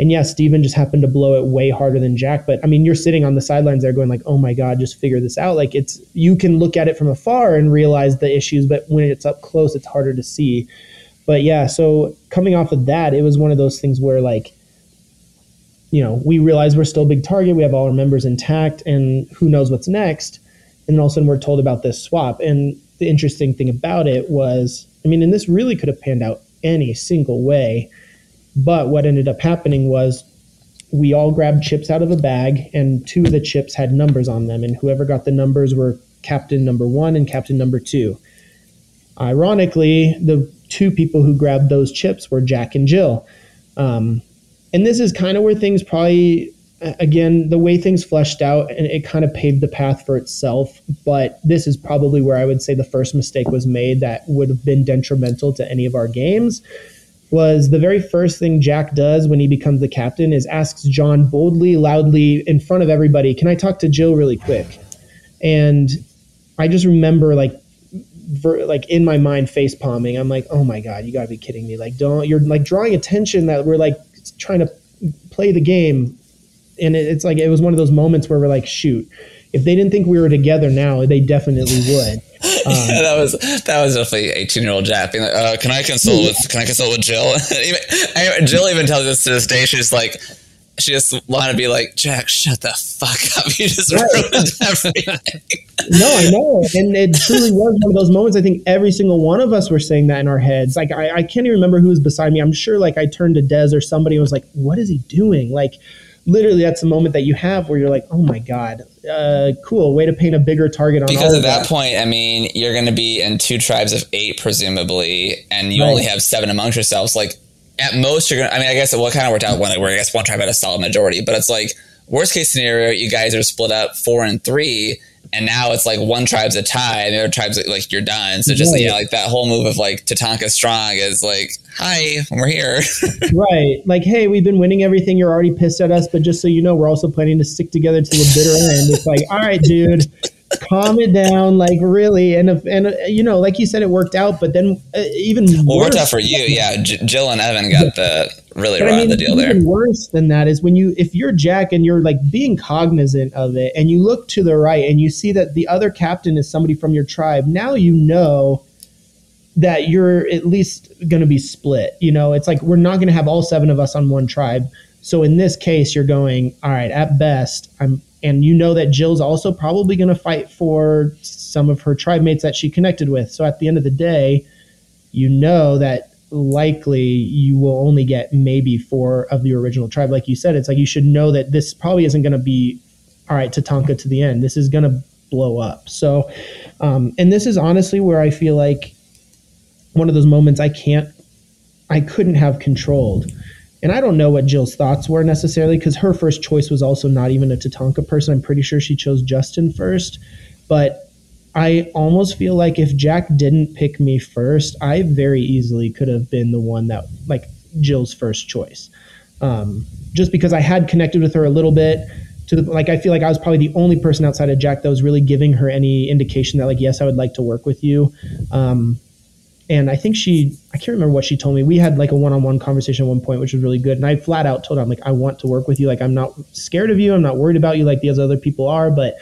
And yeah, Steven just happened to blow it way harder than Jack. But I mean, you're sitting on the sidelines there going like, "Oh my god, just figure this out." Like it's you can look at it from afar and realize the issues, but when it's up close, it's harder to see. But yeah, so coming off of that, it was one of those things where like you know, we realize we're still a big target. We have all our members intact, and who knows what's next. And then all of a sudden, we're told about this swap. And the interesting thing about it was, I mean, and this really could have panned out any single way. But what ended up happening was we all grabbed chips out of a bag, and two of the chips had numbers on them. And whoever got the numbers were captain number one and captain number two. Ironically, the two people who grabbed those chips were Jack and Jill. Um, and this is kind of where things probably again, the way things fleshed out, and it kind of paved the path for itself. But this is probably where I would say the first mistake was made that would have been detrimental to any of our games. Was the very first thing Jack does when he becomes the captain is asks John boldly, loudly, in front of everybody, "Can I talk to Jill really quick?" And I just remember like Ver, like in my mind face palming i'm like oh my god you gotta be kidding me like don't you're like drawing attention that we're like trying to play the game and it's like it was one of those moments where we're like, shoot, if they didn't think we were together now, they definitely would. Um, yeah, that was that was definitely eighteen year old Jack being like, uh, "Can I consult with Can I consult with Jill?" even, Jill even tells us to this day, she's like, she just want to be like, Jack, shut the fuck up. You just right. ruined everything. no, I know. And it truly was one of those moments. I think every single one of us were saying that in our heads. Like, I, I can't even remember who was beside me. I'm sure, like, I turned to Des or somebody and was like, what is he doing? Like, literally that's the moment that you have where you're like, oh my god, uh, cool, way to paint a bigger target on. Because at that, that, point, I mean, you're going to be in two tribes of eight, presumably, and you right. only have seven amongst yourselves. Like at most, you're going. to I mean, I guess what kind of worked out one where I guess one tribe had a solid majority, but it's like worst case scenario, you guys are split up four and three and now it's like one tribe's a tie and the other tribe's like you're done. So just right. yeah like that whole move of like tatanka strong is like hi we're here. Right. Like hey we've been winning everything. You're already pissed at us but just so you know we're also planning to stick together to the bitter end. It's like all right dude calm it down, like really. And if, and uh, you know, like you said, it worked out. But then uh, even well, worse, worked out for you. Yeah, J- Jill and Evan got the really raw I mean, the deal even there. Worse than that is when you, if you're Jack and you're like being cognizant of it, and you look to the right and you see that the other captain is somebody from your tribe. Now you know that you're at least going to be split. You know, it's like we're not going to have all seven of us on one tribe. So in this case, you're going, all right, at best, I'm, and you know that Jill's also probably going to fight for some of her tribe mates that she connected with. So at the end of the day, you know that likely you will only get maybe four of the original tribe. Like you said, it's like you should know that this probably isn't going to be all right Tatanka to the end. This is going to blow up. So, um, and this is honestly where I feel like one of those moments I can't, I couldn't have controlled. And I don't know what Jill's thoughts were necessarily because her first choice was also not even a Tatanka person. I'm pretty sure she chose Justin first. But I almost feel like if Jack didn't pick me first, I very easily could have been the one that, like, Jill's first choice. Um, just because I had connected with her a little bit to the like I feel like I was probably the only person outside of Jack that was really giving her any indication that like yes I would like to work with you. Um, and I think she I can't remember what she told me. We had like a one-on-one conversation at one point, which was really good. And I flat out told her, I'm like, I want to work with you. Like I'm not scared of you. I'm not worried about you like these other people are, but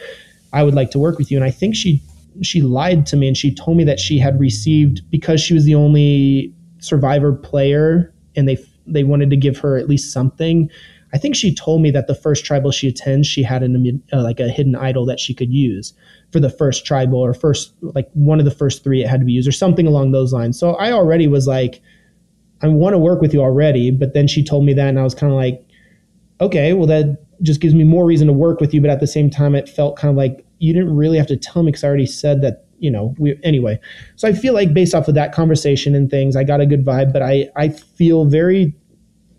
I would like to work with you. And I think she she lied to me and she told me that she had received because she was the only survivor player and they they wanted to give her at least something. I think she told me that the first tribal she attends, she had an uh, like a hidden idol that she could use for the first tribal or first like one of the first three it had to be used or something along those lines. So I already was like, I want to work with you already. But then she told me that, and I was kind of like, okay, well that just gives me more reason to work with you. But at the same time, it felt kind of like you didn't really have to tell me because I already said that you know we anyway. So I feel like based off of that conversation and things, I got a good vibe. But I I feel very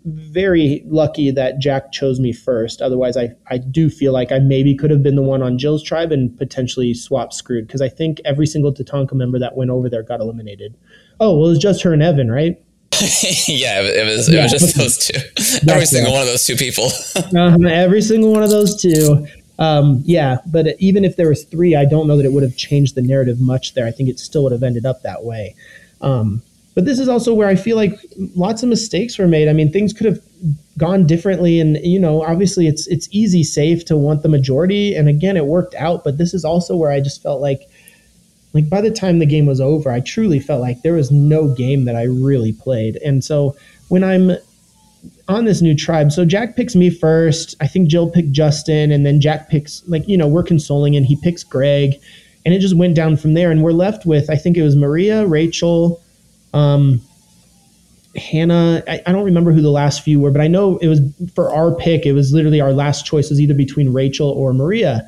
very lucky that Jack chose me first. Otherwise, I, I do feel like I maybe could have been the one on Jill's tribe and potentially swap screwed because I think every single Tatanka member that went over there got eliminated. Oh, well, it was just her and Evan, right? yeah, it was. It yeah. was just those two. every single one of those two people. um, every single one of those two. Um, yeah, but even if there was three, I don't know that it would have changed the narrative much there. I think it still would have ended up that way. Um, but this is also where I feel like lots of mistakes were made. I mean, things could have gone differently, and you know, obviously, it's it's easy safe to want the majority, and again, it worked out. But this is also where I just felt like, like by the time the game was over, I truly felt like there was no game that I really played, and so when I'm on this new tribe. So Jack picks me first. I think Jill picked Justin, and then Jack picks like you know we're consoling, and he picks Greg, and it just went down from there. And we're left with I think it was Maria, Rachel, um, Hannah, I, I, don't remember who the last few were, but I know it was for our pick. It was literally our last choice was either between Rachel or Maria.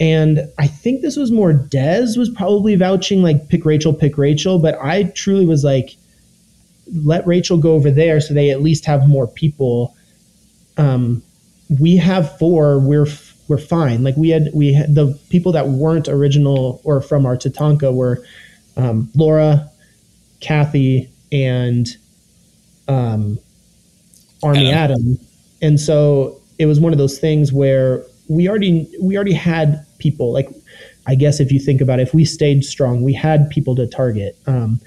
And I think this was more Dez was probably vouching like pick Rachel, pick Rachel. But I truly was like, let Rachel go over there so they at least have more people. Um, we have four. We're we're fine. Like we had we had the people that weren't original or from our Tatanka were um, Laura, Kathy and um, Army Adam. Adam. And so it was one of those things where we already we already had people like I guess if you think about it, if we stayed strong, we had people to target. Um,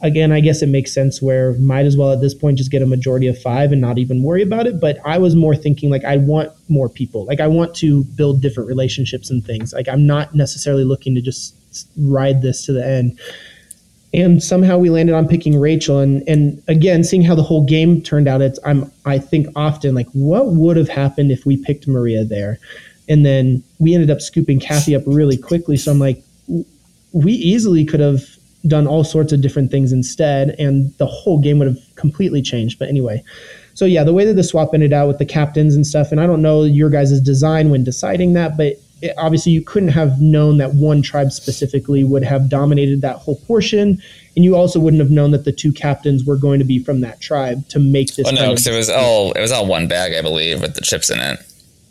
again, I guess it makes sense where might as well at this point just get a majority of five and not even worry about it. But I was more thinking like I want more people. Like I want to build different relationships and things. Like I'm not necessarily looking to just ride this to the end and somehow we landed on picking Rachel. And and again, seeing how the whole game turned out, it's I'm I think often like what would have happened if we picked Maria there, and then we ended up scooping Kathy up really quickly. So I'm like, we easily could have done all sorts of different things instead, and the whole game would have completely changed. But anyway. So yeah, the way that the swap ended out with the captains and stuff, and I don't know your guys' design when deciding that, but it, obviously you couldn't have known that one tribe specifically would have dominated that whole portion and you also wouldn't have known that the two captains were going to be from that tribe to make this. Oh no, because it was all it was all one bag, I believe, with the chips in it.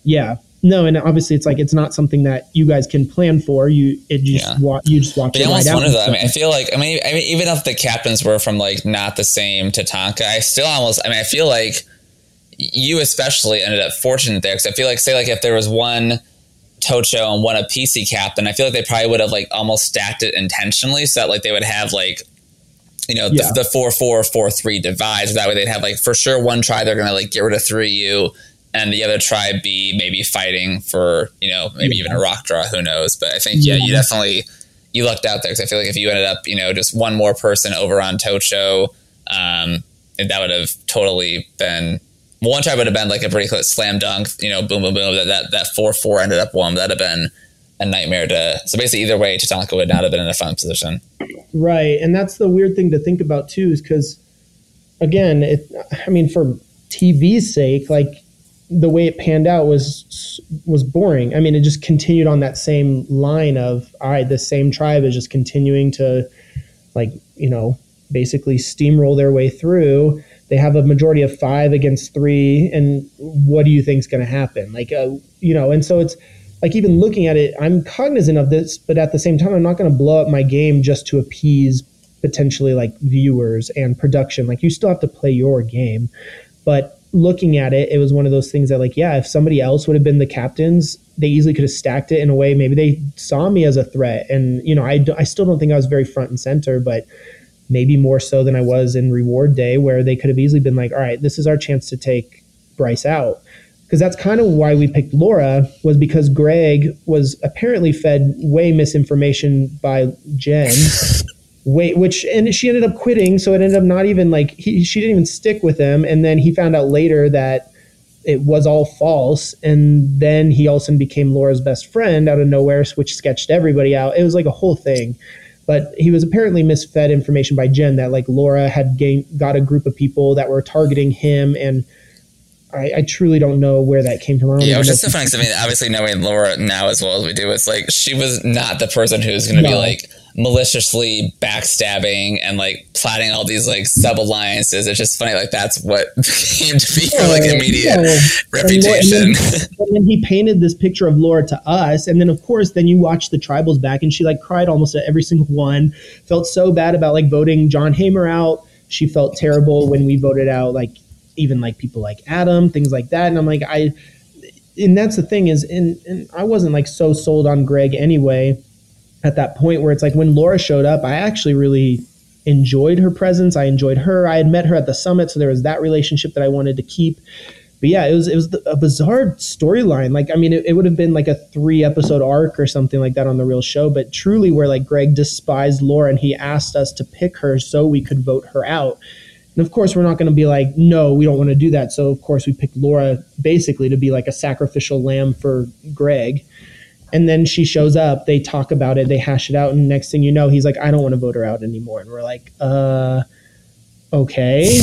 Yeah, no, and obviously it's like it's not something that you guys can plan for. You it just yeah. wa- you just watch. But it almost right wonder though. I mean, I feel like I mean, I mean, even if the captains were from like not the same Tatanka, I still almost. I mean, I feel like you especially ended up fortunate there because I feel like say like if there was one Tocho and one a PC captain, I feel like they probably would have like almost stacked it intentionally so that like they would have like you know yeah. the, the four four four three divides. That way they'd have like for sure one try they're gonna like get rid of three U and the other tribe be maybe fighting for you know maybe yeah. even a rock draw. Who knows? But I think yeah, yeah you definitely you lucked out there because I feel like if you ended up you know just one more person over on Tocho, um, that would have totally been one tribe would have been like a pretty close slam dunk. You know, boom boom boom. That that that four four ended up one. That'd have been a nightmare to. So basically, either way, Tatanka would not have been in a fun position. Right, and that's the weird thing to think about too, is because again, it. I mean, for TV's sake, like the way it panned out was was boring. I mean, it just continued on that same line of all right, the same tribe is just continuing to like you know basically steamroll their way through. They have a majority of five against three, and what do you think is going to happen? Like, uh, you know, and so it's like even looking at it, I'm cognizant of this, but at the same time, I'm not going to blow up my game just to appease potentially like viewers and production. Like, you still have to play your game, but looking at it, it was one of those things that, like, yeah, if somebody else would have been the captains, they easily could have stacked it in a way. Maybe they saw me as a threat. And, you know, I, I still don't think I was very front and center, but maybe more so than I was in reward day, where they could have easily been like, all right, this is our chance to take Bryce out. Because that's kind of why we picked Laura, was because Greg was apparently fed way misinformation by Jen. wait, which and she ended up quitting, so it ended up not even like he, she didn't even stick with him, and then he found out later that it was all false, and then he also became Laura's best friend out of nowhere, which sketched everybody out. It was like a whole thing, but he was apparently misfed information by Jen that like Laura had gained, got a group of people that were targeting him and I, I, truly don't know where that came from. Yeah, which is so funny because I mean, obviously knowing Laura now as well as we do, it's like she was not the person who's going to no. be like maliciously backstabbing and like plotting all these like sub alliances. It's just funny, like that's what came to be yeah, like immediate yeah. reputation. And then, and then, he painted this picture of Laura to us, and then of course, then you watch the tribals back, and she like cried almost at every single one. Felt so bad about like voting John Hamer out. She felt terrible when we voted out like even like people like Adam, things like that. And I'm like, I, and that's the thing is, and, and I wasn't like so sold on Greg anyway at that point where it's like when Laura showed up, I actually really enjoyed her presence. I enjoyed her. I had met her at the summit, so there was that relationship that I wanted to keep. But yeah, it was it was a bizarre storyline. Like I mean, it, it would have been like a three episode arc or something like that on the real show. But truly, where like Greg despised Laura and he asked us to pick her so we could vote her out. And of course, we're not going to be like, no, we don't want to do that. So, of course, we picked Laura basically to be like a sacrificial lamb for Greg. And then she shows up, they talk about it, they hash it out. And next thing you know, he's like, I don't want to vote her out anymore. And we're like, uh, okay.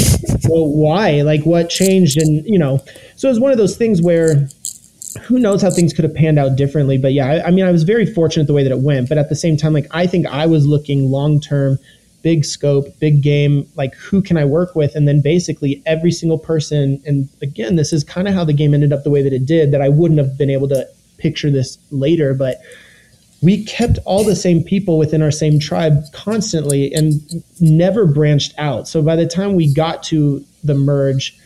well, why? Like, what changed? And, you know, so it was one of those things where who knows how things could have panned out differently. But yeah, I, I mean, I was very fortunate the way that it went. But at the same time, like, I think I was looking long term big scope, big game, like who can I work with? And then basically every single person, and again, this is kind of how the game ended up the way that it did, that I wouldn't have been able to picture this later, but we kept all the same people within our same tribe constantly and never branched out. So by the time we got to the merge,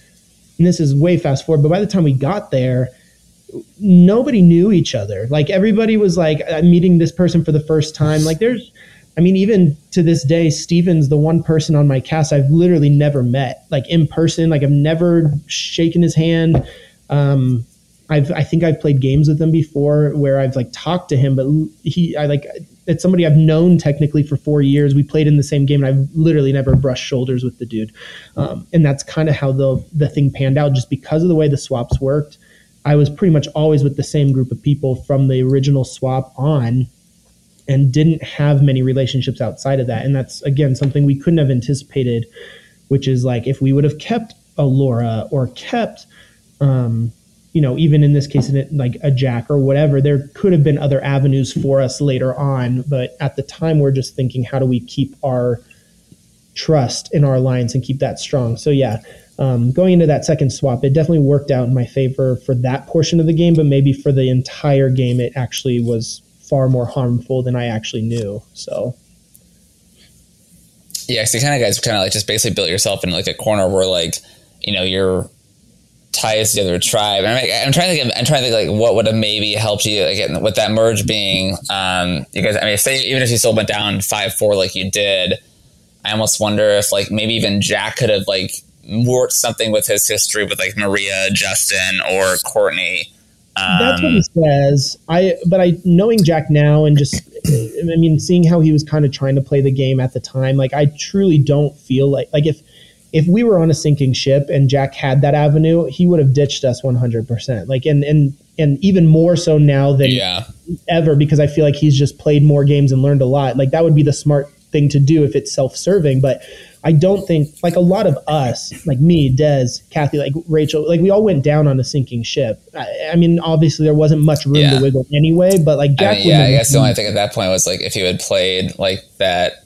and this is way fast forward, but by the time we got there, nobody knew each other. Like everybody was like, I'm meeting this person for the first time. Like there's I mean, even to this day, Steven's the one person on my cast I've literally never met, like in person. Like I've never shaken his hand. Um, I've, I think I've played games with him before where I've like talked to him, but he, I like, it's somebody I've known technically for four years. We played in the same game, and I've literally never brushed shoulders with the dude. Um, and that's kind of how the the thing panned out, just because of the way the swaps worked. I was pretty much always with the same group of people from the original swap on, and didn't have many relationships outside of that. And that's again something we couldn't have anticipated, which is like if we would have kept a Laura or kept, um, you know, even in this case, like a Jack or whatever, there could have been other avenues for us later on. But at the time, we're just thinking, how do we keep our trust in our alliance and keep that strong? So yeah. Um, going into that second swap, it definitely worked out in my favor for that portion of the game, but maybe for the entire game, it actually was far more harmful than I actually knew. So. Yeah, so kind of guys kind of like just basically built yourself in like a corner where like, you know, you're ties together a tribe. And I'm, I'm, trying to think. Of, I'm trying to think like what would have maybe helped you like with that merge being. Um, you guys, I mean, say even if you still went down five four like you did, I almost wonder if like maybe even Jack could have like worked something with his history with like Maria, Justin, or Courtney. Um, That's what he says. I but I knowing Jack now and just I mean seeing how he was kind of trying to play the game at the time, like I truly don't feel like like if if we were on a sinking ship and Jack had that avenue, he would have ditched us 100%. Like, and, and, and even more so now than yeah. ever, because I feel like he's just played more games and learned a lot. Like that would be the smart thing to do if it's self-serving. But I don't think like a lot of us, like me, Des, Kathy, like Rachel, like we all went down on a sinking ship. I, I mean, obviously there wasn't much room yeah. to wiggle anyway, but like Jack. I mean, yeah, I guess the only thing at that point was like if he had played like that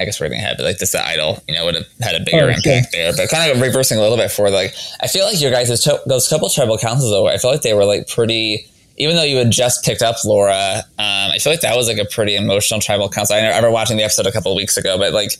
I guess we're gonna have like this the idol, you know, would have had a bigger oh, impact there. But kind of reversing a little bit for like, I feel like your guys' those couple tribal councils though, I feel like they were like pretty. Even though you had just picked up Laura, um, I feel like that was like a pretty emotional tribal council. I remember watching the episode a couple of weeks ago, but like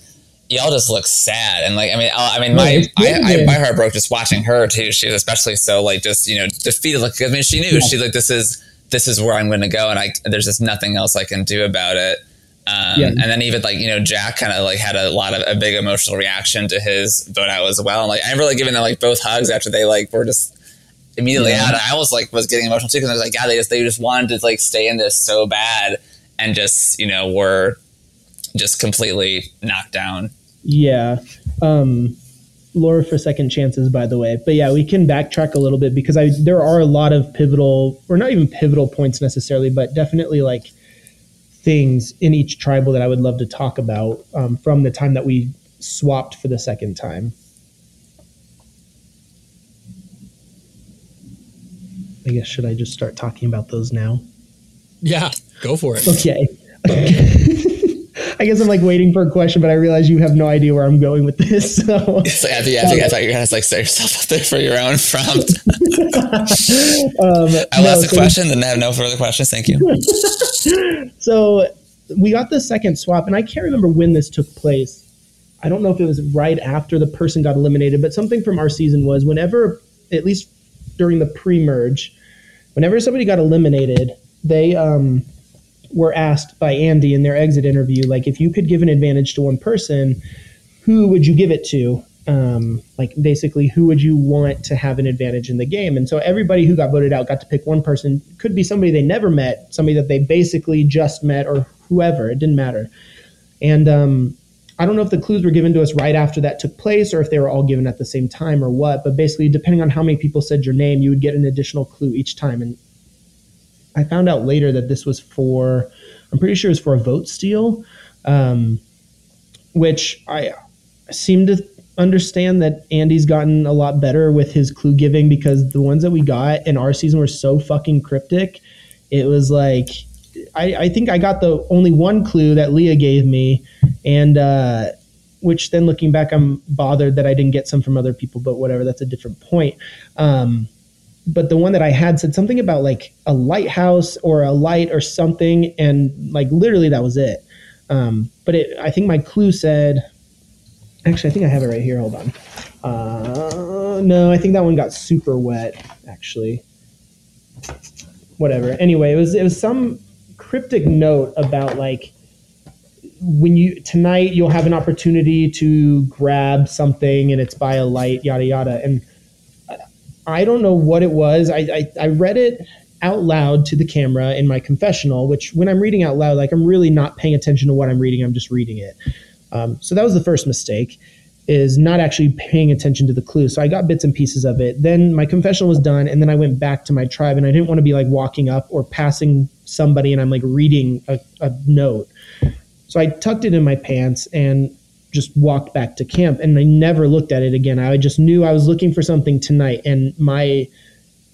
y'all just look sad and like I mean I, I mean my I, I, my heart broke just watching her too. She was especially so like just you know defeated. Like I mean she knew yeah. she like this is this is where I'm going to go and I there's just nothing else I can do about it. Um, yeah. And then even like you know Jack kind of like had a lot of a big emotional reaction to his vote out as well. And like I remember like giving them like both hugs after they like were just immediately yeah. out. I was like was getting emotional too because I was like, yeah, they just they just wanted to like stay in this so bad and just you know were just completely knocked down. Yeah. Um, Laura for second chances, by the way. But yeah, we can backtrack a little bit because I there are a lot of pivotal, or not even pivotal points necessarily, but definitely like things in each tribal that I would love to talk about um, from the time that we swapped for the second time. I guess should I just start talking about those now? Yeah, go for it. Okay. I guess I'm like waiting for a question, but I realize you have no idea where I'm going with this. So like, I, think, I, think, I thought you were gonna like set yourself up there for your own prompt. um, I'll no, ask a so question, then I have no further questions. Thank you. so we got the second swap, and I can't remember when this took place. I don't know if it was right after the person got eliminated, but something from our season was whenever, at least during the pre-merge, whenever somebody got eliminated, they um, were asked by Andy in their exit interview, like if you could give an advantage to one person, who would you give it to? Um, like basically, who would you want to have an advantage in the game? And so everybody who got voted out got to pick one person. Could be somebody they never met, somebody that they basically just met, or whoever. It didn't matter. And um, I don't know if the clues were given to us right after that took place, or if they were all given at the same time, or what. But basically, depending on how many people said your name, you would get an additional clue each time. And I found out later that this was for, I'm pretty sure it's for a vote steal, um, which I seem to understand that Andy's gotten a lot better with his clue giving because the ones that we got in our season were so fucking cryptic. It was like, I, I think I got the only one clue that Leah gave me, and uh, which then looking back, I'm bothered that I didn't get some from other people, but whatever, that's a different point. Um, but the one that I had said something about like a lighthouse or a light or something, and like literally that was it. Um, but it, I think my clue said, actually, I think I have it right here. Hold on. Uh, no, I think that one got super wet. Actually, whatever. Anyway, it was it was some cryptic note about like when you tonight you'll have an opportunity to grab something and it's by a light, yada yada, and I don't know what it was. I, I, I read it out loud to the camera in my confessional, which when I'm reading out loud, like I'm really not paying attention to what I'm reading. I'm just reading it. Um, so that was the first mistake is not actually paying attention to the clue. So I got bits and pieces of it. Then my confessional was done, and then I went back to my tribe, and I didn't want to be like walking up or passing somebody, and I'm like reading a, a note. So I tucked it in my pants, and just walked back to camp and I never looked at it again. I just knew I was looking for something tonight. And my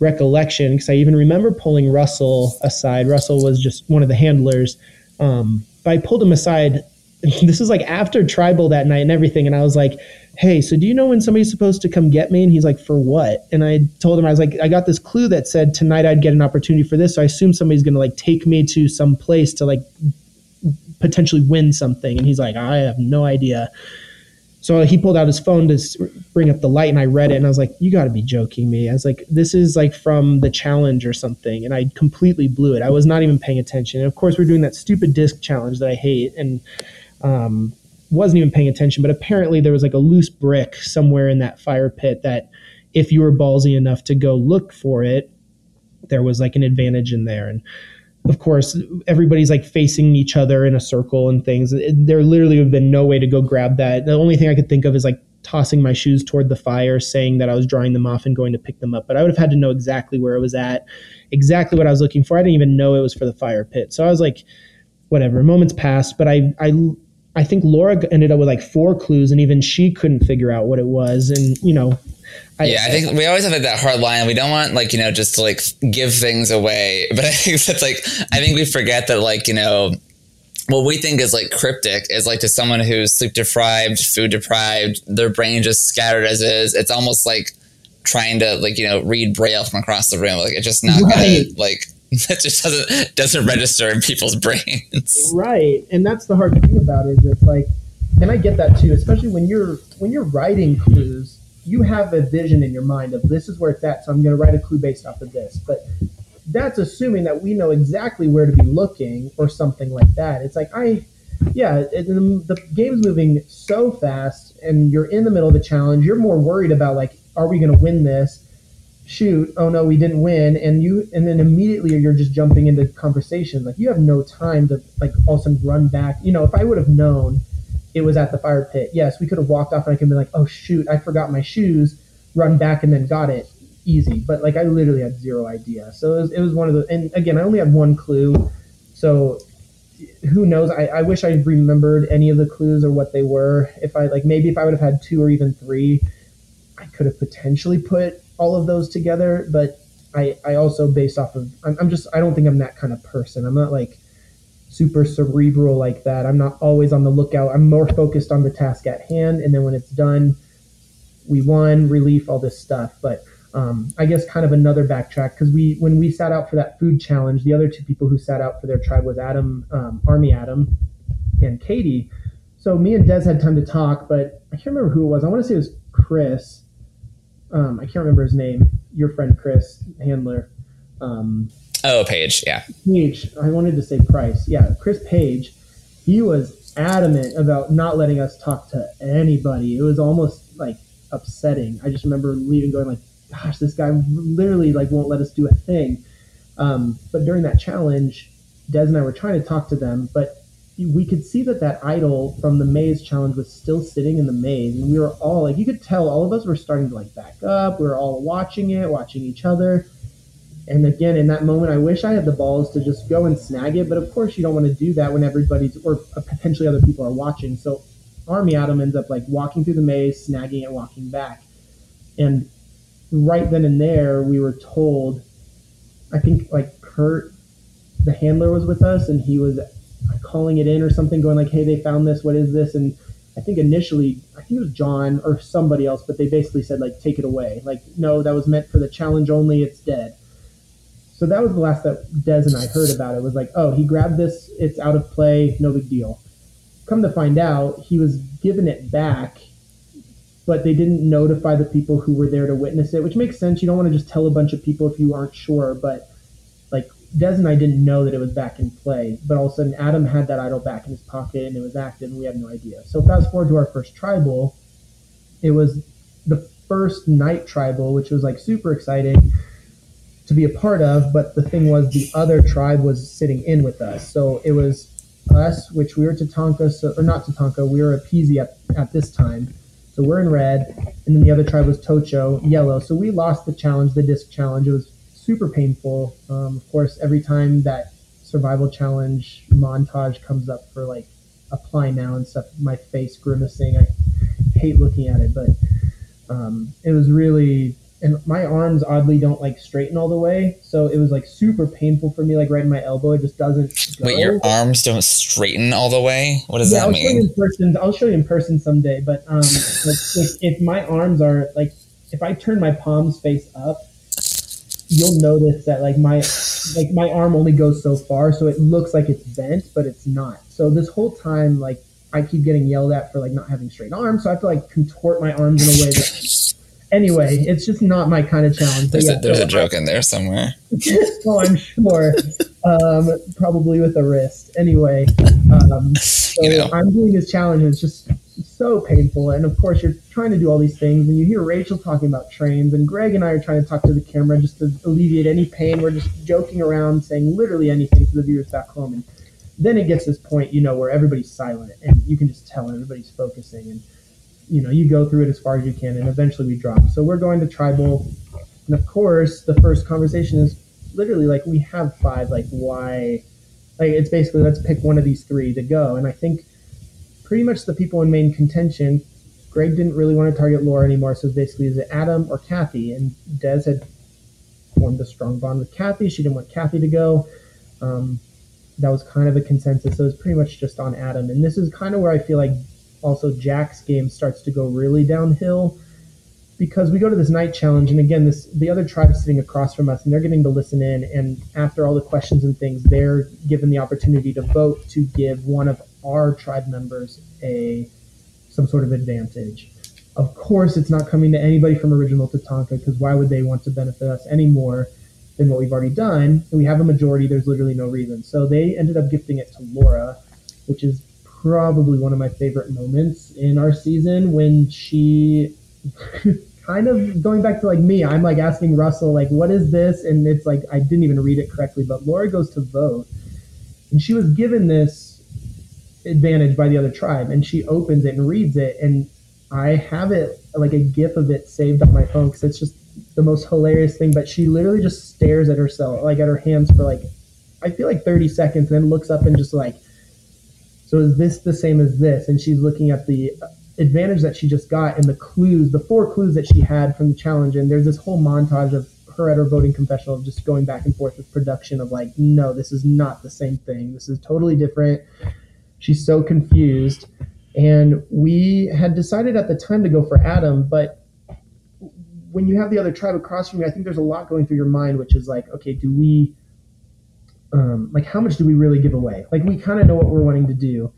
recollection, because I even remember pulling Russell aside, Russell was just one of the handlers. Um, but I pulled him aside. this was like after tribal that night and everything. And I was like, hey, so do you know when somebody's supposed to come get me? And he's like, for what? And I told him, I was like, I got this clue that said tonight I'd get an opportunity for this. So I assume somebody's going to like take me to some place to like potentially win something. And he's like, I have no idea. So he pulled out his phone to bring up the light, and I read it, and I was like, "You got to be joking me!" I was like, "This is like from the challenge or something," and I completely blew it. I was not even paying attention. And of course, we're doing that stupid disc challenge that I hate, and um, wasn't even paying attention. But apparently, there was like a loose brick somewhere in that fire pit that, if you were ballsy enough to go look for it, there was like an advantage in there, and of course, everybody's like facing each other in a circle and things. There literally would have been no way to go grab that. The only thing I could think of is like tossing my shoes toward the fire, saying that I was drying them off and going to pick them up. But I would have had to know exactly where it was at, exactly what I was looking for. I didn't even know it was for the fire pit. So I was like, whatever. Moments passed, but I I I think Laura ended up with like four clues, and even she couldn't figure out what it was. And you know, I, yeah, I think we always have like that hard line. We don't want like you know just to like give things away, but I think that's like I think we forget that like you know what we think is like cryptic is like to someone who's sleep deprived, food deprived, their brain just scattered as is. It's almost like trying to like you know read braille from across the room. Like it's just not right. gonna like that just doesn't doesn't register in people's brains. Right, and that's the hard thing about it. Is it's like, and I get that too, especially when you're when you're writing clues. You have a vision in your mind of this is where it's at, so I'm going to write a clue based off of this. But that's assuming that we know exactly where to be looking or something like that. It's like I, yeah, it, the game's moving so fast, and you're in the middle of the challenge. You're more worried about like, are we going to win this? shoot, oh no, we didn't win, and you, and then immediately you're just jumping into conversation. Like you have no time to like a sudden run back. You know, if I would have known it was at the fire pit, yes, we could have walked off and I could be like, oh shoot, I forgot my shoes, run back and then got it easy. But like I literally had zero idea. So it was, it was one of the, and again, I only had one clue, so who knows? I, I wish I remembered any of the clues or what they were. If I like, maybe if I would have had two or even three, I could have potentially put all of those together, but I, I also based off of I'm, I'm just I don't think I'm that kind of person. I'm not like super cerebral like that. I'm not always on the lookout. I'm more focused on the task at hand, and then when it's done, we won, relief, all this stuff. But um, I guess kind of another backtrack because we when we sat out for that food challenge, the other two people who sat out for their tribe was Adam, um, Army Adam, and Katie. So me and Des had time to talk, but I can't remember who it was. I want to say it was Chris um, I can't remember his name. Your friend Chris Handler. Um, oh, Page. Yeah. Page. I wanted to say Price. Yeah, Chris Page. He was adamant about not letting us talk to anybody. It was almost like upsetting. I just remember leaving, going like, "Gosh, this guy literally like won't let us do a thing." Um, but during that challenge, Des and I were trying to talk to them, but we could see that that idol from the maze challenge was still sitting in the maze and we were all like you could tell all of us were starting to like back up we were all watching it watching each other and again in that moment i wish i had the balls to just go and snag it but of course you don't want to do that when everybody's or potentially other people are watching so army adam ends up like walking through the maze snagging it walking back and right then and there we were told i think like kurt the handler was with us and he was calling it in or something, going like, "Hey, they found this. What is this?" And I think initially, I think it was John or somebody else, but they basically said like, "Take it away." Like, no, that was meant for the challenge only. It's dead. So that was the last that Des and I heard about it. Was like, "Oh, he grabbed this. It's out of play. No big deal." Come to find out, he was given it back but they didn't notify the people who were there to witness it, which makes sense. You don't want to just tell a bunch of people if you aren't sure, but like Des and I didn't know that it was back in play, but all of a sudden Adam had that idol back in his pocket and it was active and we had no idea. So fast forward to our first tribal, it was the first night tribal, which was like super exciting to be a part of, but the thing was the other tribe was sitting in with us. So it was us, which we were Tatanka, so, or not Tatanka, we were Apisi at, at this time. So we're in red, and then the other tribe was Tocho, yellow. So we lost the challenge, the disc challenge. It was super painful. Um, of course, every time that survival challenge montage comes up for like apply now and stuff, my face grimacing. I hate looking at it, but um, it was really and my arms oddly don't like straighten all the way, so it was like super painful for me. Like right in my elbow, it just doesn't. Go. Wait, your arms don't straighten all the way? What does yeah, that I'll mean? Show you in person. I'll show you in person someday. But um, like, if, if my arms are like, if I turn my palms face up, you'll notice that like my like my arm only goes so far, so it looks like it's bent, but it's not. So this whole time, like I keep getting yelled at for like not having straight arms, so I have to like contort my arms in a way that. Anyway, it's just not my kind of challenge. There's, yeah, a, there's so a joke in there somewhere. oh, I'm sure. Um, probably with a wrist. Anyway, um, so You know. I'm doing this challenge. And it's just so painful. And of course, you're trying to do all these things, and you hear Rachel talking about trains, and Greg and I are trying to talk to the camera just to alleviate any pain. We're just joking around, saying literally anything to the viewers back home. And then it gets this point, you know, where everybody's silent, and you can just tell everybody's focusing. And you know, you go through it as far as you can, and eventually we drop. So we're going to tribal, and of course, the first conversation is literally like we have five like why like it's basically let's pick one of these three to go. And i think pretty much the people in main contention greg didn't really want to target laura anymore so basically is it adam or kathy? And des had formed a strong bond with kathy. She didn't want kathy to go. Um, that was kind of a consensus. So it was pretty much just on adam. And this is kind of where i feel like also jack's game starts to go really downhill because we go to this night challenge and again this the other tribe is sitting across from us and they're getting to listen in and after all the questions and things they're given the opportunity to vote to give one of our tribe members a some sort of advantage. Of course it's not coming to anybody from original tatanka because why would they want to benefit us any more than what we've already done? And we have a majority there's literally no reason. So they ended up gifting it to laura which is probably one of my favorite moments in our season when she kind of going back to like me, I'm like asking Russell, like, what is this? And it's like, I didn't even read it correctly, but Laura goes to vote and she was given this advantage by the other tribe and she opens it and reads it. And I have it like a gif of it saved on my phone because it's just the most hilarious thing. But she literally just stares at herself, like at her hands for like, I feel like 30 seconds, and then looks up and just like, so is this the same as this? And she's looking at the advantage that she just got and the clues, the four clues that she had from the challenge. And there's this whole montage of her at her voting confessional of just going back and forth with production of like, no, this is not the same thing. This is totally different. She's so confused. And we had decided at the time to go for Adam, but when you have the other tribe across from you, I think there's a lot going through your mind, which is like, okay, do we, um, like, how much do we really give away? Like, we kind of know what we're wanting to do.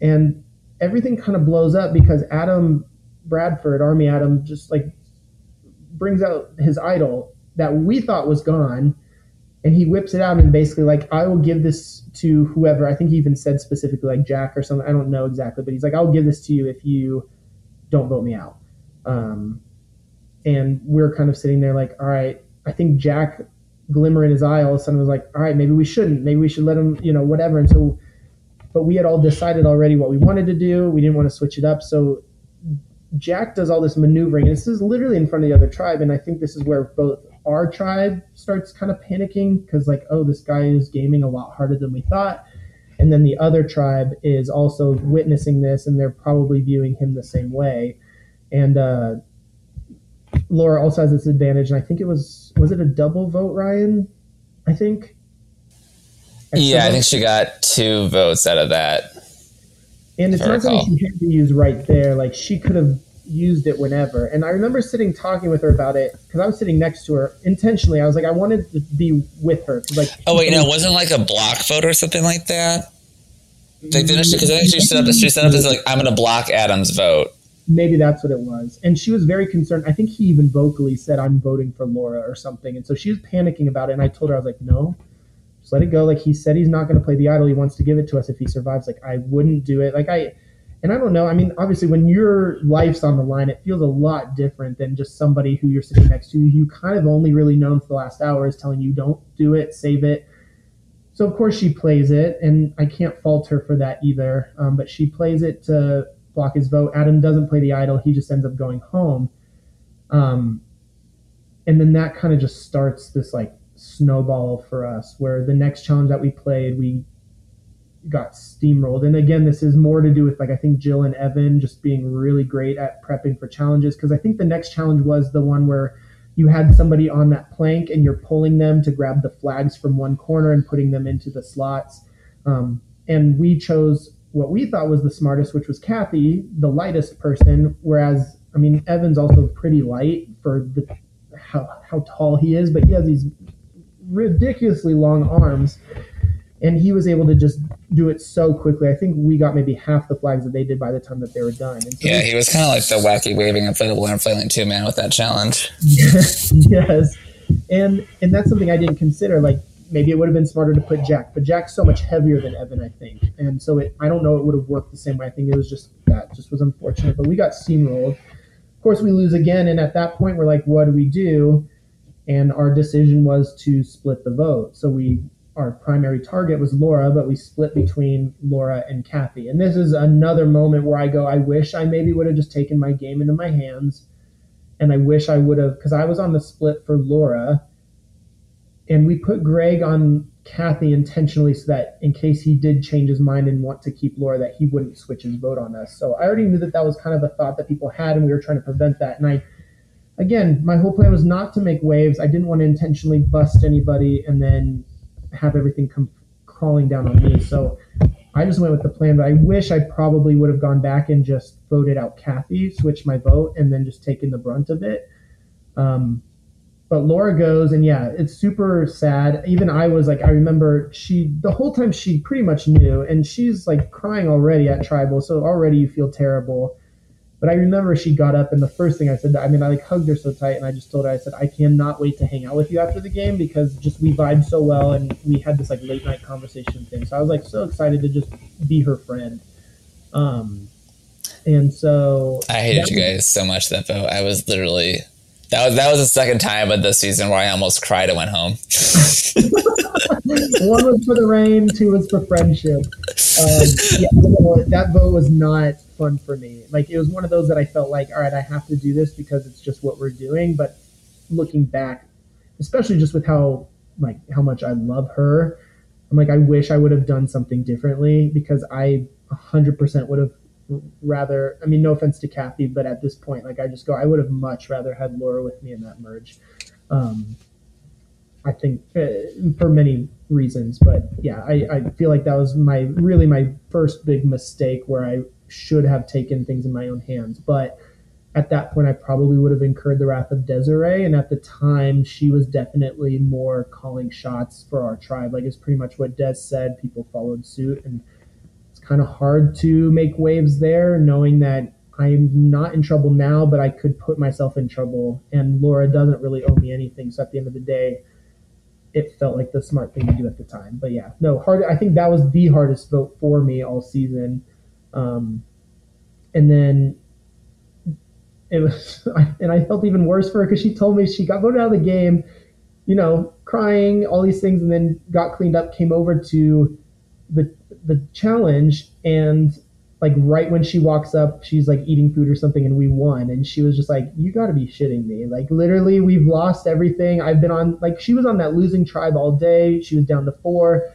And everything kind of blows up because Adam Bradford, Army Adam, just like brings out his idol that we thought was gone, and he whips it out and basically like, I will give this to whoever. I think he even said specifically like Jack or something. I don't know exactly, but he's like, I'll give this to you if you don't vote me out. Um, and we're kind of sitting there like, all right. I think Jack glimmer in his eye all of a sudden was like, all right, maybe we shouldn't. Maybe we should let him, you know, whatever. And so but we had all decided already what we wanted to do. We didn't want to switch it up. So Jack does all this maneuvering. And this is literally in front of the other tribe. And I think this is where both our tribe starts kind of panicking because, like, oh, this guy is gaming a lot harder than we thought. And then the other tribe is also witnessing this and they're probably viewing him the same way. And uh, Laura also has this advantage. And I think it was, was it a double vote, Ryan? I think. Yeah, I think she got two votes out of that. And it's not something she had to use right there. Like she could have used it whenever. And I remember sitting talking with her about it because I was sitting next to her intentionally. I was like, I wanted to be with her. like, Oh wait, no, it wasn't like a block vote or something like that. Like, didn't she? Because I think she mm, set up. She set up as mm. like, I'm going to block Adam's vote. Maybe that's what it was. And she was very concerned. I think he even vocally said, "I'm voting for Laura" or something. And so she was panicking about it. And I told her, I was like, "No, just let it go." Like he said, he's not going to play the idol. He wants to give it to us if he survives. Like I wouldn't do it. Like I. And I don't know. I mean, obviously, when your life's on the line, it feels a lot different than just somebody who you're sitting next to. You kind of only really known for the last hour is telling you, "Don't do it, save it." So of course she plays it, and I can't fault her for that either. Um, but she plays it to block his vote. Adam doesn't play the idol; he just ends up going home. Um, and then that kind of just starts this like snowball for us, where the next challenge that we played, we got steamrolled. And again, this is more to do with like I think Jill and Evan just being really great at prepping for challenges because I think the next challenge was the one where you had somebody on that plank and you're pulling them to grab the flags from one corner and putting them into the slots. Um, and we chose what we thought was the smartest, which was Kathy, the lightest person. Whereas, I mean, Evan's also pretty light for the how, how tall he is, but he has these ridiculously long arms. and he was able to just do it so quickly. I think we got maybe half the flags that they did by the time that they were done. So yeah, he was kind of like the wacky waving inflatable and flailing two man with that challenge. yes, and and that's something I didn't consider. Like maybe it would have been smarter to put Jack, but Jack's so much heavier than Evan, I think, and so it, I don't know it would have worked the same way. I think it was just that just was unfortunate, but we got steamrolled. Of course, we lose again, and at that point, we're like, what do we do? And our decision was to split the vote. So we our primary target was Laura, but we split between Laura and Kathy. And this is another moment where I go, I wish I maybe would have just taken my game into my hands. And I wish I would have, because I was on the split for Laura. And we put Greg on Kathy intentionally so that in case he did change his mind and want to keep Laura, that he wouldn't switch his vote on us. So I already knew that that was kind of a thought that people had, and we were trying to prevent that. And I, again, my whole plan was not to make waves. I didn't want to intentionally bust anybody and then have everything come crawling down on me. So I just went with the plan, but I wish I probably would have gone back and just voted out Kathy, switched my vote, and then just taken the brunt of it. Um, but Laura goes, and yeah, it's super sad. Even I was like, I remember she the whole time she pretty much knew, and she's like crying already at tribal, so already you feel terrible. But I remember she got up, and the first thing I said, I mean, I like hugged her so tight, and I just told her, I said, I cannot wait to hang out with you after the game because just we vibed so well, and we had this like late night conversation thing. So I was like so excited to just be her friend. Um, and so I hated you guys so much that vote. I was literally that was that was the second time of the season where I almost cried and went home. One was for the rain, two was for friendship. Um, yeah, that vote was not fun for me. Like it was one of those that I felt like, all right, I have to do this because it's just what we're doing. But looking back, especially just with how like how much I love her, I'm like, I wish I would have done something differently because I 100% would have rather. I mean, no offense to Kathy, but at this point, like I just go, I would have much rather had Laura with me in that merge. Um, I think uh, for many reasons, but yeah, I, I feel like that was my really my first big mistake where I should have taken things in my own hands. But at that point, I probably would have incurred the wrath of Desiree. And at the time, she was definitely more calling shots for our tribe. Like it's pretty much what Des said. People followed suit, and kind of hard to make waves there, knowing that I'm not in trouble now, but I could put myself in trouble. And Laura doesn't really owe me anything. So at the end of the day, it felt like the smart thing to do at the time. But yeah, no hard. I think that was the hardest vote for me all season. Um, and then it was, and I felt even worse for her because she told me she got voted out of the game, you know, crying, all these things, and then got cleaned up, came over to the the challenge, and like right when she walks up, she's like eating food or something, and we won, and she was just like, "You got to be shitting me!" Like literally, we've lost everything. I've been on like she was on that losing tribe all day. She was down to four.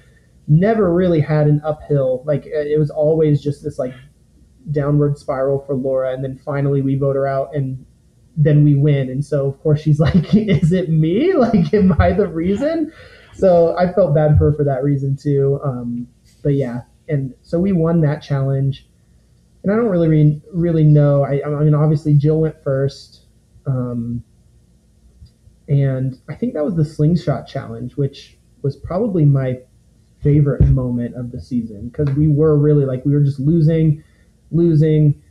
Never really had an uphill. Like it was always just this like downward spiral for Laura, and then finally we vote her out, and then we win. And so of course she's like, "Is it me? Like, am I the reason?" So I felt bad for her for that reason too. Um, but yeah, and so we won that challenge, and I don't really re- really know. I, I mean, obviously Jill went first. Um, and I think that was the slingshot challenge, which was probably my favorite moment of the season because we were really like we were just losing losing,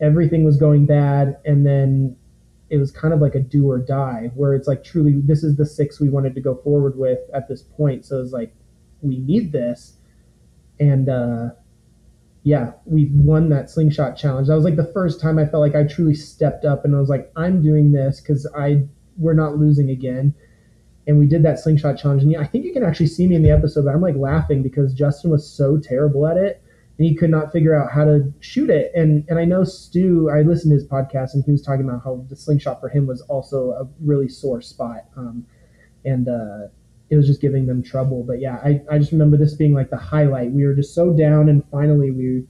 everything was going bad, and then it was kind of like a do or die, where it's like truly this is the six we wanted to go forward with at this point. So it's like we need this, and uh, yeah, we won that slingshot challenge. That was like the first time I felt like I truly stepped up, and I was like, I'm doing this because I we're not losing again. And we did that slingshot challenge, and yeah, I think you can actually see me in the episode. But I'm like laughing because Justin was so terrible at it and he could not figure out how to shoot it. And and I know Stu, I listened to his podcast, and he was talking about how the slingshot for him was also a really sore spot, um, and uh, it was just giving them trouble. But yeah, I, I just remember this being like the highlight. We were just so down, and finally we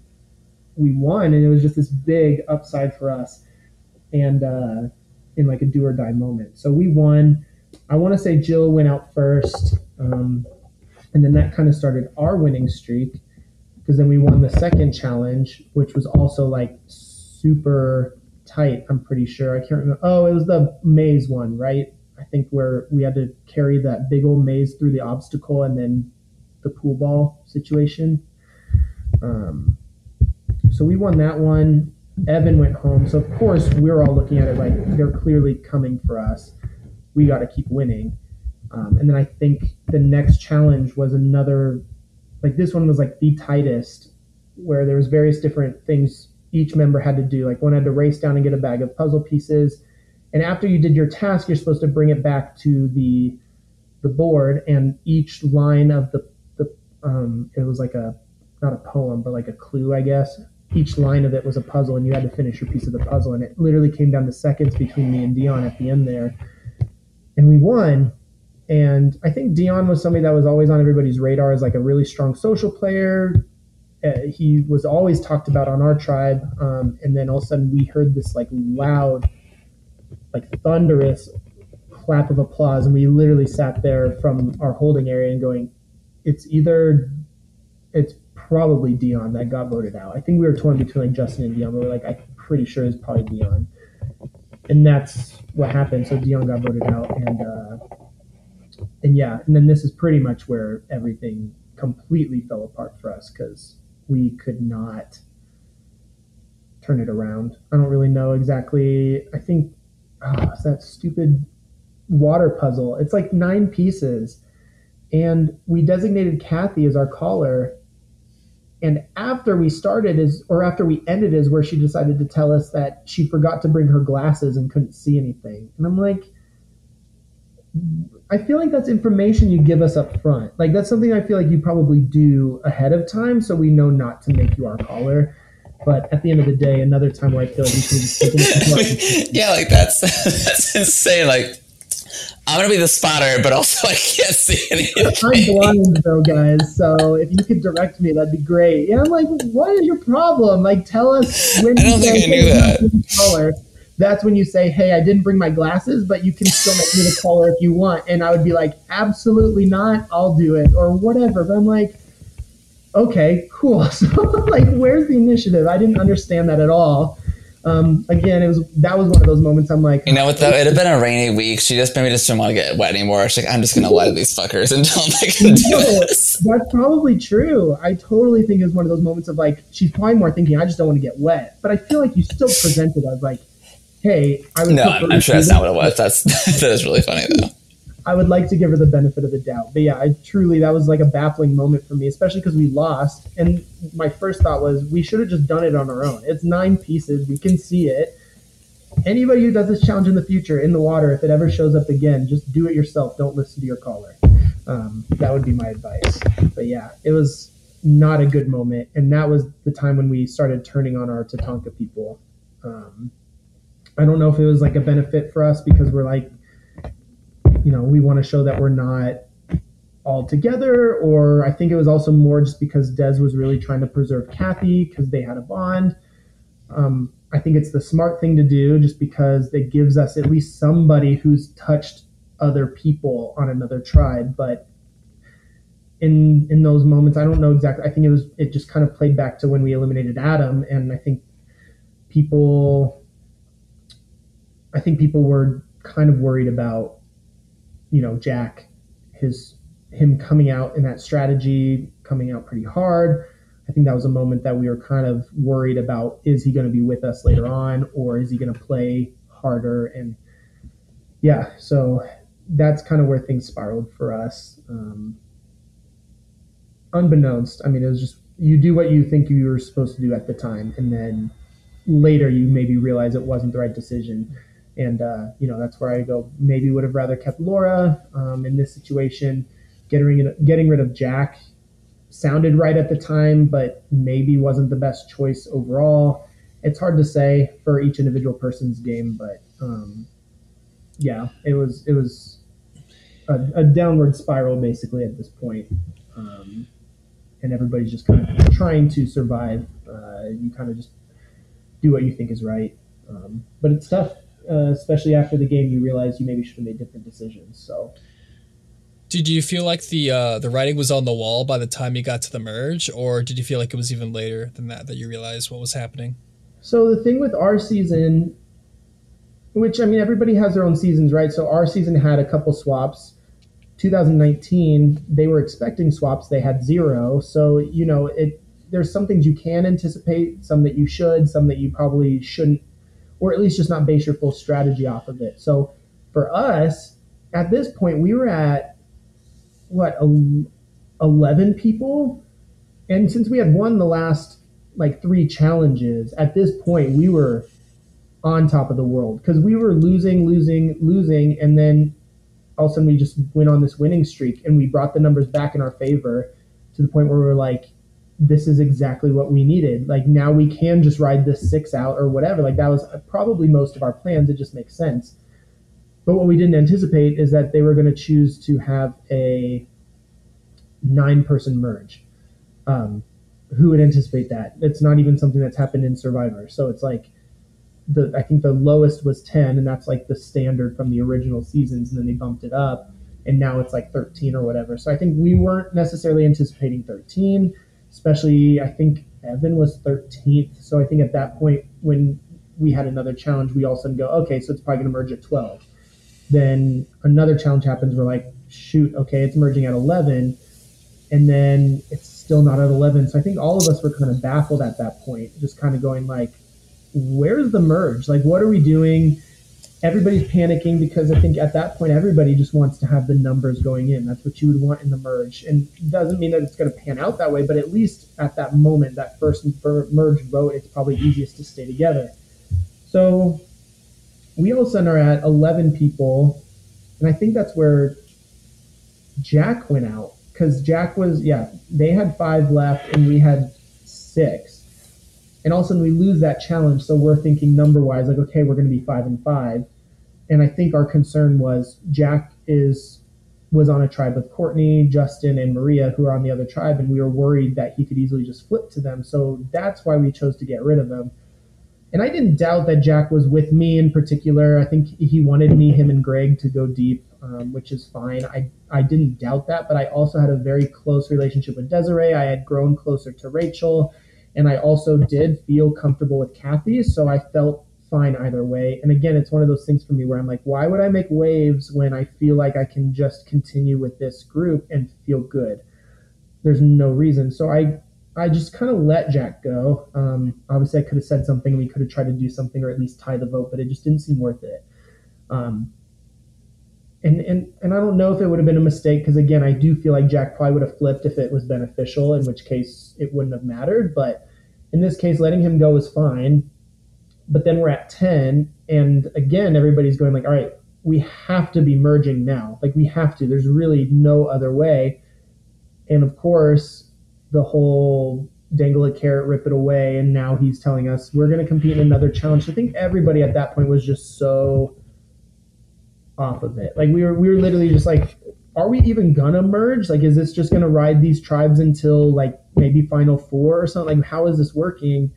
we won, and it was just this big upside for us, and uh, in like a do or die moment. So we won. I want to say Jill went out first, um, and then that kind of started our winning streak because then we won the second challenge, which was also like super tight. I'm pretty sure. I can't remember. Oh, it was the maze one, right? I think where we had to carry that big old maze through the obstacle and then the pool ball situation. Um, so we won that one. Evan went home. So of course we are all looking at it like they're clearly coming for us. We got to keep winning. Um, and then I think the next challenge was another, like this one was like the tightest, where there was various different things each member had to do. Like one had to race down and get a bag of puzzle pieces, and after you did your task, you're supposed to bring it back to the the board, and each line of the the um, it was like a not a poem, but like a clue, I guess. Each line of it was a puzzle, and you had to finish your piece of the puzzle. And it literally came down to seconds between me and Dion at the end there, and we won. And I think Dion was somebody that was always on everybody's radar as like a really strong social player. Uh, he was always talked about on our tribe, um, and then all of a sudden we heard this like loud, like thunderous clap of applause, and we literally sat there from our holding area and going, "It's either, it's probably Dion that got voted out." I think we were torn between like Justin and Dion. But we were like, "I'm pretty sure it's probably Dion," and that's what happened. So Dion got voted out, and uh, and yeah, and then this is pretty much where everything completely fell apart for us because we could not turn it around. I don't really know exactly. I think oh, it's that stupid water puzzle. It's like nine pieces, and we designated Kathy as our caller. And after we started is, or after we ended is where she decided to tell us that she forgot to bring her glasses and couldn't see anything. And I'm like, I feel like that's information you give us up front. Like that's something I feel like you probably do ahead of time, so we know not to make you our caller. But at the end of the day, another time where I feel like we should just yeah, like that's that's insane. Like I'm gonna be the spotter, but also I can't see anything. I'm blind though, guys. So if you could direct me, that'd be great. Yeah, I'm like, what is your problem? Like, tell us when. I don't think I knew that. Caller that's when you say, Hey, I didn't bring my glasses, but you can still make me the caller if you want. And I would be like, Absolutely not. I'll do it or whatever. But I'm like, Okay, cool. So, like, where's the initiative? I didn't understand that at all. Um, again, it was that was one of those moments. I'm like, you know what though? It'd have been a rainy week. She just maybe just didn't want to get wet anymore. She's like, I'm just gonna let these fuckers until they can do this. That's probably true. I totally think it was one of those moments of like, she's probably more thinking, I just don't want to get wet. But I feel like you still presented as like, hey, I was. No, I'm, I'm sure that's not what it was. That's that is really funny though. I would like to give her the benefit of the doubt, but yeah, I truly that was like a baffling moment for me, especially because we lost. And my first thought was we should have just done it on our own. It's nine pieces, we can see it. Anybody who does this challenge in the future in the water, if it ever shows up again, just do it yourself. Don't listen to your caller. Um, that would be my advice. But yeah, it was not a good moment, and that was the time when we started turning on our Tatanka people. Um, I don't know if it was like a benefit for us because we're like, you know, we want to show that we're not all together, or I think it was also more just because Des was really trying to preserve Kathy because they had a bond. Um, I think it's the smart thing to do just because it gives us at least somebody who's touched other people on another tribe. But in in those moments, I don't know exactly. I think it was it just kind of played back to when we eliminated Adam, and I think people I think people were kind of worried about, you know, Jack, his him coming out in that strategy, coming out pretty hard. I think that was a moment that we were kind of worried about: is he going to be with us later on, or is he going to play harder? And yeah, so that's kind of where things spiraled for us. Um, unbeknownst, I mean, it was just you do what you think you were supposed to do at the time, and then later you maybe realize it wasn't the right decision and uh, you know that's where I go. Maybe would have rather kept Laura um, in this situation. Getting getting rid of Jack sounded right at the time, but maybe wasn't the best choice overall. It's hard to say for each individual person's game, but um, yeah, it was it was a, a, downward spiral basically at this point. Um, and everybody's just kind of trying to survive. Uh, you kind of just do what you think is right, um, but it's tough uh, especially after the game, you realize you maybe should have made different decisions. So, did you feel like the uh, the writing was on the wall by the time you got to the merge, or did you feel like it was even later than that that you realized what was happening? So the thing with our season, which I mean, everybody has their own seasons, right? So our season had a couple swaps. 2019, they were expecting swaps. They had zero. So, you know, it there's some things you can anticipate, some that you should, some that you probably shouldn't, or at least just not base your full strategy off of it. So for us, at this point, we were at what, 11 people? And since we had won the last like three challenges, at this point, we were on top of the world because we were losing, losing, losing, and then all of a sudden we just went on this winning streak and we brought the numbers back in our favor to the point where we are like, this is exactly what we needed. Like now we can just ride this six out or whatever. Like that was probably most of our plans. It just makes sense. But what we didn't anticipate is that they were going to choose to have a nine person merge. Um, who would anticipate that? It's not even something that's happened in Survivor. So it's like the I think the lowest was ten, and that's like the standard from the original seasons, and then they bumped it up, and now it's like thirteen or whatever. So I think we weren't necessarily anticipating thirteen especially I think Evan was 13th. So I think at that point when we had another challenge, we all of a sudden go, okay, so it's probably going to merge at 12. Then another challenge happens. We're like, shoot, okay, it's merging at 11. And then it's still not at 11. So I think all of us were kind of baffled at that point, just kind of going like, where's the merge? Like, what are we doing? Everybody's panicking because I think at that point everybody just wants to have the numbers going in. That's what you would want in the merge, and it doesn't mean that it's going to pan out that way. But at least at that moment, that first merge vote, it's probably easiest to stay together. So we all of a sudden are at 11 people, and I think that's where Jack went out because Jack was yeah they had five left and we had six. And all of a sudden we lose that challenge, so we're thinking number wise, like, okay, we're going to be five and five and I think our concern was Jack is was on a tribe with Courtney, Justin, and Maria, who are on the other tribe, and we were worried that he could easily just flip to them. So that's why we chose to get rid of them. And I didn't doubt that Jack was with me in particular. I think he wanted me, him, and Greg to go deep, um, which is fine. I I didn't doubt that, but I also had a very close relationship with Desiree. I had grown closer to Rachel, and I also did feel comfortable with Kathy. So I felt fine either way. And again, it's one of those things for me where I'm like, why would I make waves when I feel like I can just continue with this group and feel good? There's no reason. So I I just kind of let Jack go. Um, obviously, I could have said something. We could have tried to do something or at least tie the vote, but it just didn't seem worth it. Um, and, and and I don't know if it would have been a mistake because again, I do feel like Jack probably would have flipped if it was beneficial, in which case it wouldn't have mattered. But in this case, letting him go was fine but then we're at 10 and again everybody's going like all right we have to be merging now. Like we have to. There's really no other way. And of course the whole dangle a carrot rip it away and now he's telling us we're going to compete in another challenge. I think everybody at that point was just so off of it. Like we were we were literally just like are we even gonna merge? Like is this just gonna ride these tribes until like maybe final four or something? Like how is this working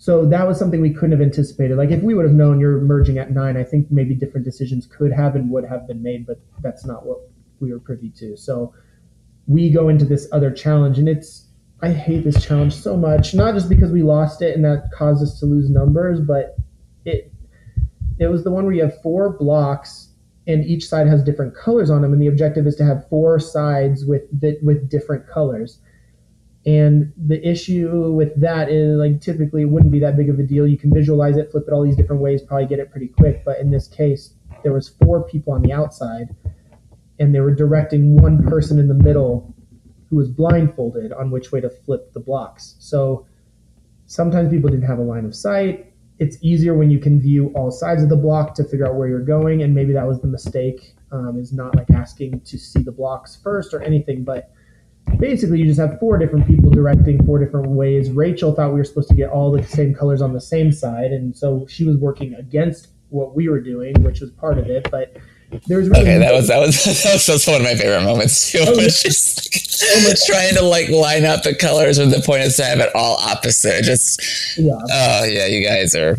so that was something we couldn't have anticipated. Like if we would have known you're merging at nine, I think maybe different decisions could have and would have been made, but that's not what we were privy to. So we go into this other challenge and it's I hate this challenge so much. Not just because we lost it and that caused us to lose numbers, but it it was the one where you have four blocks and each side has different colors on them, and the objective is to have four sides with with different colors. And the issue with that is like typically it wouldn't be that big of a deal. You can visualize it, flip it all these different ways, probably get it pretty quick. But in this case, there was four people on the outside, and they were directing one person in the middle who was blindfolded on which way to flip the blocks. So sometimes people didn't have a line of sight. It's easier when you can view all sides of the block to figure out where you're going, and maybe that was the mistake. Um, is not like asking to see the blocks first or anything, but basically you just have four different people directing four different ways. Rachel thought we were supposed to get all the same colors on the same side, and so she was working against what we were doing, which was part of it. But there was really okay. That was that was that was, one of my favorite moments too. Oh, was just like, trying to like line up the colors with the point is to have it all opposite. Just yeah. Oh yeah, you guys are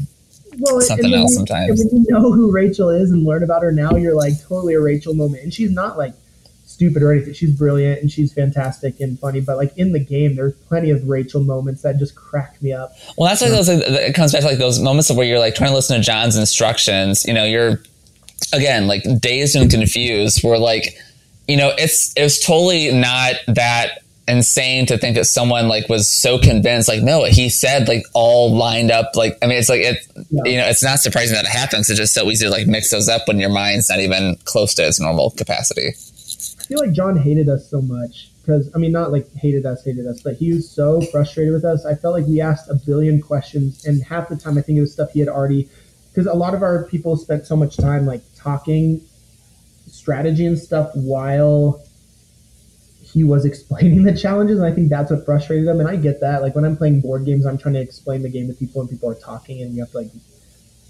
well, something else you, sometimes. when you know who Rachel is and learn about her now, you're like totally a Rachel moment, and she's not like stupid or anything. She's brilliant and she's fantastic and funny. But like in the game, there's plenty of Rachel moments that just crack me up. Well, that's like those. It comes back to like those moments of where you're like trying to listen to John's instructions. You know, you're again like dazed and confused. Where like you know, it's it was totally not that insane to think that someone like was so convinced like no he said like all lined up like i mean it's like it yeah. you know it's not surprising that it happens it's just so easy to like mix those up when your mind's not even close to its normal capacity feel like john hated us so much because i mean not like hated us hated us but he was so frustrated with us i felt like we asked a billion questions and half the time i think it was stuff he had already because a lot of our people spent so much time like talking strategy and stuff while he was explaining the challenges, and I think that's what frustrated him. And I get that. Like when I'm playing board games, I'm trying to explain the game to people, and people are talking, and you have to like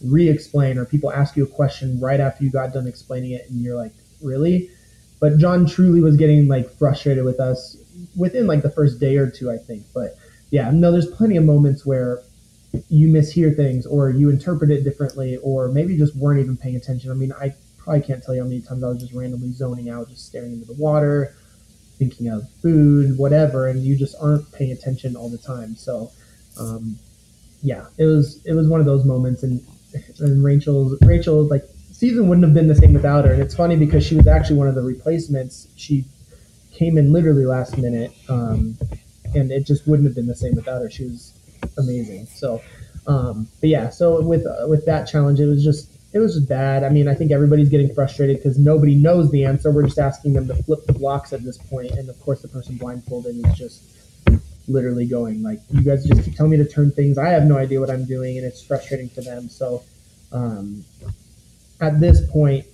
re-explain, or people ask you a question right after you got done explaining it, and you're like, really? But John truly was getting like frustrated with us within like the first day or two, I think. But yeah, no, there's plenty of moments where you mishear things, or you interpret it differently, or maybe just weren't even paying attention. I mean, I probably can't tell you how many times I was just randomly zoning out, just staring into the water thinking of food, whatever, and you just aren't paying attention all the time. So, um, yeah, it was it was one of those moments, and and Rachel's Rachel like season wouldn't have been the same without her. And it's funny because she was actually one of the replacements. She came in literally last minute, um, and it just wouldn't have been the same without her. She was amazing. So, um, but yeah, so with uh, with that challenge, it was just it was just bad. I mean, I think everybody's getting frustrated because nobody knows the answer. We're just asking them to flip the blocks at this point, and of course, the person blindfolded is just literally going like, "You guys just keep telling me to turn things. I have no idea what I'm doing, and it's frustrating for them." So, um, at this point,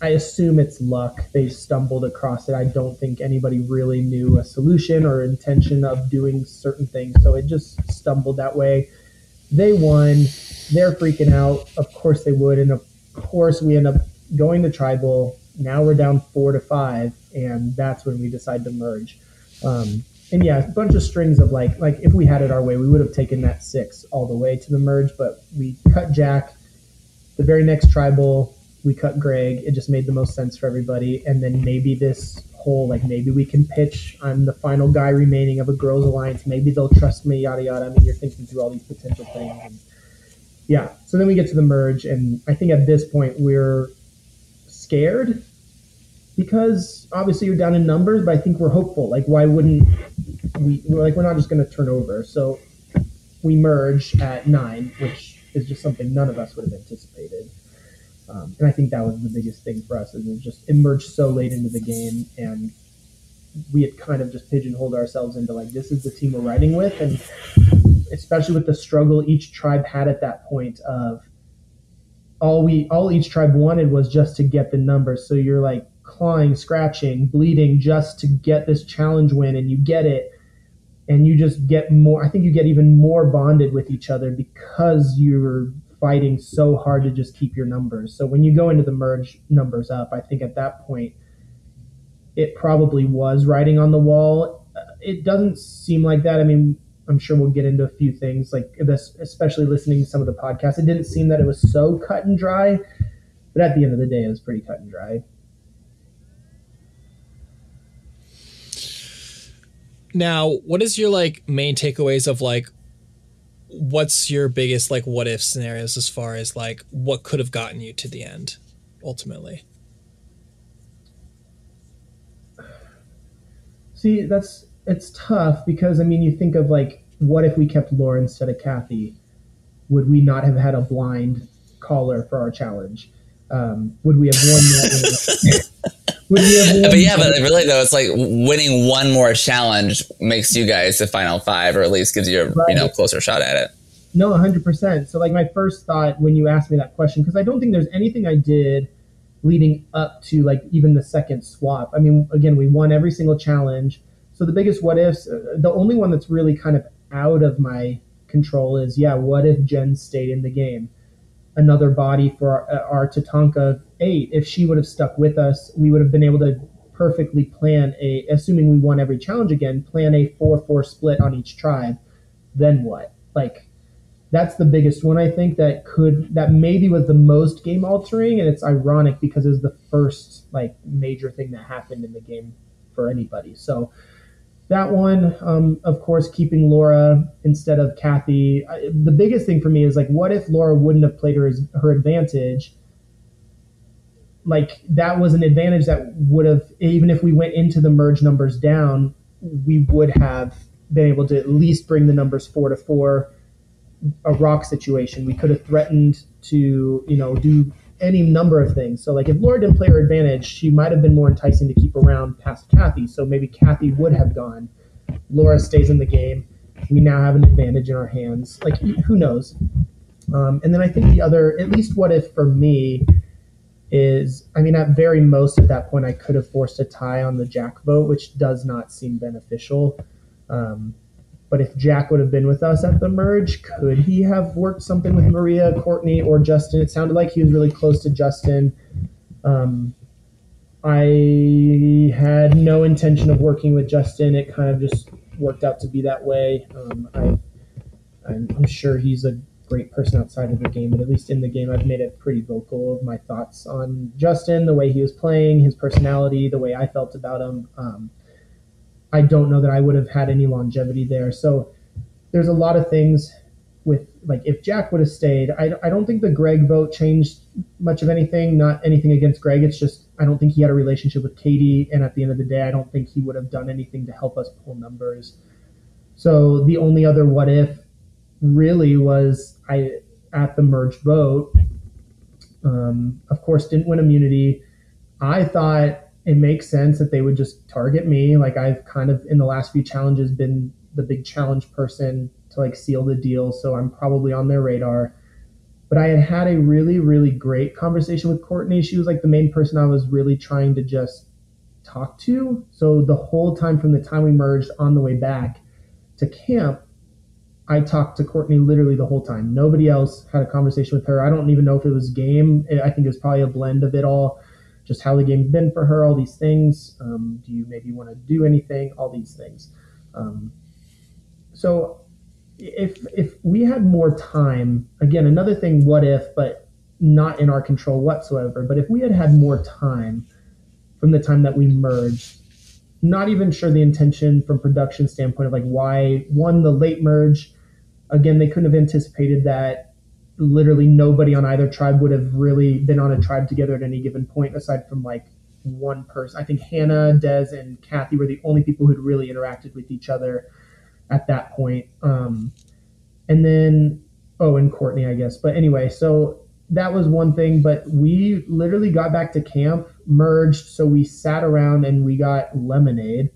I assume it's luck. They stumbled across it. I don't think anybody really knew a solution or intention of doing certain things, so it just stumbled that way. They won they're freaking out. Of course they would, and of course we end up going to tribal. Now we're down four to five, and that's when we decide to merge. Um, and yeah, a bunch of strings of like like if we had it our way, we would have taken that six all the way to the merge, but we cut Jack. The very next tribal, we cut Greg. It just made the most sense for everybody. And then maybe this whole like maybe we can pitch. I'm the final guy remaining of a girls' alliance. Maybe they'll trust me. Yada yada. I mean, you're thinking through all these potential things. And, yeah. So then we get to the merge, and I think at this point we're scared because obviously you're down in numbers, but I think we're hopeful. Like, why wouldn't we? We're like, we're not just going to turn over. So we merge at nine, which is just something none of us would have anticipated. Um, and I think that was the biggest thing for us is it just emerged so late into the game, and we had kind of just pigeonholed ourselves into like this is the team we're riding with, and especially with the struggle each tribe had at that point of all we all each tribe wanted was just to get the numbers. So you're like clawing, scratching, bleeding just to get this challenge win and you get it and you just get more I think you get even more bonded with each other because you're fighting so hard to just keep your numbers. So when you go into the merge numbers up, I think at that point it probably was writing on the wall. Uh, it doesn't seem like that. I mean, I'm sure we'll get into a few things like this, especially listening to some of the podcasts. It didn't seem that it was so cut and dry, but at the end of the day, it was pretty cut and dry. Now, what is your like main takeaways of like what's your biggest like what if scenarios as far as like what could have gotten you to the end ultimately? See, that's it's tough because I mean, you think of like, what if we kept Laura instead of Kathy? Would we not have had a blind caller for our challenge? Um, would we have won that? would we have won but yeah, but really though, it's like winning one more challenge makes you guys the final five, or at least gives you a right. you know closer shot at it. No, hundred percent. So like my first thought when you asked me that question, because I don't think there's anything I did leading up to like even the second swap. I mean, again, we won every single challenge so the biggest what ifs, uh, the only one that's really kind of out of my control is yeah, what if Jen stayed in the game? Another body for our, our Tatanka eight. If she would have stuck with us, we would have been able to perfectly plan a, assuming we won every challenge again, plan a four four split on each tribe. Then what? Like that's the biggest one I think that could that maybe was the most game altering, and it's ironic because it was the first like major thing that happened in the game for anybody. So that one, um, of course, keeping Laura instead of Kathy. I, the biggest thing for me is like, what if Laura wouldn't have played her her advantage? like that was an advantage that would have even if we went into the merge numbers down, we would have been able to at least bring the numbers four to four. A rock situation, we could have threatened to you know do any number of things. So like if Laura didn't play her advantage, she might have been more enticing to keep around past Kathy. So maybe Kathy would have gone. Laura stays in the game. We now have an advantage in our hands. Like who knows? Um, and then I think the other, at least what if for me, is I mean, at very most at that point, I could have forced a tie on the Jack vote, which does not seem beneficial. Um, but if Jack would have been with us at the merge, could he have worked something with Maria, Courtney, or Justin? It sounded like he was really close to Justin. Um, I had no intention of working with Justin. It kind of just worked out to be that way. Um, I, I'm, I'm sure he's a great person outside of the game, but at least in the game, I've made it pretty vocal of my thoughts on Justin, the way he was playing, his personality, the way I felt about him. Um, I don't know that I would have had any longevity there. So there's a lot of things with like if Jack would have stayed, I, I don't think the Greg vote changed much of anything. Not anything against Greg. It's just I don't think he had a relationship with Katie, and at the end of the day, I don't think he would have done anything to help us pull numbers. So the only other what if really was I at the merge vote. Um, of course, didn't win immunity. I thought it makes sense that they would just target me. Like I've kind of in the last few challenges been the big challenge person to like seal the deal, so I'm probably on their radar. But I had had a really, really great conversation with Courtney. She was like the main person I was really trying to just talk to. So the whole time from the time we merged on the way back to camp, I talked to Courtney literally the whole time. Nobody else had a conversation with her. I don't even know if it was game. I think it was probably a blend of it all. Just how the game's been for her, all these things. Um, do you maybe want to do anything? All these things. Um, so if if we had more time, again, another thing, what if, but not in our control whatsoever. But if we had had more time from the time that we merged, not even sure the intention from production standpoint of like why one the late merge again, they couldn't have anticipated that literally nobody on either tribe would have really been on a tribe together at any given point, aside from like one person. I think Hannah, Des, and Kathy were the only people who'd really interacted with each other at that point. Um, and then, oh, and Courtney, I guess. But anyway, so that was one thing. But we literally got back to camp, merged, so we sat around and we got lemonade.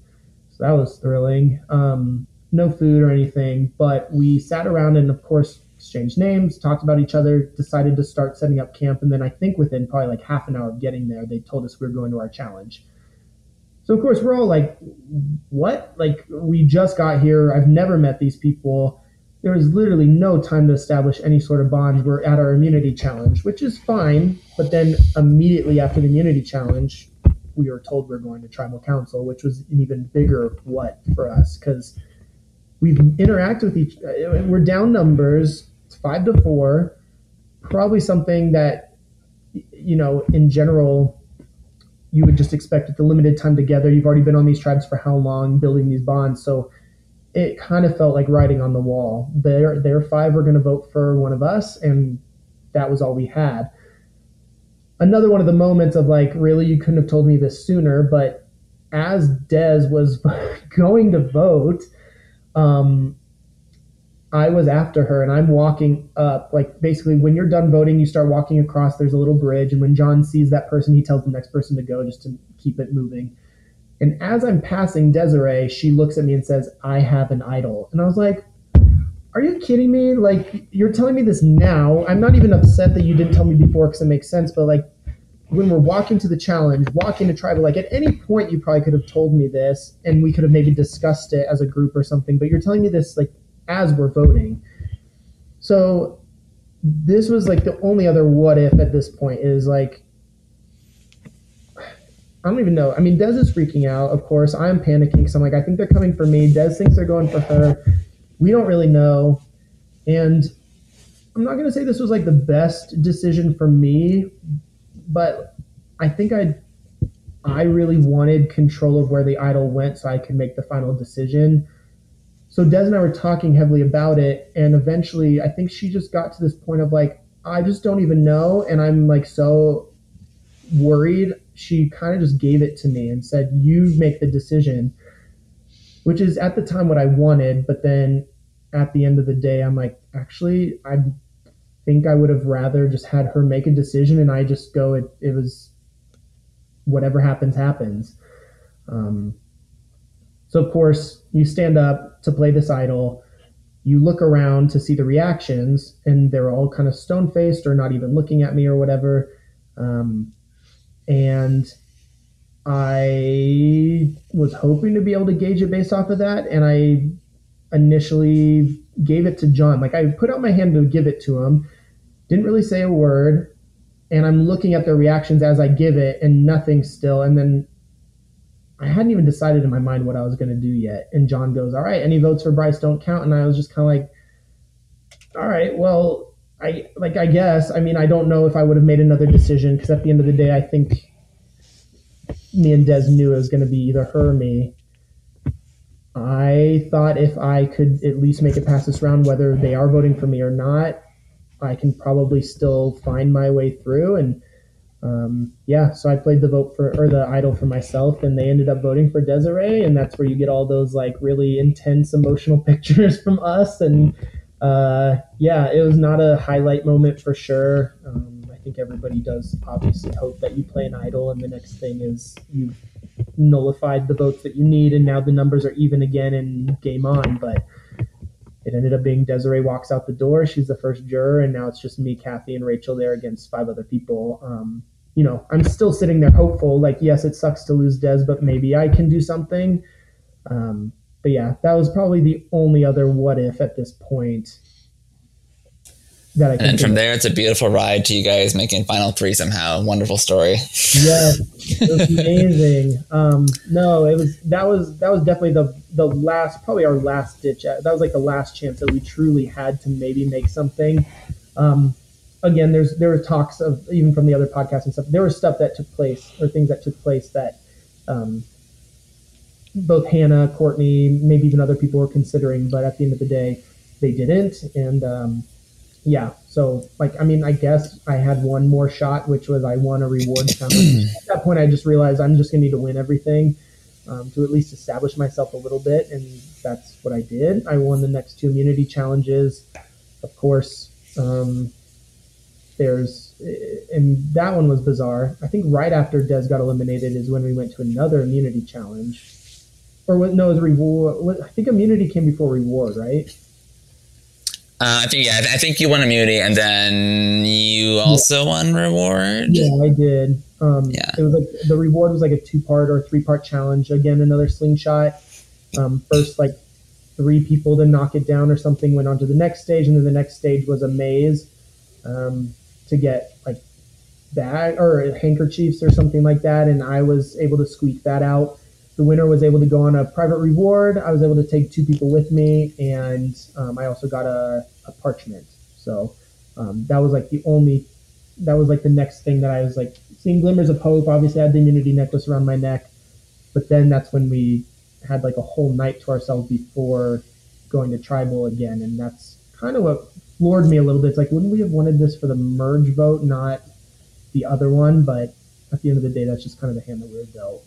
So that was thrilling. Um, no food or anything, but we sat around and, of course, exchanged names, talked about each other, decided to start setting up camp. And then I think within probably like half an hour of getting there, they told us we were going to our challenge. So, of course, we're all like, what? Like, we just got here. I've never met these people. There was literally no time to establish any sort of bond. We're at our immunity challenge, which is fine. But then immediately after the immunity challenge, we were told we are going to tribal council, which was an even bigger what for us because we've interacted with each we're down numbers five to four probably something that you know in general you would just expect with the limited time together. You've already been on these tribes for how long building these bonds. So it kind of felt like writing on the wall. Their their five were going to vote for one of us and that was all we had. Another one of the moments of like really you couldn't have told me this sooner but as Des was going to vote um, I was after her and I'm walking up. Like basically, when you're done voting, you start walking across. There's a little bridge, and when John sees that person, he tells the next person to go just to keep it moving. And as I'm passing Desiree, she looks at me and says, "I have an idol," and I was like. Are you kidding me? Like you're telling me this now. I'm not even upset that you didn't tell me before because it makes sense. But like when we're walking to the challenge, walking to tribal, like at any point you probably could have told me this and we could have maybe discussed it as a group or something, but you're telling me this like as we're voting. So this was like the only other what if at this point is like I don't even know. I mean, Des is freaking out, of course. I'm panicking because I'm like, I think they're coming for me. Des thinks they're going for her. We don't really know. And I'm not going to say this was like the best decision for me, but I think I I really wanted control of where the idol went so I could make the final decision. So Des and I were talking heavily about it, and eventually I think she just got to this point of like, I just don't even know, and I'm like so worried, she kind of just gave it to me and said, "You make the decision," which is at the time what I wanted. But then at the end of the day, I'm like, actually, I think I would have rather just had her make a decision and I just go. It, it was whatever happens, happens. Um, so of course, you stand up to play this idol. You look around to see the reactions, and they're all kind of stone faced or not even looking at me or whatever. Um, and I was hoping to be able to gauge it based off of that, and I initially gave it to John. Like I put out my hand to give it to him, didn't really say a word, and I'm looking at their reactions as I give it, and nothing still. And then I hadn't even decided in my mind what I was going to do yet. And John goes, "All right, any votes for Bryce don't count." And I was just kind of like, "All right, well, I like I guess. I mean, I don't know if I would have made another decision because at the end of the day, I think me and Des knew it was going to be either her or me. I thought if I could at least make it past this round, whether they are voting for me or not, I can probably still find my way through. And um, yeah, so I played the vote for or the idol for myself, and they ended up voting for Desiree, and that's where you get all those like really intense emotional pictures from us. And uh, yeah, it was not a highlight moment for sure. Um, I think everybody does obviously hope that you play an idol, and the next thing is you've nullified the votes that you need, and now the numbers are even again, and game on. But it ended up being Desiree walks out the door. She's the first juror, and now it's just me, Kathy, and Rachel there against five other people. Um, you know, I'm still sitting there hopeful. Like, yes, it sucks to lose Des, but maybe I can do something. Um, but yeah, that was probably the only other what if at this point that I and then from there, it's a beautiful ride to you guys making final three somehow. Wonderful story. Yeah, it was amazing. um, no, it was that was that was definitely the the last, probably our last ditch. That was like the last chance that we truly had to maybe make something. Um, again, there's there were talks of even from the other podcasts and stuff. There was stuff that took place or things that took place that um, both Hannah, Courtney, maybe even other people were considering, but at the end of the day, they didn't. And um, yeah, so like I mean, I guess I had one more shot, which was I won a reward challenge. at that point, I just realized I'm just gonna need to win everything um, to at least establish myself a little bit, and that's what I did. I won the next two immunity challenges. Of course, um, there's and that one was bizarre. I think right after Des got eliminated is when we went to another immunity challenge, or what? No, it was reward. I think immunity came before reward, right? Uh, I think yeah, I think you won immunity, and then you also yeah. won reward. Yeah, I did. Um, yeah, it was like the reward was like a two part or three part challenge. Again, another slingshot. Um, first, like three people to knock it down or something went on to the next stage, and then the next stage was a maze um, to get like that or handkerchiefs or something like that, and I was able to squeak that out the winner was able to go on a private reward. I was able to take two people with me, and um, I also got a, a parchment. So um, that was like the only, that was like the next thing that I was like seeing glimmers of hope. Obviously, I had the immunity necklace around my neck, but then that's when we had like a whole night to ourselves before going to tribal again, and that's kind of what floored me a little bit. It's like, wouldn't we have wanted this for the merge vote, not the other one? But at the end of the day, that's just kind of the hand that we were dealt.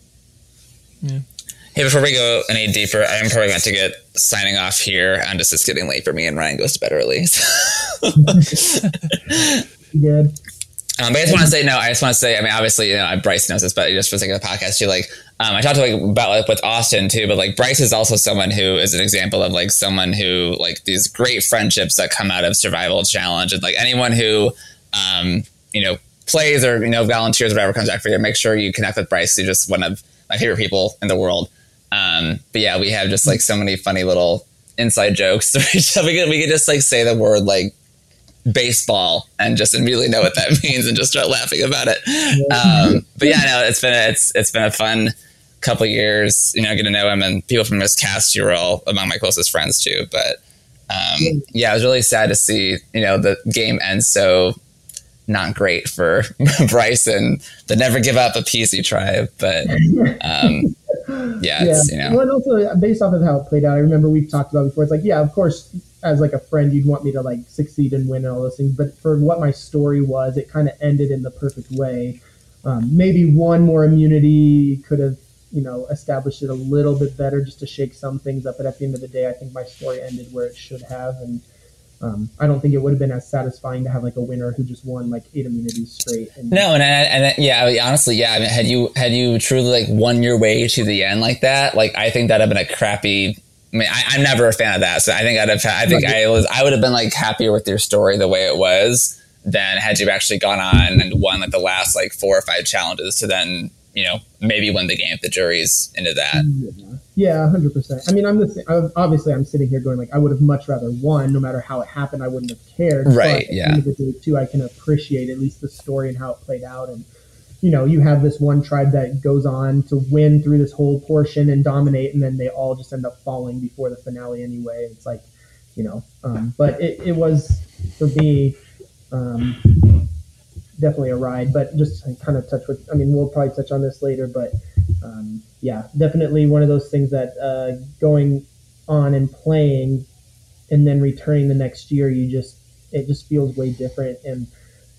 Yeah. Hey, before we go any deeper, I'm probably going to get signing off here. I'm just it's getting late for me, and Ryan goes to bed early. Good. Um, but I just want to say no. I just want to say. I mean, obviously, you know, Bryce knows this, but just for the sake of the podcast, too, like um, I talked to, like about like with Austin too, but like Bryce is also someone who is an example of like someone who like these great friendships that come out of survival challenge, and like anyone who, um, you know, plays or you know volunteers or whatever comes back for you, make sure you connect with Bryce. He's just one of my favorite people in the world. Um, but yeah, we have just like so many funny little inside jokes. we could we could just like say the word like baseball and just immediately know what that means and just start laughing about it. Um, but yeah, no, it's been a, it's it's been a fun couple years. You know, get to know him and people from his cast. You're all among my closest friends too. But um, yeah, it was really sad to see you know the game end so not great for Bryson. The never give up a PC tribe, but um, yeah, yeah. you know. Well, and also based off of how it played out, I remember we've talked about before. It's like, yeah, of course, as like a friend, you'd want me to like succeed and win and all those things. But for what my story was, it kind of ended in the perfect way, Um, maybe one more immunity could have, you know, established it a little bit better just to shake some things up. But at the end of the day, I think my story ended where it should have, and um, I don't think it would have been as satisfying to have like a winner who just won like eight immunities straight. And, no, and and, and yeah, I mean, honestly, yeah. I mean, had you had you truly like won your way to the end like that, like I think that'd have been a crappy. I mean, I, am never a fan of that, so I think I'd have. I think I was. I would have been like happier with your story the way it was than had you actually gone on and won like the last like four or five challenges to then you know maybe win the game if the jury's into that. Yeah, hundred percent. I mean, I'm the same. obviously I'm sitting here going like I would have much rather won, no matter how it happened. I wouldn't have cared. Right. But yeah. At the end of the day, too, I can appreciate at least the story and how it played out, and you know, you have this one tribe that goes on to win through this whole portion and dominate, and then they all just end up falling before the finale anyway. It's like, you know, um, but it, it was for me um, definitely a ride. But just kind of touch with, I mean, we'll probably touch on this later, but um, yeah, definitely one of those things that uh, going on and playing and then returning the next year, you just it just feels way different. And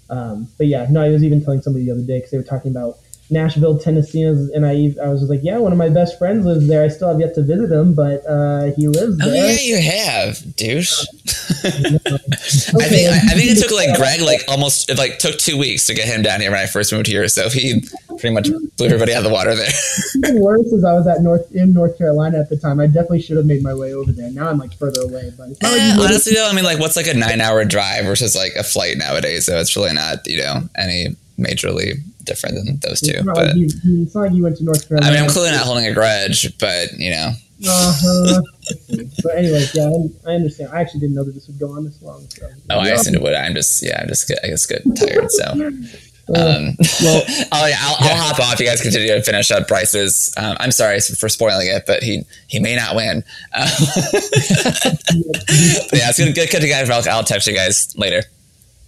um, but yeah, no, I was even telling somebody the other day because they were talking about Nashville, Tennessee, and I I was like, yeah, one of my best friends lives there. I still have yet to visit him, but uh, he lives oh, there. Oh yeah, you have, douche. okay. I think I, I, think it took like Greg like almost it like took two weeks to get him down here when I first moved here, so he pretty much blew everybody out of the water there. Even worse is I was at North in North Carolina at the time. I definitely should have made my way over there. Now I'm like further away, but eh, honestly though, I mean like what's like a nine hour drive versus like a flight nowadays? So it's really not you know any majorly different than those two. It's but like you, it's not like you went to North Carolina. I mean, I'm clearly not holding a grudge, but you know. Uh-huh. but anyways, yeah, I, I, understand. I actually didn't know that this would go on this long. So. Oh, I assumed it would. I'm just, yeah, I'm just, I guess, get tired. So, uh, um, well, oh yeah, I'll, I'll, hop off. You guys continue to finish up Bryce's. Um, I'm sorry for spoiling it, but he he may not win. Uh, yeah, it's good. Good, good to guys. I'll, I'll text you guys later.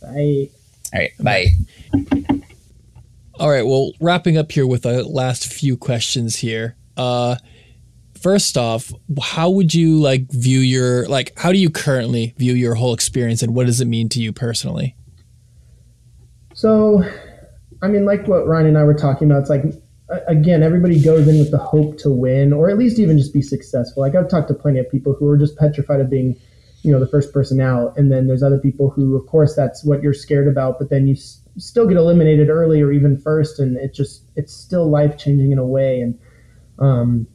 Bye. All right. Bye. All right. Well, wrapping up here with the last few questions here. Uh, first off, how would you like view your like? How do you currently view your whole experience, and what does it mean to you personally? So, I mean, like what Ryan and I were talking about, it's like again, everybody goes in with the hope to win, or at least even just be successful. Like I've talked to plenty of people who are just petrified of being, you know, the first person out, and then there's other people who, of course, that's what you're scared about, but then you still get eliminated early or even first, and it just it's still life changing in a way. And um,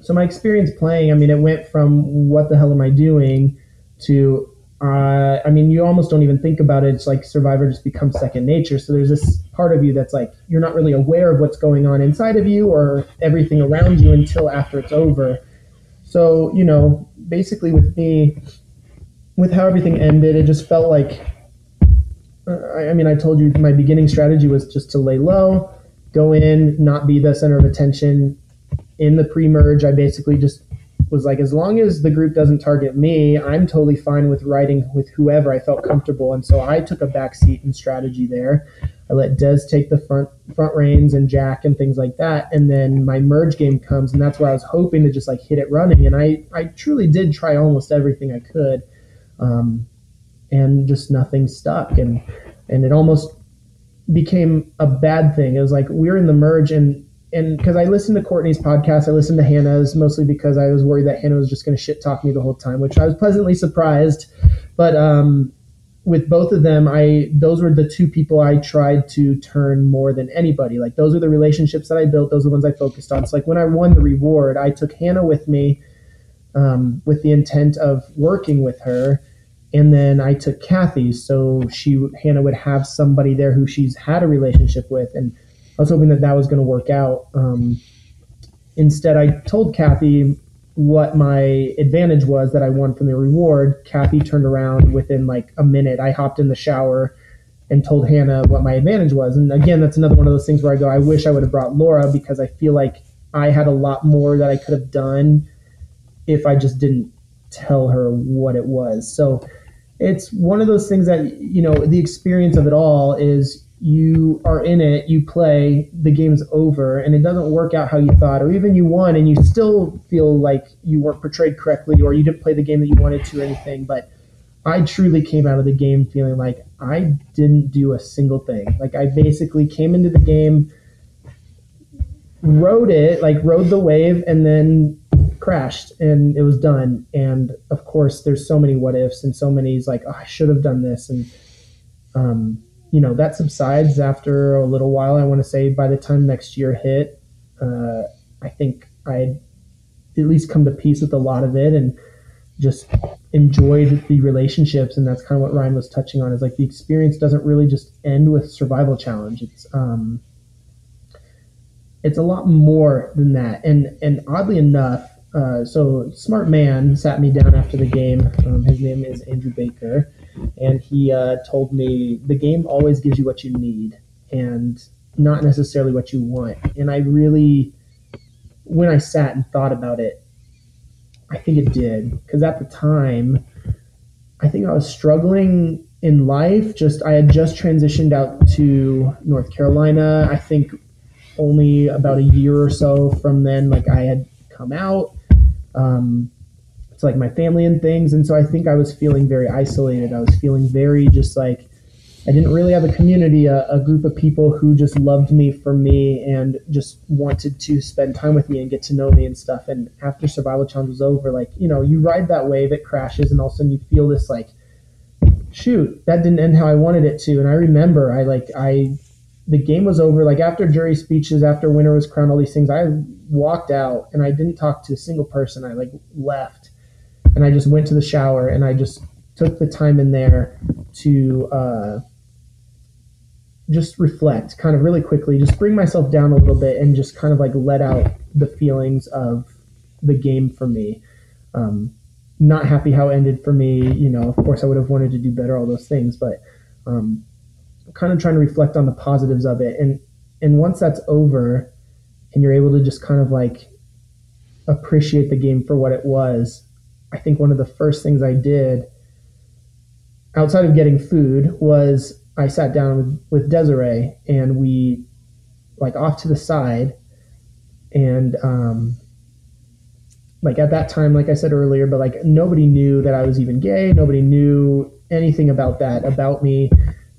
so my experience playing, I mean, it went from what the hell am I doing to uh, I mean, you almost don't even think about it. It's like Survivor just becomes second nature. So there's this part of you that's like you're not really aware of what's going on inside of you or everything around you until after it's over. So you know, basically with me, with how everything ended, it just felt like I mean, I told you my beginning strategy was just to lay low, go in, not be the center of attention. In the pre merge, I basically just was like, as long as the group doesn't target me, I'm totally fine with riding with whoever I felt comfortable. And so I took a back seat in strategy there. I let Des take the front front reins and Jack and things like that. And then my merge game comes, and that's where I was hoping to just like hit it running. And I I truly did try almost everything I could. Um, and just nothing stuck and and it almost became a bad thing. It was like we were in the merge and and because I listened to Courtney's podcast, I listened to Hannah's mostly because I was worried that Hannah was just going to shit talk me the whole time, which I was pleasantly surprised. But um, with both of them, I those were the two people I tried to turn more than anybody. Like those are the relationships that I built. Those are the ones I focused on. So like when I won the reward, I took Hannah with me um, with the intent of working with her and then I took Kathy, so she Hannah would have somebody there who she's had a relationship with, and I was hoping that that was going to work out. Um, instead, I told Kathy what my advantage was that I won from the reward. Kathy turned around within like a minute. I hopped in the shower and told Hannah what my advantage was. And again, that's another one of those things where I go, I wish I would have brought Laura because I feel like I had a lot more that I could have done if I just didn't tell her what it was. So it's one of those things that you know the experience of it all is you are in it, you play, the game's over, and it doesn't work out how you thought, or even you won and you still feel like you weren't portrayed correctly, or you didn't play the game that you wanted to, or anything. But I truly came out of the game feeling like I didn't do a single thing. Like I basically came into the game, rode it, like rode the wave, and then crashed, and it was done. And of course, there's so many what ifs and so many like oh, I should have done this, and um, you know that subsides after a little while. I want to say by the time next year hit, uh, I think I at least come to peace with a lot of it and just enjoyed the relationships and that's kind of what ryan was touching on is like the experience doesn't really just end with survival challenge it's um it's a lot more than that and and oddly enough uh, so smart man sat me down after the game. Um, his name is andrew baker. And he uh, told me the game always gives you what you need and not necessarily what you want. And i really when i sat and thought about it I think it did. Because at the time, I think I was struggling in life. Just I had just transitioned out to North Carolina. I think only about a year or so from then, like I had come out um, to like my family and things, and so I think I was feeling very isolated. I was feeling very just like I didn't really have a community, a, a, group of people who just loved me for me and just wanted to spend time with me and get to know me and stuff. And after Survival Challenge was over, like, you know, you ride that wave, it crashes, and all of a sudden you feel this like, shoot, that didn't end how I wanted it to. And I remember I like, I, the game was over. Like after jury speeches, after winner was crowned, all these things, I walked out and I didn't talk to a single person. I like left and I just went to the shower and I just took the time in there to, uh, just reflect kind of really quickly, just bring myself down a little bit and just kind of like let out the feelings of the game for me. Um, not happy how it ended for me. You know, of course, I would have wanted to do better, all those things, but um, kind of trying to reflect on the positives of it. And and once that's over, and you're able to just kind of like appreciate the game for what it was, I think one of the first things I did outside of getting food was I sat down with, Desiree and we like off to the side. And um, like at that time like I said earlier but like nobody knew that I was even gay. Nobody knew anything about that about me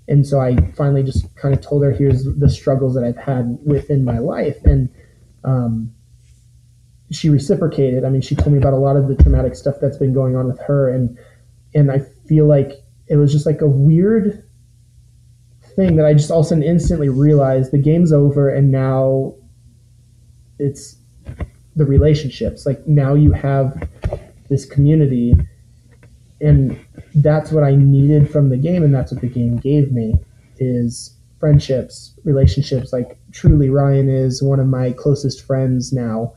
and so I finally just kind of told her here's the struggles that I've had within my life. And um, she reciprocated. I mean she told me about a lot of the traumatic stuff that's been going on with her. And and I feel like it was just like a weird thing that I just all of a sudden instantly realized the game's over and now it's the relationships. Like now you have this community and that's what I needed from the game and that's what the game gave me is friendships, relationships. Like truly Ryan is one of my closest friends now.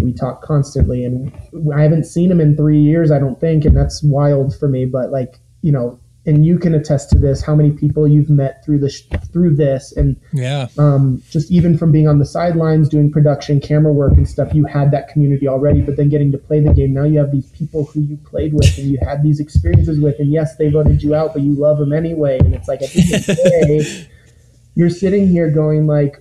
We talk constantly and I haven't seen him in 3 years I don't think and that's wild for me but like, you know, and you can attest to this how many people you've met through this through this and yeah um, just even from being on the sidelines doing production camera work and stuff you had that community already but then getting to play the game now you have these people who you played with and you had these experiences with and yes they voted you out but you love them anyway and it's like at the end of the day you're sitting here going like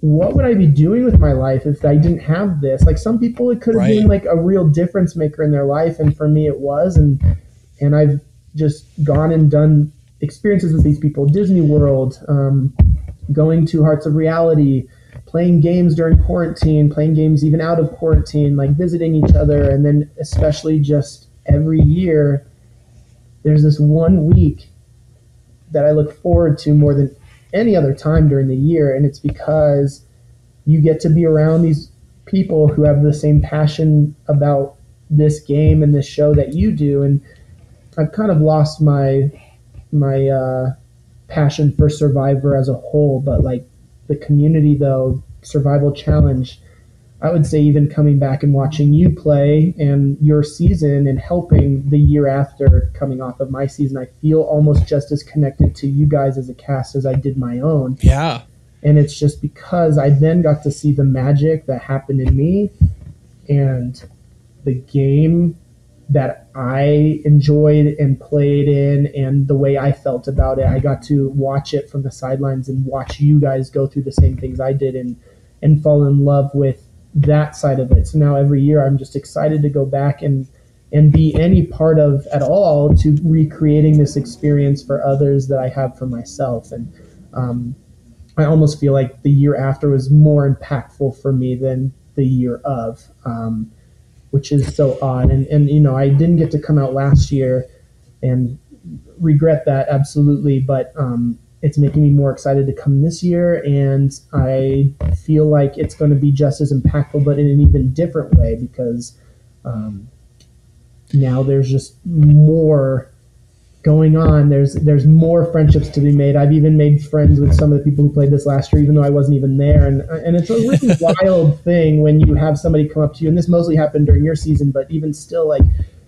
what would I be doing with my life if I didn't have this? Like some people, it could have right. been like a real difference maker in their life, and for me, it was. And and I've just gone and done experiences with these people Disney World, um, going to Hearts of Reality, playing games during quarantine, playing games even out of quarantine, like visiting each other. And then, especially just every year, there's this one week that I look forward to more than any other time during the year. And it's because you get to be around these people who have the same passion about this game and this show that you do. And I've kind of lost my my uh, passion for Survivor as a whole, but like the community though, Survival Challenge, I would say even coming back and watching you play and your season and helping the year after coming off of my season, I feel almost just as connected to you guys as a cast as I did my own. Yeah. And it's just because I then got to see the magic that happened in me and the game that I enjoyed and played in and the way I felt about it. I got to watch it from the sidelines and watch you guys go through the same things I did and and fall in love with that side of it. So now every year I'm just excited to go back and and be any part of at all to recreating this experience for others that I have for myself. And um, I almost feel like the year after was more impactful for me than the year of, um, which is so odd. And, and, you know, I didn't get to come out last year and regret that absolutely, but um, it's making me more excited to come this year. And I feel like it's going to be just as impactful, but in an even different way because um, now there's just more going on. There's there's more friendships to be made. I've even made friends with some of the people who played this last year, even though I wasn't even there. And and it's a really wild thing when you have somebody come up to you, and this mostly happened during your season, but even still, like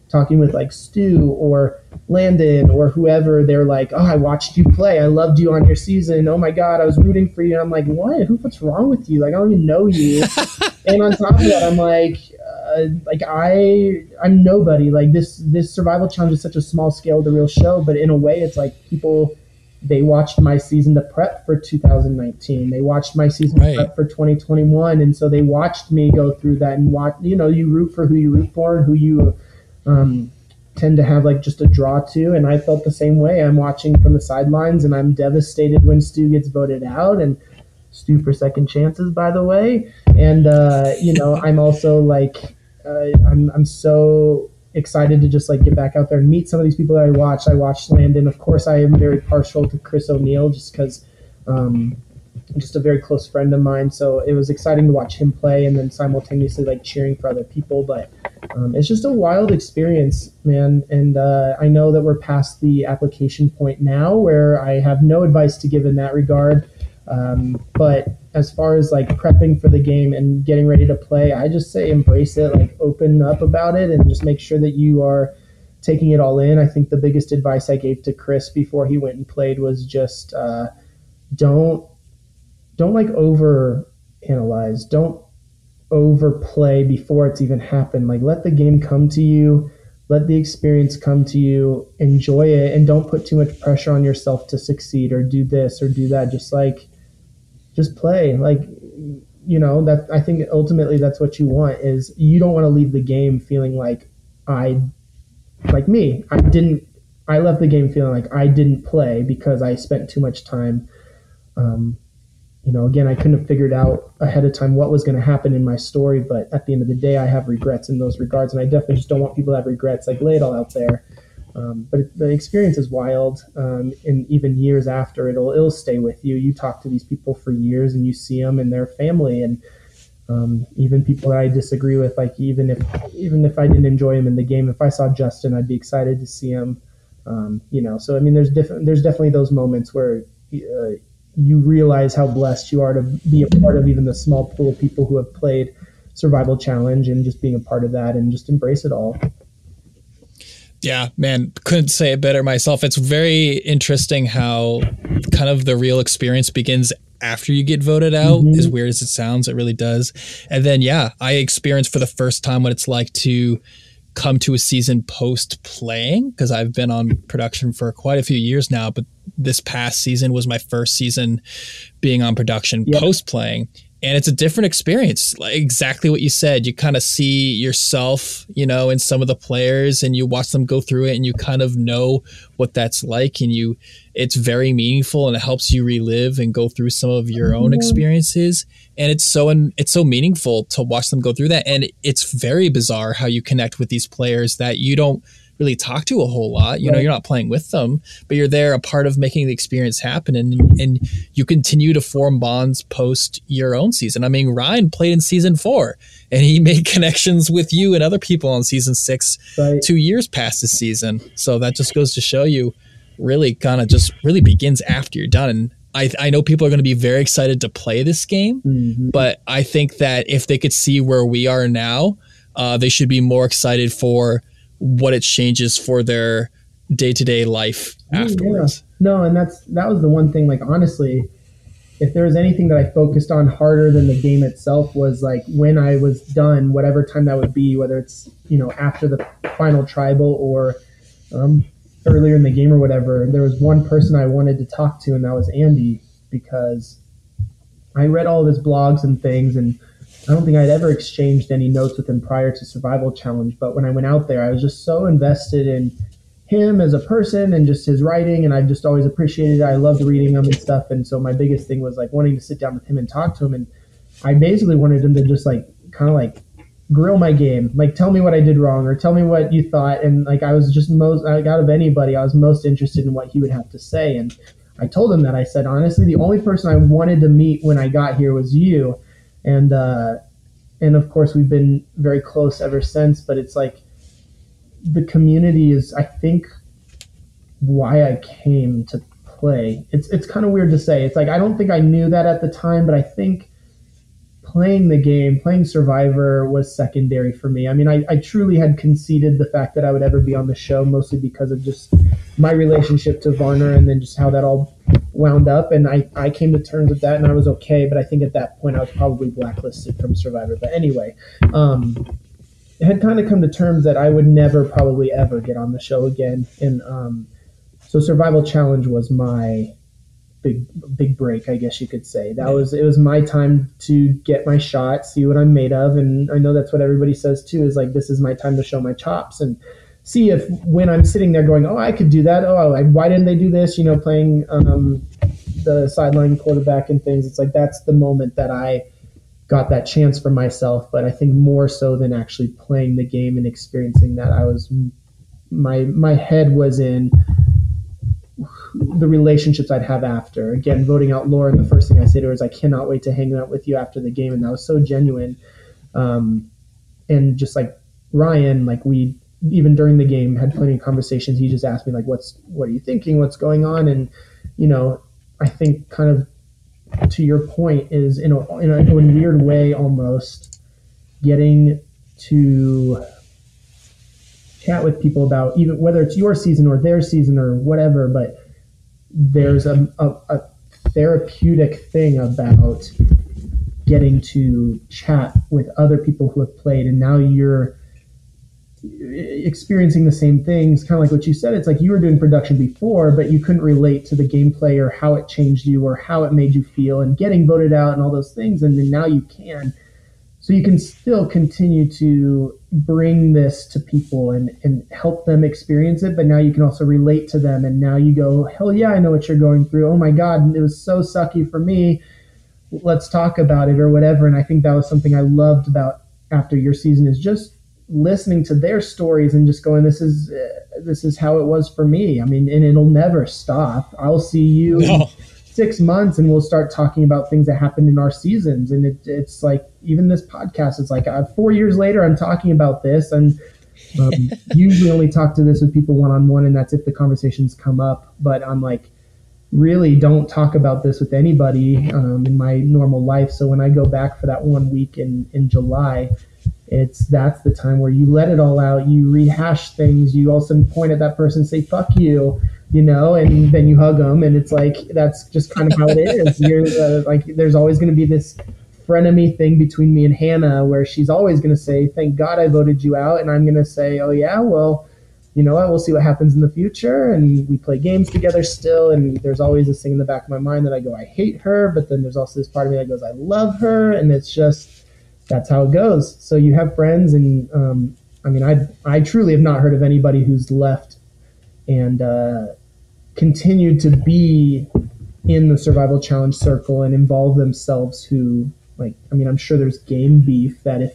talking with like Stu or Landon or whoever, they're like, "Oh, I watched you play. I loved you on your season. Oh my god, I was rooting for you." And I'm like, "What? Who? What's wrong with you? Like, I don't even know you." and on top of that, I'm like, uh, like I I'm nobody. Like this this survival challenge is such a small scale the real show, but in a way it's like people they watched my season to prep for 2019. They watched my season right. prep for 2021, and so they watched me go through that and watch. You know, you root for who you root for and who you um, tend to have like just a draw to. And I felt the same way. I'm watching from the sidelines, and I'm devastated when Stu gets voted out, and Stu for second chances, by the way. And uh, you know, I'm also like uh, I'm I'm so excited to just like get back out there and meet some of these people that I watched. I watched Landon. Of course, I am very partial to Chris O'Neill just because um, just a very close friend of mine. So it was exciting to watch him play and then simultaneously like cheering for other people. But um, it's just a wild experience, man. And uh, I know that we're past the application point now where I have no advice to give in that regard. Um, but as far as like prepping for the game and getting ready to play, I just say embrace it, like open up about it, and just make sure that you are taking it all in. I think the biggest advice I gave to Chris before he went and played was just uh, don't don't like over analyze, don't overplay before it's even happened. Like let the game come to you, let the experience come to you, enjoy it, and don't put too much pressure on yourself to succeed or do this or do that. Just like just play. Like you know that I think ultimately that's what you want is you don't want to leave the game feeling like I like me. I didn't. I left the game feeling like I didn't play because I spent too much time. Um, you know, again, I couldn't have figured out ahead of time what was going to happen in my story, but at the end of the day, I have regrets in those regards, and I definitely just don't want people to have regrets. Like lay it all out there. Um, but it, the experience is wild, um, and even years after, it'll it'll stay with you. You talk to these people for years, and you see them and their family, and um, even people that I disagree with. Like even if even if I didn't enjoy him in the game, if I saw Justin, I'd be excited to see him. Um, you know, so I mean, there's different. There's definitely those moments where uh, you realize how blessed you are to be a part of even the small pool of people who have played Survival Challenge, and just being a part of that, and just embrace it all. Yeah, man, couldn't say it better myself. It's very interesting how kind of the real experience begins after you get voted out. Mm-hmm. As weird as it sounds, it really does. And then, yeah, I experienced for the first time what it's like to come to a season post playing because I've been on production for quite a few years now, but this past season was my first season being on production yep. post playing and it's a different experience. Like exactly what you said. You kind of see yourself you know in some of the players and you watch them go through it and you kind of know what that's like and you it's very meaningful and it helps you relive and go through some of your own experiences. And it's so and it's so meaningful to watch them go through that. And it's very bizarre how you connect with these players that you don't really talk to a whole lot. You right. know, you're not playing with them, but you're there a part of making the experience happen and and you continue to form bonds post your own season. I mean, Ryan played in season 4 and he made connections with you and other people on season 6 right. 2 years past the season. So that just goes to show you really kind of just really begins after you're done and I, I know people are going to be very excited to play this game, mm-hmm. but I think that if they could see where we are now, uh, they should be more excited for what it changes for their day to day life afterwards. Yeah. No, and that's that was the one thing. Like honestly, if there was anything that I focused on harder than the game itself was like when I was done, whatever time that would be, whether it's you know after the final tribal or um, earlier in the game or whatever. There was one person I wanted to talk to, and that was Andy because I read all of his blogs and things and I don't think I'd ever exchanged any notes with him prior to Survival Challenge, but when I went out there, I was just so invested in him as a person and just his writing, and I just always appreciated it. I loved reading him and stuff, and so my biggest thing was like wanting to sit down with him and talk to him, and I basically wanted him to just like kind of like grill my game, like tell me what I did wrong or tell me what you thought, and like I was just most like out of anybody, I was most interested in what he would have to say, and I told him that I said honestly, the only person I wanted to meet when I got here was you and uh, and of course we've been very close ever since. But it's like the community is, I think, why I came to play. It's it's kind of weird to say. It's like I don't think I knew that at the time, but I think playing the game, playing Survivor was secondary for me. I mean, I, I truly had conceded the fact that I would ever be on the show, mostly because of just my relationship to Varner and then just how that all wound up. And I, I came to terms with that and I was okay. But I think at that point I was probably blacklisted from Survivor. But anyway, um, had kind of come to terms that I would never probably ever get on the show again. And um, so Survival Challenge was my big big break, I guess you could say. That was it was my time to get my shot, see what I'm made of, and I know that's what everybody says too. Is like this is my time to show my chops and see if when I'm sitting there going, oh, I could do that. Oh, why didn't they do this? You know, playing um, the sideline quarterback and things. It's like that's the moment that I got that chance for myself. But I think more so than actually playing the game and experiencing that, I was my my head was in the relationships I'd have after. Again, voting out Lauren, the first thing I say to her is, I cannot wait to hang out with you after the game. And that was so genuine. Um, and just like Ryan, like we, even during the game, had plenty of conversations. He just asked me, like, what's, what are you thinking? What's going on? And, you know, I think kind of to your point is in a, in a, in a weird way almost getting to chat with people about even whether it's your season or their season or whatever, but there's a, a, a therapeutic thing about getting to chat with other people who have played and now you're experiencing the same things kind of like what you said it's like you were doing production before but you couldn't relate to the gameplay or how it changed you or how it made you feel and getting voted out and all those things and then now you can. So you can still continue to bring this to people and, and help them experience it but now you can also relate to them and now you go hell yeah i know what you're going through. Oh my god it was so sucky for me. Let's talk about it or whatever and i think that was something i loved about after your season is just listening to their stories and just going this is uh, this is how it was for me i mean and it'll never stop i'll see you no six months and we'll start talking about things that happened in our seasons. And it, it's like, even this podcast, it's like uh, four years later, I'm talking about this. And um, usually only talk to this with people one on one, and that's if the conversations come up. But I'm like, really don't talk about this with anybody um, in my normal life. So when I go back for that one week in, in July, it's that's the time where you let it all out. You rehash things. You also point at that person, and say "fuck you," you know, and then you hug them, and it's like that's just kind of how it is. You're uh, like, there's always going to be this frenemy thing between me and Hannah, where she's always going to say, "Thank God I voted you out," and I'm going to say, "Oh yeah, well." You know what? We'll see what happens in the future, and we play games together still. And there's always this thing in the back of my mind that I go, I hate her, but then there's also this part of me that goes, I love her, and it's just that's how it goes. So you have friends, and um, I mean, I I truly have not heard of anybody who's left and uh, continued to be in the survival challenge circle and involve themselves who like i mean i'm sure there's game beef that if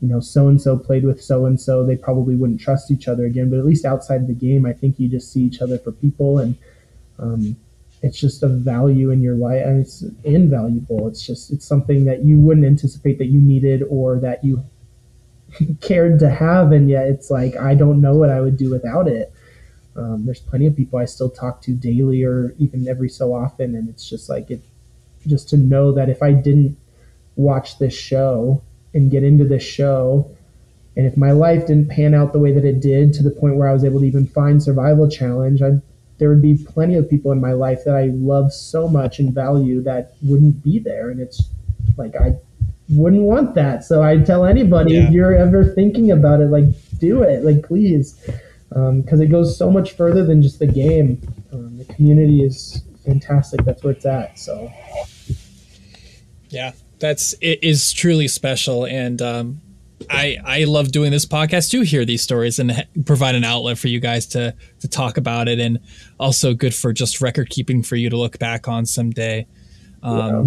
you know so and so played with so and so they probably wouldn't trust each other again but at least outside the game i think you just see each other for people and um, it's just a value in your life and it's invaluable. It's just it's something that you wouldn't anticipate that you needed or that you cared to have and yet it's like i don't know what i would do without it. Um, there's plenty of people I still talk to daily or even every so often, and it's just like it, just to know that if I didn't watch this show and get into this show, and if my life didn't pan out the way that it did to the point where I was able to even find Survival Challenge, I, there would be plenty of people in my life that I love so much and value that wouldn't be there, and it's like I wouldn't want that. So I tell anybody yeah. if you're ever thinking about it, like do it, like please because um, it goes so much further than just the game. Um, the community is fantastic. That's where it's at. So, yeah, That's it is truly special, and um, I I love doing this podcast to hear these stories and provide an outlet for you guys to to talk about it, and also good for just record keeping for you to look back on someday. Um, yeah.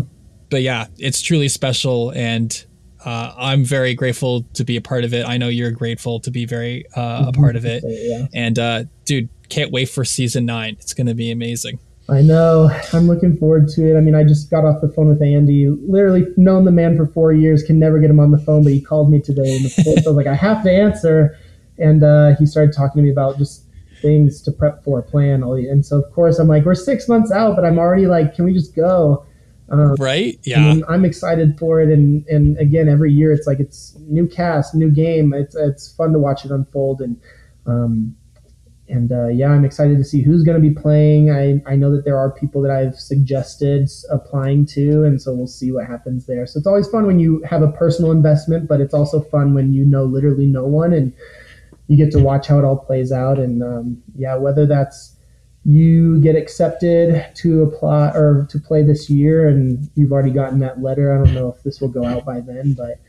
But yeah, it's truly special, and uh, I'm very grateful to be a part of it. I know you're grateful to be very uh, a part of it, yeah. and uh, dude, can't wait for season nine. It's going to be amazing. I know. I'm looking forward to it. I mean, I just got off the phone with Andy. Literally known the man for four years, can never get him on the phone, but he called me today. And so I was like, I have to answer. And uh, he started talking to me about just things to prep for, plan. And so, of course, I'm like, we're six months out, but I'm already like, can we just go? Um, right? Yeah. I'm excited for it. And, and again, every year it's like it's new cast, new game. It's, it's fun to watch it unfold. And, um, and uh, yeah, I'm excited to see who's going to be playing. I, I know that there are people that I've suggested applying to, and so we'll see what happens there. So it's always fun when you have a personal investment, but it's also fun when you know literally no one and you get to watch how it all plays out. And um, yeah, whether that's you get accepted to apply or to play this year and you've already gotten that letter. I don't know if this will go out by then, but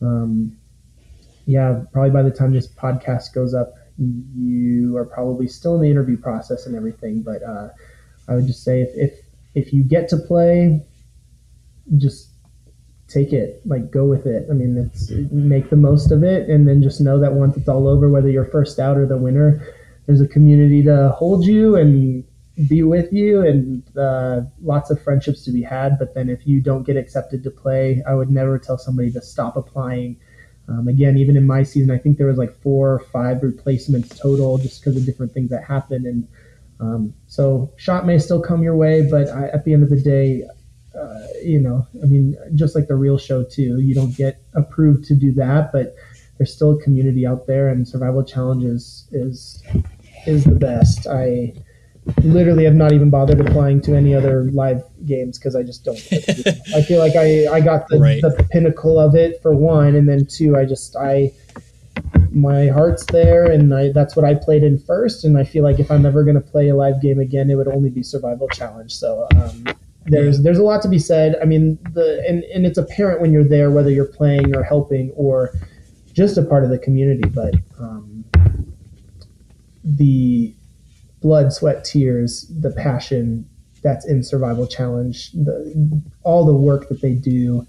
um, yeah, probably by the time this podcast goes up, you are probably still in the interview process and everything. But uh, I would just say if, if if you get to play, just take it, like go with it. I mean, it's make the most of it, and then just know that once it's all over, whether you're first out or the winner, there's a community to hold you and be with you, and uh, lots of friendships to be had. But then if you don't get accepted to play, I would never tell somebody to stop applying um, again, even in my season, I think there was like four or five replacements total just because of different things that happened. And um, so shot may still come your way, but I, at the end of the day, uh, you know, I mean, just like the real show too, you don't get approved to do that, but there's still a community out there, and survival challenges is is the best. I literally have not even bothered applying to any other live games because I just don't. I feel like I, I got the, right. the pinnacle of it for one, and then two, I just I my heart's there, and I, that's what I played in first. And I feel like if I'm ever going to play a live game again, it would only be survival challenge. So um, there's there's a lot to be said. I mean, the and and it's apparent when you're there whether you're playing or helping or just a part of the community, but. Um, the blood, sweat, tears, the passion that's in Survival Challenge, the, all the work that they do,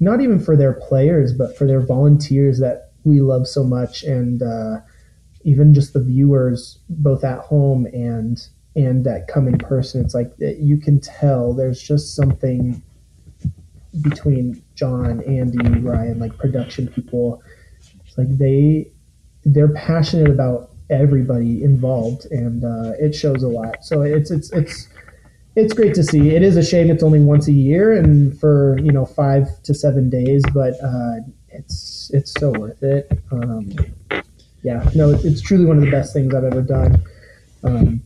not even for their players, but for their volunteers that we love so much, and uh, even just the viewers, both at home and and that come in person. It's like you can tell there's just something between John, Andy, Ryan, like production people. It's like they they're passionate about everybody involved, and uh, it shows a lot. So it's it's it's it's great to see. It is a shame it's only once a year and for you know five to seven days, but uh, it's it's so worth it. Um, yeah, no, it's, it's, truly one of the best things I've ever done, um,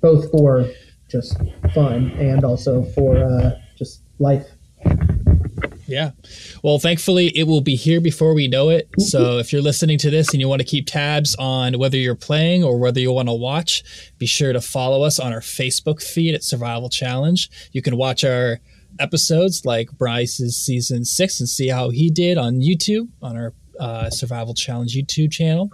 both for just fun and also for uh, just life. Yeah. Well, thankfully, it will be here before we know it. So if you're listening to this and you want to keep tabs on whether you're playing or whether you want to watch, be sure to follow us on our Facebook feed at Survival Challenge. You can watch our episodes like Bryce's season six and see how he did on YouTube on our uh, Survival Challenge YouTube channel.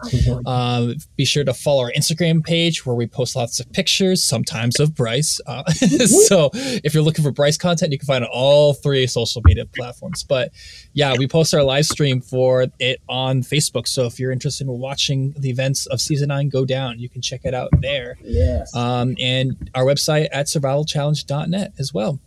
Um, be sure to follow our Instagram page where we post lots of pictures, sometimes of Bryce. Uh, so if you're looking for Bryce content, you can find it on all three social media platforms. But yeah, we post our live stream for it on Facebook. So if you're interested in watching the events of season nine go down, you can check it out there. Yes. Um, and our website at survivalchallenge.net as well.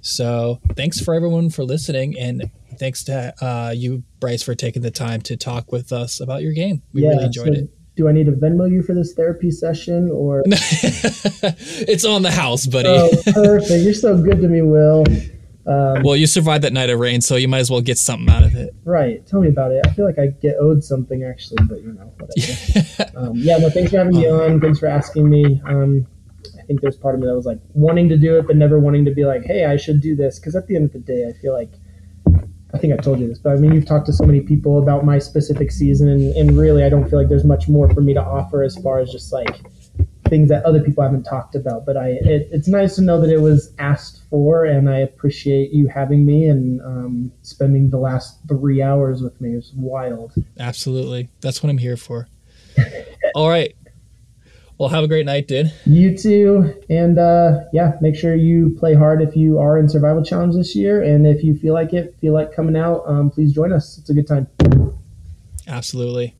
So thanks for everyone for listening and thanks to uh, you, Bryce, for taking the time to talk with us about your game. We yeah, really enjoyed so it. Do I need to Venmo you for this therapy session or? it's on the house, buddy. Oh, perfect. You're so good to me, Will. Um, well, you survived that night of rain, so you might as well get something out of it. Right. Tell me about it. I feel like I get owed something actually, but you know, whatever. um, yeah. No. Thanks for having me on. Thanks for asking me. Um, I think there's part of me that was like wanting to do it, but never wanting to be like, hey, I should do this. Because at the end of the day, I feel like I think I've told you this, but I mean, you've talked to so many people about my specific season, and, and really, I don't feel like there's much more for me to offer as far as just like things that other people haven't talked about. But I, it, it's nice to know that it was asked for, and I appreciate you having me and um, spending the last three hours with me. It was wild. Absolutely, that's what I'm here for. All right. Well, have a great night, dude. You too, and uh, yeah, make sure you play hard if you are in Survival Challenge this year, and if you feel like it, feel like coming out, um, please join us. It's a good time. Absolutely.